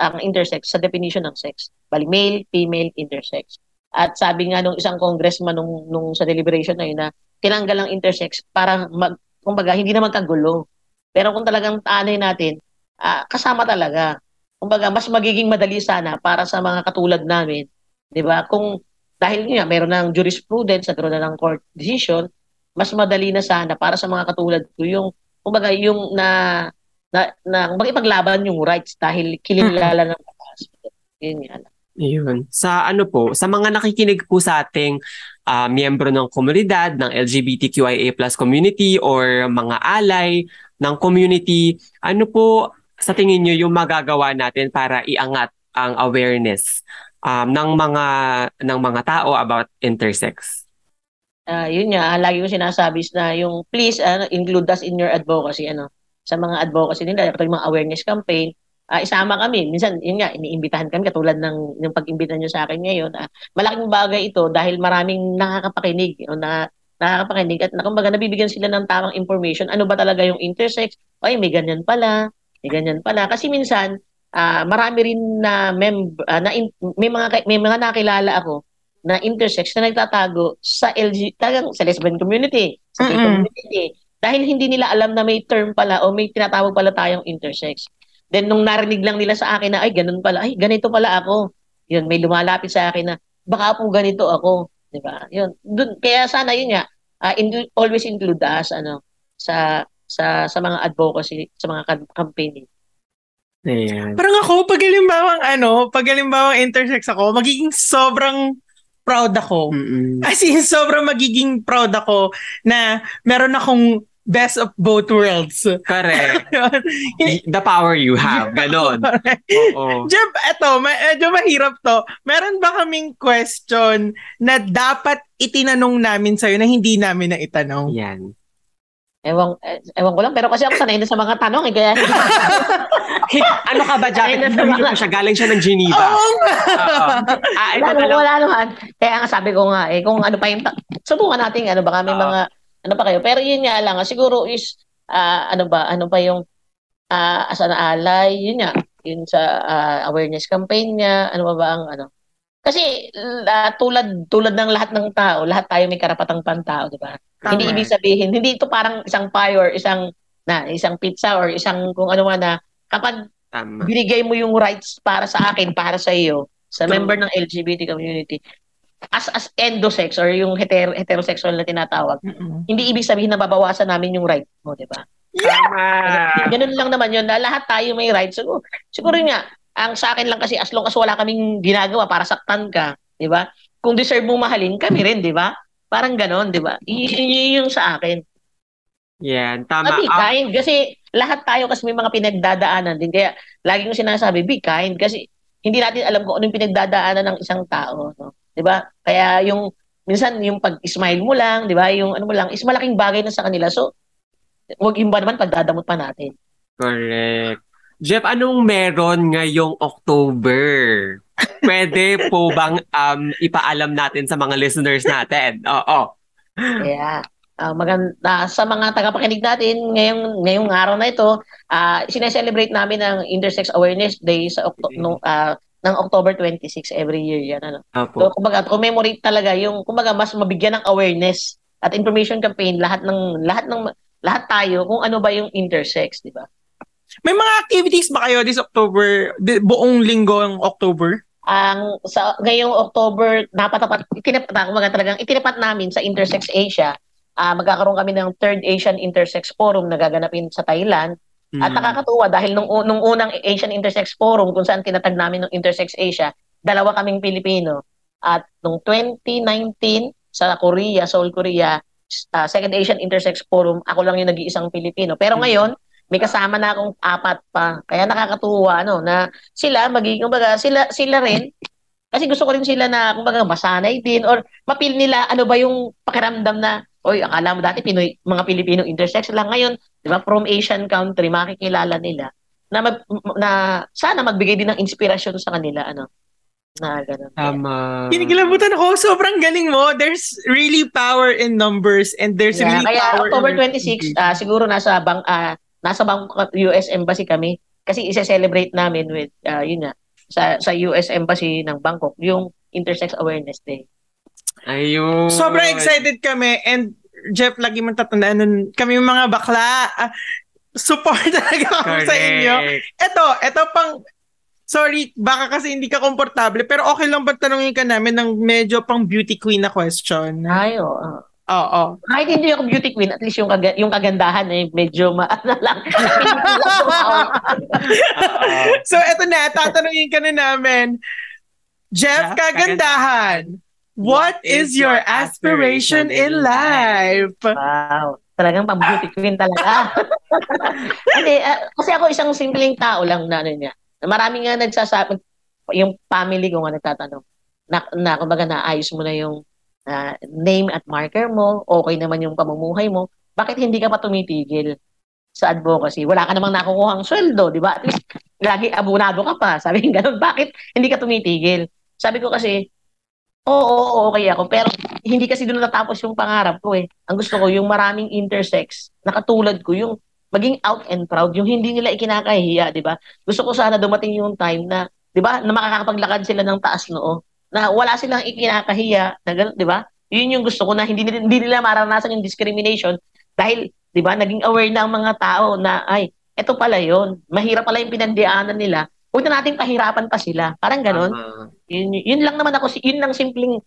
Speaker 4: ang intersex sa definition ng sex. Bali male, female, intersex. At sabi nga nung isang congressman nung, nung sa deliberation na yun na tinanggal ang intersex para mag, kumbaga hindi na magkagulo. Pero kung talagang taanay natin, ah, kasama talaga. Kumbaga, mas magiging madali sana para sa mga katulad namin. 'Di ba? Kung dahil nga meron ng jurisprudence, nagkaroon na ng court decision, mas madali na sana para sa mga katulad ko yung kumbaga yung na na, na kumbaga ipaglaban yung rights dahil kinilala ng batas. Yun nga lang.
Speaker 3: Yun. Sa ano po, sa mga nakikinig po sa ating ah, miyembro ng komunidad, ng LGBTQIA plus community or mga alay ng community, ano po sa tingin nyo yung magagawa natin para iangat ang awareness um, ng mga ng mga tao about intersex?
Speaker 4: Ah, yun nga, lagi ko sinasabi na yung please ano, include us in your advocacy ano sa mga advocacy nila, yung mga awareness campaign, ah, isama kami. Minsan, yun nga, iniimbitahan kami katulad ng yung pag-imbita nyo sa akin ngayon. Ah, malaking bagay ito dahil maraming nakakapakinig o na nakakapakinig at kumbaga nabibigyan sila ng tamang information. Ano ba talaga yung intersex? Oy, may ganyan pala. May ganyan pala. Kasi minsan, ah, marami rin na mem ah, na in- may mga may mga nakilala ako na intersex na nagtatago sa LG, talagang sa lesbian community, sa gay community. Dahil hindi nila alam na may term pala o may tinatawag pala tayong intersex. Then nung narinig lang nila sa akin na, ay, ganun pala, ay, ganito pala ako. Yun, may lumalapit sa akin na, baka po ganito ako. Di ba? Yun. Dun, kaya sana yun nga, ah, include- always include us, ano, sa sa sa mga advocacy, sa mga cam- campaign.
Speaker 3: Ayan.
Speaker 2: Parang ako, pag halimbawang ano, pag halimbawang intersex ako, magiging sobrang proud ako.
Speaker 3: Mm-mm.
Speaker 2: As in, sobrang magiging proud ako na meron akong best of both worlds.
Speaker 3: Correct. <laughs> The power you have. Ganon. Oo.
Speaker 2: Jeff, eto, ma- medyo mahirap to. Meron ba kaming question na dapat itinanong namin sa'yo na hindi namin na itanong?
Speaker 3: Yan.
Speaker 4: Ewan, eh, ewan ko lang, pero kasi ako sanay na sa mga tanong eh, kaya <laughs>
Speaker 3: ano ka ba, Jack?
Speaker 4: Ayun na
Speaker 3: Interview
Speaker 4: naman.
Speaker 3: ko siya. Galing siya ng Geneva.
Speaker 2: Oo nga.
Speaker 3: Ah, ito
Speaker 4: wala,
Speaker 3: na lang.
Speaker 4: wala naman. Kaya nga sabi ko nga, eh, kung ano pa yung, ta- subukan natin, ano ba kami
Speaker 3: Oo.
Speaker 4: mga, ano pa kayo. Pero yun nga lang, siguro is, ah, ano ba, ano pa yung, ah, asa na alay, yun nga, yun sa ah, awareness campaign niya, ano ba ba ang, ano. Kasi, ah, tulad, tulad ng lahat ng tao, lahat tayo may karapatang pantao, di ba? Hindi ibig sabihin, hindi ito parang isang pie or isang, na, isang pizza or isang kung ano man na, kapag
Speaker 3: Tama.
Speaker 4: binigay mo yung rights para sa akin, para sa iyo, sa
Speaker 2: True.
Speaker 4: member ng LGBT community, as as endosex or yung heter- heterosexual na tinatawag,
Speaker 2: Mm-mm.
Speaker 4: hindi ibig sabihin na babawasan namin yung right mo, di ba?
Speaker 3: Tama.
Speaker 4: Ganun lang naman yun, na lahat tayo may rights. Siguro, siguro nga, ang sa akin lang kasi, as long as wala kaming ginagawa para saktan ka, di ba? Kung deserve mo mahalin, kami rin, di ba? Parang ganon, di ba? Y- y- yung sa akin.
Speaker 3: Yan. Tama.
Speaker 4: Be
Speaker 3: Ah,
Speaker 4: kind. Kasi lahat tayo kasi may mga pinagdadaanan din. Kaya lagi ko sinasabi, be kind. Kasi hindi natin alam kung ano yung pinagdadaanan ng isang tao. No? 'Di ba? Kaya yung, minsan yung pag-smile mo lang, di ba? Yung ano mo lang, is malaking bagay na sa kanila. So, wag yung ba naman pagdadamot pa natin.
Speaker 3: Correct. Jeff, anong meron ngayong October? Pwede po <laughs> bang um, ipaalam natin sa mga listeners natin? Oo.
Speaker 4: Kaya, ah, maganda sa mga tagapakinig natin ngayong ngayong araw na ito, ah sineselebrate namin ang Intersex Awareness Day sa Octo-
Speaker 3: Okay.
Speaker 4: no, ah, ng October 26 every year yan ano.
Speaker 3: Opo.
Speaker 4: So, kumbaga, commemorate talaga yung, kumbaga, mas mabigyan ng awareness at information campaign lahat ng, lahat ng, lahat tayo kung ano ba yung intersex, di ba?
Speaker 2: May mga activities ba kayo this October, di- buong linggo ng October?
Speaker 4: Ang, sa, ngayong October, napatapat, itinapat, kumbaga talagang, itinapat namin sa Intersex Asia, ah magkakaroon kami ng third Asian Intersex Forum na gaganapin sa Thailand. At
Speaker 3: Mm.
Speaker 4: nakakatuwa dahil nung, nung unang Asian Intersex Forum kung saan tinatag namin ng Intersex Asia, dalawa kaming Pilipino. At nung 2019 sa Korea, Seoul, Korea, ah, Second Asian Intersex Forum, ako lang yung nag-iisang Pilipino. Pero
Speaker 3: Mm.
Speaker 4: ngayon, may kasama na akong apat pa. Kaya nakakatuwa no na sila magiging kumbaga sila sila rin kasi gusto ko rin sila na kumbaga masanay din or mapil nila ano ba yung pakiramdam na oy akala mo dati Pinoy mga Pilipino intersex lang ngayon 'di ba from Asian country makikilala nila na mag, na sana magbigay din ng inspirasyon sa kanila ano na ganun.
Speaker 3: Tama.
Speaker 2: Kinikilabutan ako. Sobrang galing mo. There's really power in numbers and there's
Speaker 4: Yeah,
Speaker 2: really
Speaker 4: kaya
Speaker 2: power
Speaker 4: October
Speaker 2: in
Speaker 4: 26 ah, siguro nasa bang ah, nasa Bangkok US Embassy kami kasi i-celebrate namin with ah, yun nga sa sa US Embassy ng Bangkok yung Intersex Awareness Day.
Speaker 3: Ayun.
Speaker 2: Sobrang excited kami and Jeff, lagi mong tatandaan nun, kami yung mga bakla, ah, support <laughs> talaga kami sa inyo. Eto, eto pang, sorry, baka kasi hindi ka komportable, pero okay lang ba tanungin ka namin ng medyo pang beauty queen na question?
Speaker 4: Ay, oo.
Speaker 2: Oo.
Speaker 4: Kahit hindi ako beauty queen, at least yung, kaga- yung kagandahan eh, medyo ma- <laughs> ano lang. <laughs>
Speaker 2: So, eto na, tatanungin ka na namin. Jeff
Speaker 3: Jeff
Speaker 2: Kagandahan, what is your aspiration in life?
Speaker 4: wow. Talagang pang beauty queen talaga. <laughs> Hindi, ah, kasi ako isang simpleng tao lang na ano niya. Marami nga nagsasabi, yung family ko nga nagtatanong, na, na kumbaga naayos mo na yung ah, name at marker mo, okay naman yung pamumuhay mo, bakit hindi ka pa tumitigil sa advocacy? Wala ka namang nakukuhang sweldo, di ba? At least, lagi abunado ka pa. Sabi ganun, <laughs> bakit hindi ka tumitigil? Sabi ko kasi, oo, okay ako. Pero hindi kasi doon natapos yung pangarap ko eh. Ang gusto ko, yung maraming intersex, nakatulad ko, yung maging out and proud, yung hindi nila ikinakahiya, di ba? Gusto ko sana dumating yung time na, di ba, na makakapaglakad sila ng taas noo, na wala silang ikinakahiya, na di ba? Yun yung gusto ko na hindi, hindi nila maranasan yung discrimination dahil, di ba, naging aware na ang mga tao na, ay, eto pala yon mahirap pala yung pinandianan nila, huwag na nating pahirapan pa sila. Parang gano'n.
Speaker 3: Tama.
Speaker 4: Yun, yun lang naman ako, yun lang simpleng,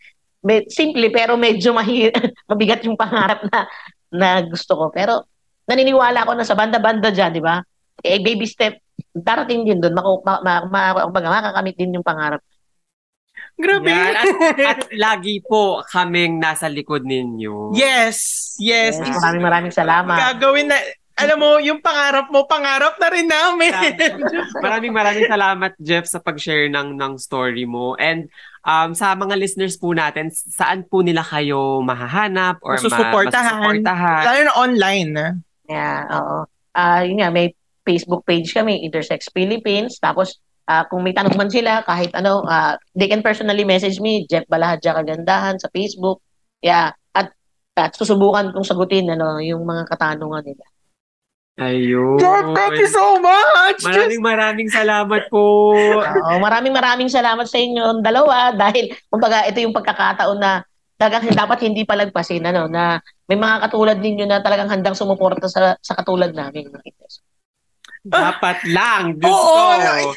Speaker 4: me, simple pero medyo mahir, <laughs> mabigat yung pangarap na, na gusto ko. Pero naniniwala ako na sa banda-banda dyan, di ba? Eh, baby step, darating din doon, maku, ma, ma, ma, kumbaga, makakamit din yung pangarap.
Speaker 2: Grabe.
Speaker 3: Yan. At, <laughs> at lagi po kaming nasa likod ninyo.
Speaker 2: yes, yes.
Speaker 4: Yes, maraming maraming salamat.
Speaker 2: Gagawin na, alam mo, yung pangarap mo, pangarap na rin namin. <laughs>
Speaker 3: Maraming maraming salamat, Jeff, sa pag-share ng, ng story mo. And um, sa mga listeners po natin, saan po nila kayo mahahanap or ma-
Speaker 2: Masusuportahan.
Speaker 3: masusuportahan?
Speaker 2: Lalo na online. ah.
Speaker 4: Yeah, oo. Ah, yun nga, may Facebook page kami, Intersex Philippines. Tapos, ah, kung may tanong man sila, kahit ano, ah, they can personally message me, Jeff Balahadja Kagandahan sa Facebook. Yeah, at, at susubukan kong sagutin ano, yung mga katanungan nila.
Speaker 3: Ayun.
Speaker 2: Jeff, thank you so much!
Speaker 3: Maraming maraming salamat po.
Speaker 4: Oo, maraming maraming salamat sa inyo dalawa dahil kumbaga ito yung pagkakataon na talagang dapat hindi palagpasin ano na may mga katulad ninyo na talagang handang sumuporta sa sa katulad namin.
Speaker 3: Dapat lang. Diyos
Speaker 2: Oo,
Speaker 3: ko.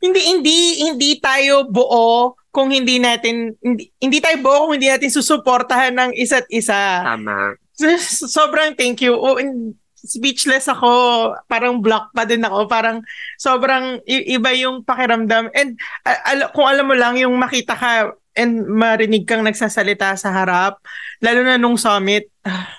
Speaker 2: hindi hindi hindi tayo buo kung hindi natin hindi, hindi tayo buo kung hindi natin susuportahan ng isa't isa.
Speaker 3: Tama.
Speaker 2: So- Sobrang thank you. Oh, and speechless ako. Parang block pa din ako. Parang sobrang iba yung pakiramdam. And al- kung alam mo lang yung makita ka and marinig kang nagsasalita sa harap, lalo na nung summit, ah,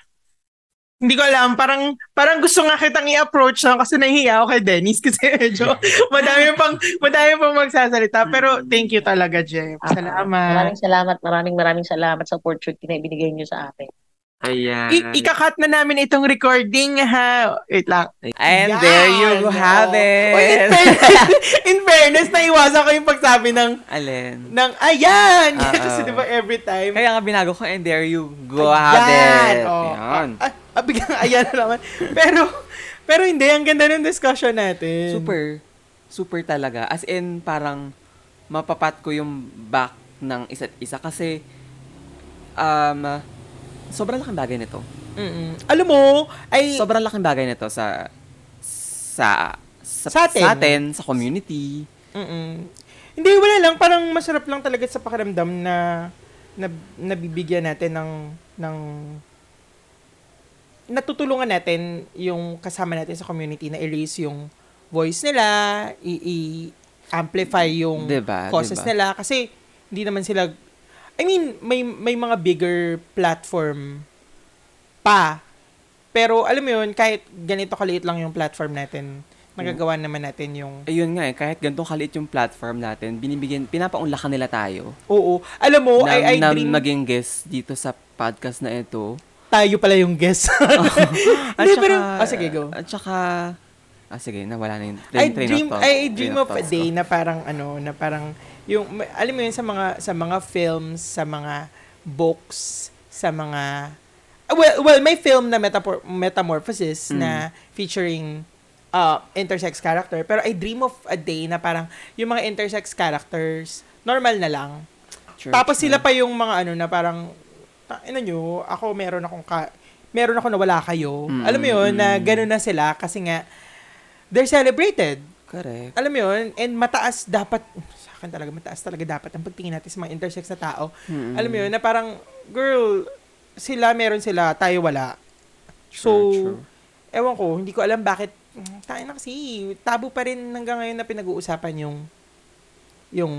Speaker 2: hindi ko alam, parang parang gusto nga kitang i-approach lang kasi nahihiya ako kay Dennis <laughs> kasi medyo madami pang madami pang magsasalita pero thank you talaga Jeff. Salamat.
Speaker 4: Maraming salamat, maraming maraming salamat sa opportunity na ibinigay niyo sa akin.
Speaker 3: Ayan.
Speaker 2: I- ikakat na namin itong recording ha. Wait lang.
Speaker 1: And
Speaker 2: Yan!
Speaker 1: there you have
Speaker 2: Oh. Uy, in,
Speaker 1: it.
Speaker 2: fairness, <laughs> in fairness, naiwasan ko yung pagsabi ng,
Speaker 1: Alin.
Speaker 2: ng ayan!
Speaker 1: Oo. <laughs>
Speaker 2: Kasi di ba every time,
Speaker 1: Kaya nga binago ko, and there you go
Speaker 2: Ayan!
Speaker 1: have it.
Speaker 2: Oh.
Speaker 1: Yan.
Speaker 2: ah, ah, biglang ayan na naman. <laughs> Pero, pero hindi, ang ganda ng discussion natin.
Speaker 1: Super. Super talaga. As in, parang mapapat ko yung back ng isa't isa kasi um, sobrang laking bagay nito.
Speaker 2: Mm-mm. Alam mo, ay,
Speaker 1: Sobrang laking bagay nito sa sa sa,
Speaker 2: Sa atin.
Speaker 1: sa atin, sa community.
Speaker 2: Mm-mm. Hindi, wala lang. Parang masarap lang talaga sa pakiramdam na, na nabibigyan natin ng, ng natutulungan natin yung kasama natin sa community na erase yung voice nila, i- i-amplify yung
Speaker 1: Diba?
Speaker 2: causes
Speaker 1: Diba?
Speaker 2: nila. Kasi, hindi naman sila, I mean, may, may mga bigger platform pa. Pero, alam mo yun, kahit ganito kaliit lang yung platform natin, nagagawa naman natin yung
Speaker 1: Ayun nga eh, kahit ganito kaliit yung platform natin, binibigyan, pinapaunlakan nila tayo.
Speaker 2: Oo. Alam mo,
Speaker 1: na,
Speaker 2: I, I
Speaker 1: na
Speaker 2: dream
Speaker 1: maging guest dito sa podcast na ito.
Speaker 2: tayo pala yung guest. <laughs>
Speaker 1: At
Speaker 2: Hindi,
Speaker 1: saka,
Speaker 2: pero, ah, sige, go.
Speaker 1: At saka, ah sige, nawala na yung
Speaker 2: I
Speaker 1: train, train
Speaker 2: dream,
Speaker 1: of thought.
Speaker 2: I
Speaker 1: Train
Speaker 2: dream of a
Speaker 1: thoughts ko.
Speaker 2: day na parang, ano, na parang, yung, alam mo yun, sa mga, sa mga films, sa mga books, sa mga, ah, well, well may film na metapor- Metamorphosis
Speaker 1: Mm.
Speaker 2: na featuring uh, intersex character. Pero I dream of a day na parang, yung mga intersex characters, normal na lang.
Speaker 1: True,
Speaker 2: Tapos sila pa yung mga ano na parang ano nyo, ako meron akong ka, meron ako na wala kayo.
Speaker 1: Mm,
Speaker 2: Alam mo yun, na
Speaker 1: mm.
Speaker 2: gano'n na sila kasi nga, they're celebrated.
Speaker 1: Correct.
Speaker 2: Alam mo yun, and mataas dapat, akin talaga, mataas talaga dapat ang pagtingin natin sa mga intersex na tao.
Speaker 1: Mm-mm.
Speaker 2: Alam mo yun, na parang, girl, sila meron sila, tayo wala. So,
Speaker 1: True, true.
Speaker 2: ewan ko, hindi ko alam bakit, mm, tayo na kasi, tabu pa rin hanggang ngayon na pinag-uusapan yung, yung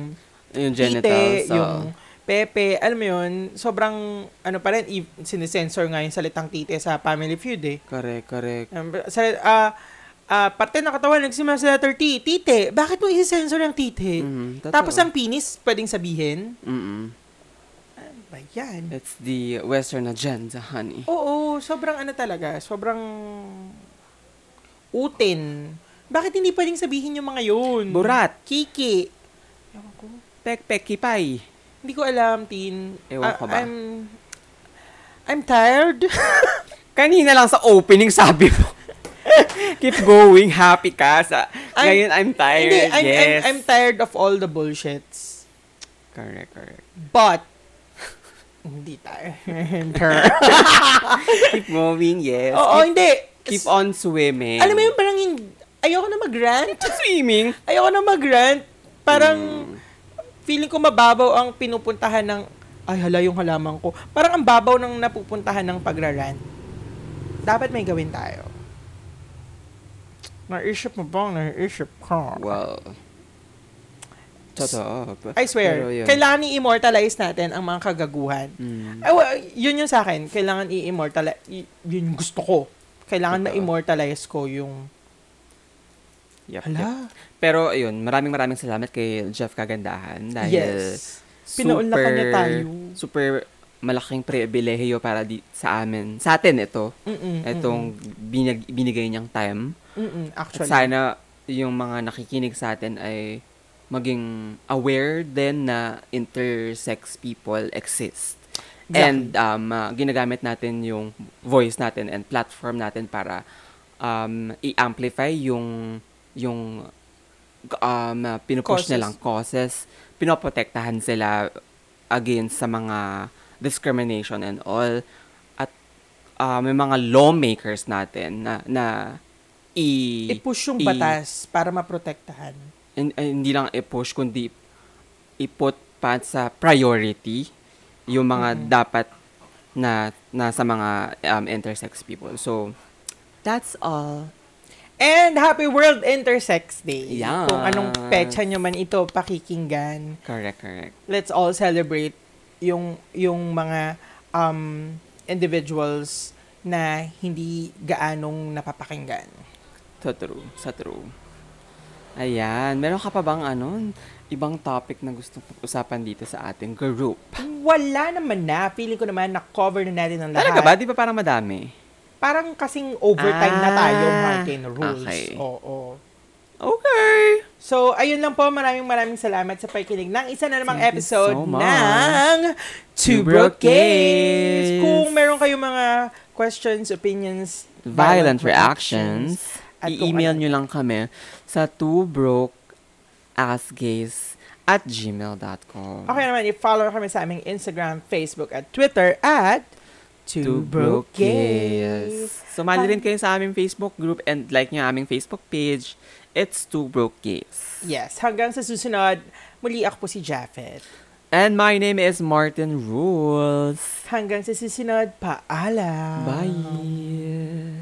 Speaker 1: Yung genitals. oo.
Speaker 2: yung pepe, alam mo yun, sobrang, ano pa rin, i- sinisensor nga yung salitang tite sa Family Feud eh.
Speaker 1: Correct, correct.
Speaker 2: Um, sa, ah, ah, parte ng katawan, nagsimula sa letter T, tite. Bakit mo isi-sensor yung tite?
Speaker 1: Mhm, totoo.
Speaker 2: Tapos ang penis, pwedeng sabihin,
Speaker 1: Mm-mm.
Speaker 2: ano ba yan?
Speaker 1: It's the Western agenda, honey.
Speaker 2: Oo, sobrang ano talaga, sobrang utin. Bakit hindi pwedeng sabihin yung mga yun?
Speaker 1: Burat.
Speaker 2: Kiki. Ewan ko.
Speaker 1: Pek-pek, kipay.
Speaker 2: Hindi ko alam, Tin.
Speaker 1: Ewan
Speaker 2: Ah,
Speaker 1: ko ba?
Speaker 2: I'm, I'm tired. <laughs>
Speaker 1: Kanina lang sa opening sabi mo. Keep going, happy ka. Sa,
Speaker 2: I'm-
Speaker 1: ngayon, I'm tired.
Speaker 2: Hindi, I'm, I'm,
Speaker 1: yes.
Speaker 2: I'm tired of all the bullshits.
Speaker 1: correct, correct.
Speaker 2: But, hindi tayo. <laughs>
Speaker 1: Keep going, yes.
Speaker 2: Oo,
Speaker 1: keep,
Speaker 2: hindi.
Speaker 1: keep on swimming.
Speaker 2: Alam mo yung parang, ayoko na mag-rant.
Speaker 1: swimming.
Speaker 2: Ayoko na mag-rant. Parang,
Speaker 1: Hmm.
Speaker 2: feeling ko mababaw ang pinupuntahan ng, ay hala yung halaman ko. Parang ang babaw ng napupuntahan ng pagra-rant. Dapat may gawin tayo. Naisip mo bang naisip ka?
Speaker 1: Well, Totoo.
Speaker 2: I swear,
Speaker 1: yun.
Speaker 2: kailangan i-immortalize natin ang mga kagaguhan.
Speaker 1: Mm.
Speaker 2: Ay, wa- yun yung sa akin. Kailangan i-immortalize. yun yung gusto ko. Kailangan
Speaker 1: Totoo.
Speaker 2: ma-immortalize ko yung...
Speaker 1: Yup.
Speaker 2: Hala.
Speaker 1: Pero ayun, maraming maraming salamat kay Jeff Kagandahan dahil
Speaker 2: Yes. Pinaunlakan niya tayo.
Speaker 1: super malaking pribilehiyo para di, sa amin. Sa atin ito.
Speaker 2: Mm-mm,
Speaker 1: Itong binag, binigay niyang time.
Speaker 2: Mm-mm,
Speaker 1: At
Speaker 2: actually.
Speaker 1: sana yung mga nakikinig sa atin ay maging aware din na intersex people exist.
Speaker 2: Exactly.
Speaker 1: And um, uh, ginagamit natin yung voice natin and platform natin para um, i-amplify yung yung um, pinupush
Speaker 2: Causes.
Speaker 1: nilang causes, pinoprotektahan sila against sa mga discrimination and all. At uh, may mga lawmakers natin na, na i,
Speaker 2: I-push yung
Speaker 1: i-
Speaker 2: batas para maprotektahan.
Speaker 1: hin- eh, hindi lang i-push, kundi i-put pa sa priority yung mga dapat na nasa mga um, intersex people. So, that's all.
Speaker 2: And Happy World Intersex Day.
Speaker 1: Yes.
Speaker 2: Kung anong petsa nyo man ito pakikinggan.
Speaker 1: Correct, correct.
Speaker 2: Let's all celebrate yung yung mga um, individuals na hindi gaanong napapakinggan.
Speaker 1: Sa true, sa true. Ayan, meron ka pa bang ano, ibang topic na gusto usapan dito sa ating group?
Speaker 2: Wala naman na. Feeling ko naman na-cover na natin ang lahat.
Speaker 1: Talaga ba? Di ba parang madami?
Speaker 2: Parang kasing overtime na tayo,
Speaker 1: Ah,
Speaker 2: Martin Rules.
Speaker 1: okay.
Speaker 2: Oo.
Speaker 1: Okay.
Speaker 2: So, ayun lang po. Maraming maraming salamat sa pakikinig ng isa na namang
Speaker 1: Thank
Speaker 2: episode
Speaker 1: so much.
Speaker 2: ng Two Broke Gays. Kung meron kayong mga questions, opinions,
Speaker 1: Violent reactions.
Speaker 2: at kung
Speaker 1: I-email
Speaker 2: ano-
Speaker 1: nyo lang kami sa twobrokeassgays at gmail.com.
Speaker 2: Okay naman, i-follow kami sa aming Instagram, Facebook, at Twitter at Two Broke Gays.
Speaker 1: Sumali rin kayo sa aming Facebook group and like nyo aming Facebook page. It's Two Broke Gays.
Speaker 2: Yes, hanggang sa susunod, muli ako po si Japheth.
Speaker 1: And my name is Martin Rules.
Speaker 2: Hanggang sa susunod, paalam.
Speaker 1: Bye!